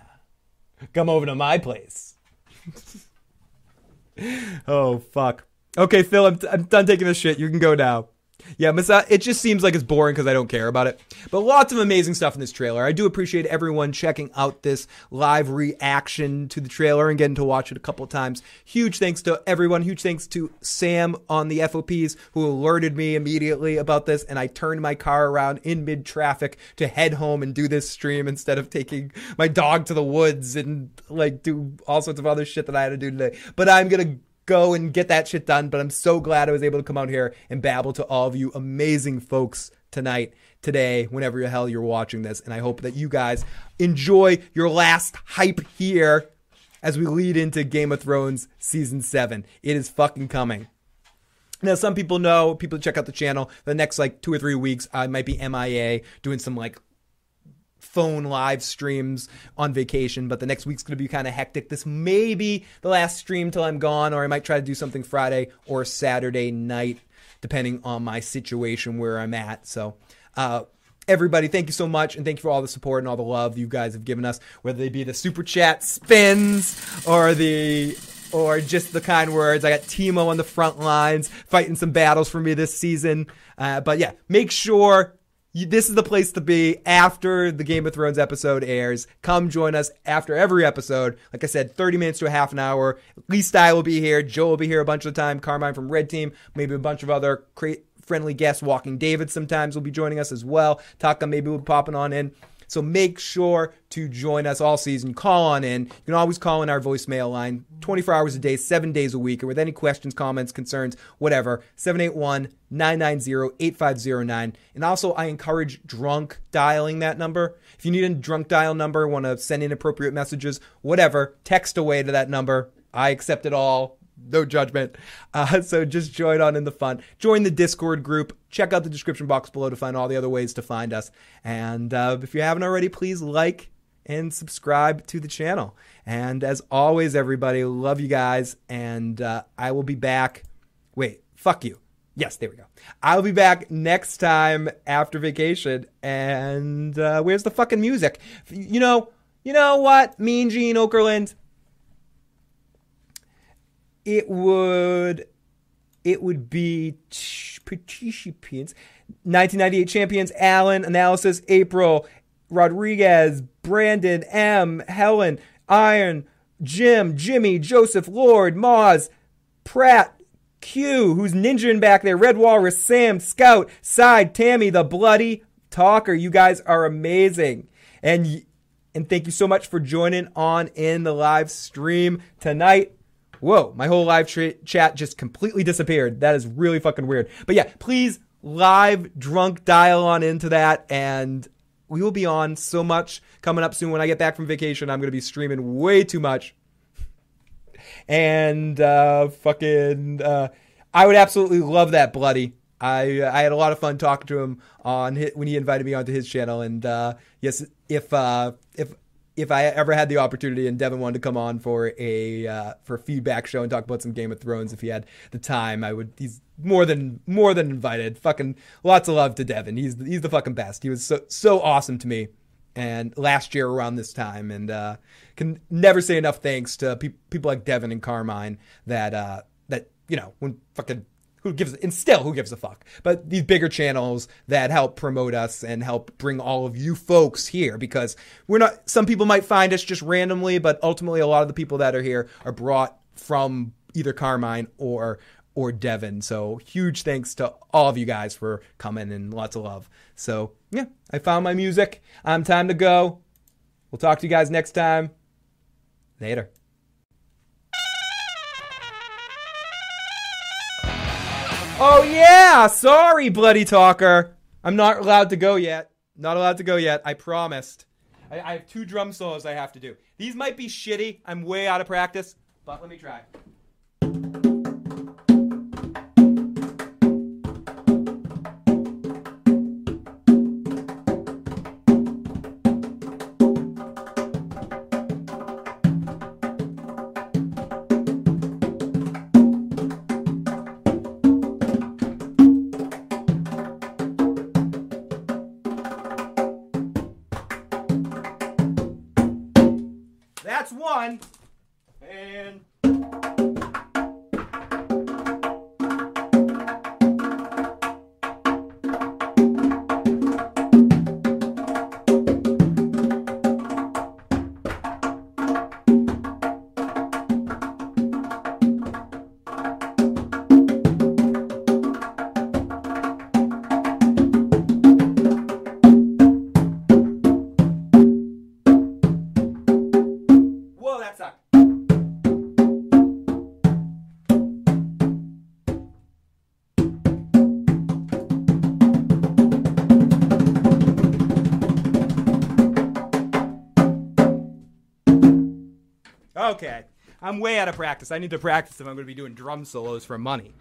come over to my place. oh fuck. Okay, Phil, I'm, I'm done taking this shit. You can go now. Yeah, Masa- uh, it just seems like it's boring because I don't care about it. But lots of amazing stuff in this trailer. I do appreciate everyone checking out this live reaction to the trailer and getting to watch it a couple times. Huge thanks to everyone. Huge thanks to Sam on the FOPs who alerted me immediately about this, and I turned my car around in mid traffic to head home and do this stream instead of taking my dog to the woods and like do all sorts of other shit that I had to do today. But I'm gonna go and get that shit done. But I'm so glad I was able to come out here and babble to all of you amazing folks tonight, today, whenever the hell you're watching this. And I hope that you guys enjoy your last hype here as we lead into Game of Thrones season seven. It is fucking coming. Now, some people know, people check out the channel, the next like two or three weeks, I might be MIA doing some like phone live streams on vacation, but the next week's going to be kind of hectic. This may be the last stream till I'm gone, or I might try to do something Friday or Saturday night, depending on my situation where I'm at. So, uh, everybody, thank you so much, and thank you for all the support and all the love you guys have given us, whether they be the super chat spins or the or just the kind words. I got Timo on the front lines fighting some battles for me this season. Uh, but yeah, make sure this is the place to be after the Game of Thrones episode airs. Come join us after every episode. Like I said, 30 minutes to a half an hour. At least I will be here. Joe will be here a bunch of the time. Carmine from Red Team, maybe a bunch of other friendly guests. Walking David sometimes will be joining us as well. Taka maybe will be popping on in. So make sure to join us all season. Call on in. You can always call in our voicemail line 24 hours a day, seven days a week, or with any questions, comments, concerns, whatever. 781 990 8509. And also, I encourage drunk dialing that number. If you need a drunk dial number, want to send inappropriate messages, whatever, text away to that number. I accept it all no judgment. Uh, so just join on in the fun. Join the Discord group. Check out the description box below to find all the other ways to find us. And uh, if you haven't already, please like and subscribe to the channel. And as always, everybody, love you guys. And uh, I will be back. Wait, fuck you. Yes, there we go. I'll be back next time after vacation. And uh, where's the fucking music? You know, you know what? Mean Gene Okerlund it would it would be participants 1998 champions Alan analysis April Rodriguez Brandon M Helen Iron Jim Jimmy Joseph Lord Moz Pratt Q who's ninjaing back there Red Walrus Sam Scout Side Tammy the bloody talker you guys are amazing and and thank you so much for joining on in the live stream tonight whoa, my whole live tra- chat just completely disappeared. That is really fucking weird. But yeah, please live drunk dial on into that and we will be on so much coming up soon when I get back from vacation. I'm going to be streaming way too much. And uh fucking uh I would absolutely love that bloody. I I had a lot of fun talking to him on his, when he invited me onto his channel and uh yes if uh if if I ever had the opportunity and Devin wanted to come on for a uh, for a feedback show and talk about some Game of Thrones, if he had the time, I would. He's more than more than invited. Fucking lots of love to Devin. He's he's the fucking best. He was so so awesome to me. And last year around this time, and uh, can never say enough thanks to pe- people like Devin and Carmine that uh, that you know when fucking who gives and still who gives a fuck? But these bigger channels that help promote us and help bring all of you folks here because we're not some people might find us just randomly but ultimately a lot of the people that are here are brought from either carmine or or devin so huge thanks to all of you guys for coming and lots of love so yeah i found my music i'm time to go we'll talk to you guys next time later Oh yeah, sorry, bloody talker. I'm not allowed to go yet. Not allowed to go yet. I promised. I, I, have two drum solos I have to do. These might be shitty. I'm way out of practice, but let me try. That's practice. I need to practice if I'm going to be doing drum solos for money.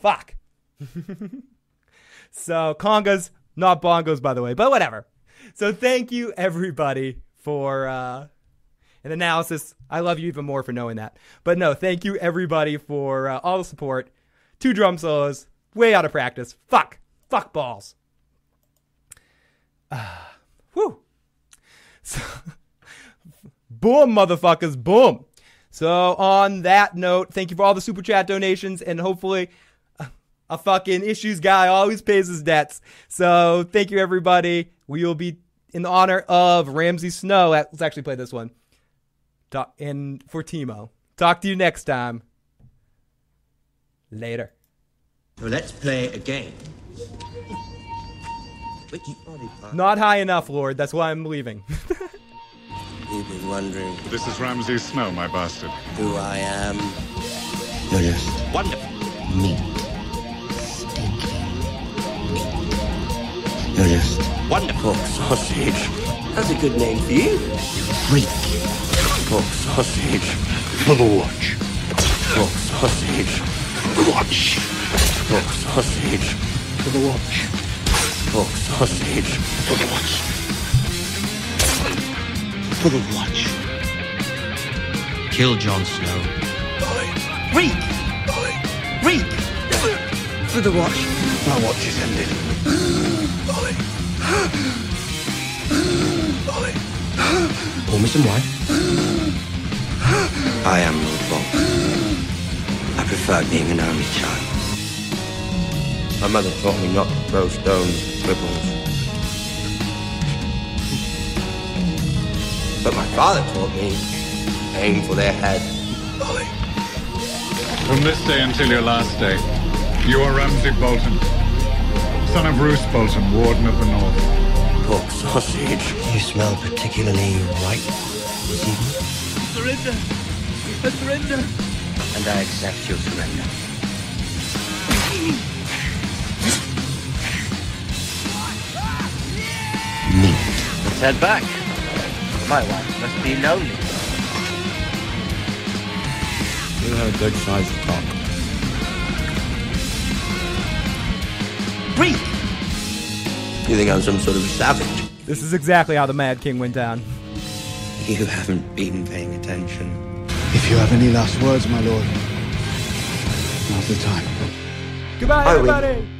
Fuck. so, congas, not bongos, by the way, but whatever. So, thank you, everybody, for uh, an analysis. I love you even more for knowing that. But no, thank you, everybody, for uh, all the support. Two drum solos, way out of practice. Fuck. Fuck balls. Ah, whew. So, boom, motherfuckers, boom. So, on that note, thank you for all the super chat donations, and hopefully, a, a fucking issues guy always pays his debts. So, thank you, everybody. We will be in the honor of Ramsay Snow. Let's actually play this one. Talk, and for Timo. Talk to you next time. Later. So let's play a game. Which body part? Not high enough, Lord. That's why I'm leaving. You've wondering This is Ramsay Snow, my bastard. who I am. You're just wonderful. Meat. You're just wonderful sausage. That's a good name for you. Freak. Pork sausage. For the watch. Pork sausage. Watch. Pork sausage. For the watch. Pork sausage. For the watch. For the watch. Kill Jon Snow. Reek. Reek. For the watch. My watch is ended. Pour me some wine. I am Lord Bolt. I prefer being an only child. My mother taught me not to throw stones at But my father taught me aim for their head. From this day until your last day, you are Ramsay Bolton, son of Roose Bolton, Warden of the North. Pork sausage. You smell particularly ripe this evening. Surrender! I surrender! And I accept your surrender. Let's head back. My wife must be lonely. You have a good size cock. Breathe! You think I'm some sort of savage? This is exactly how the Mad King went down. You haven't been paying attention. If you have any last words, my lord, now's the time. Goodbye, I win. everybody.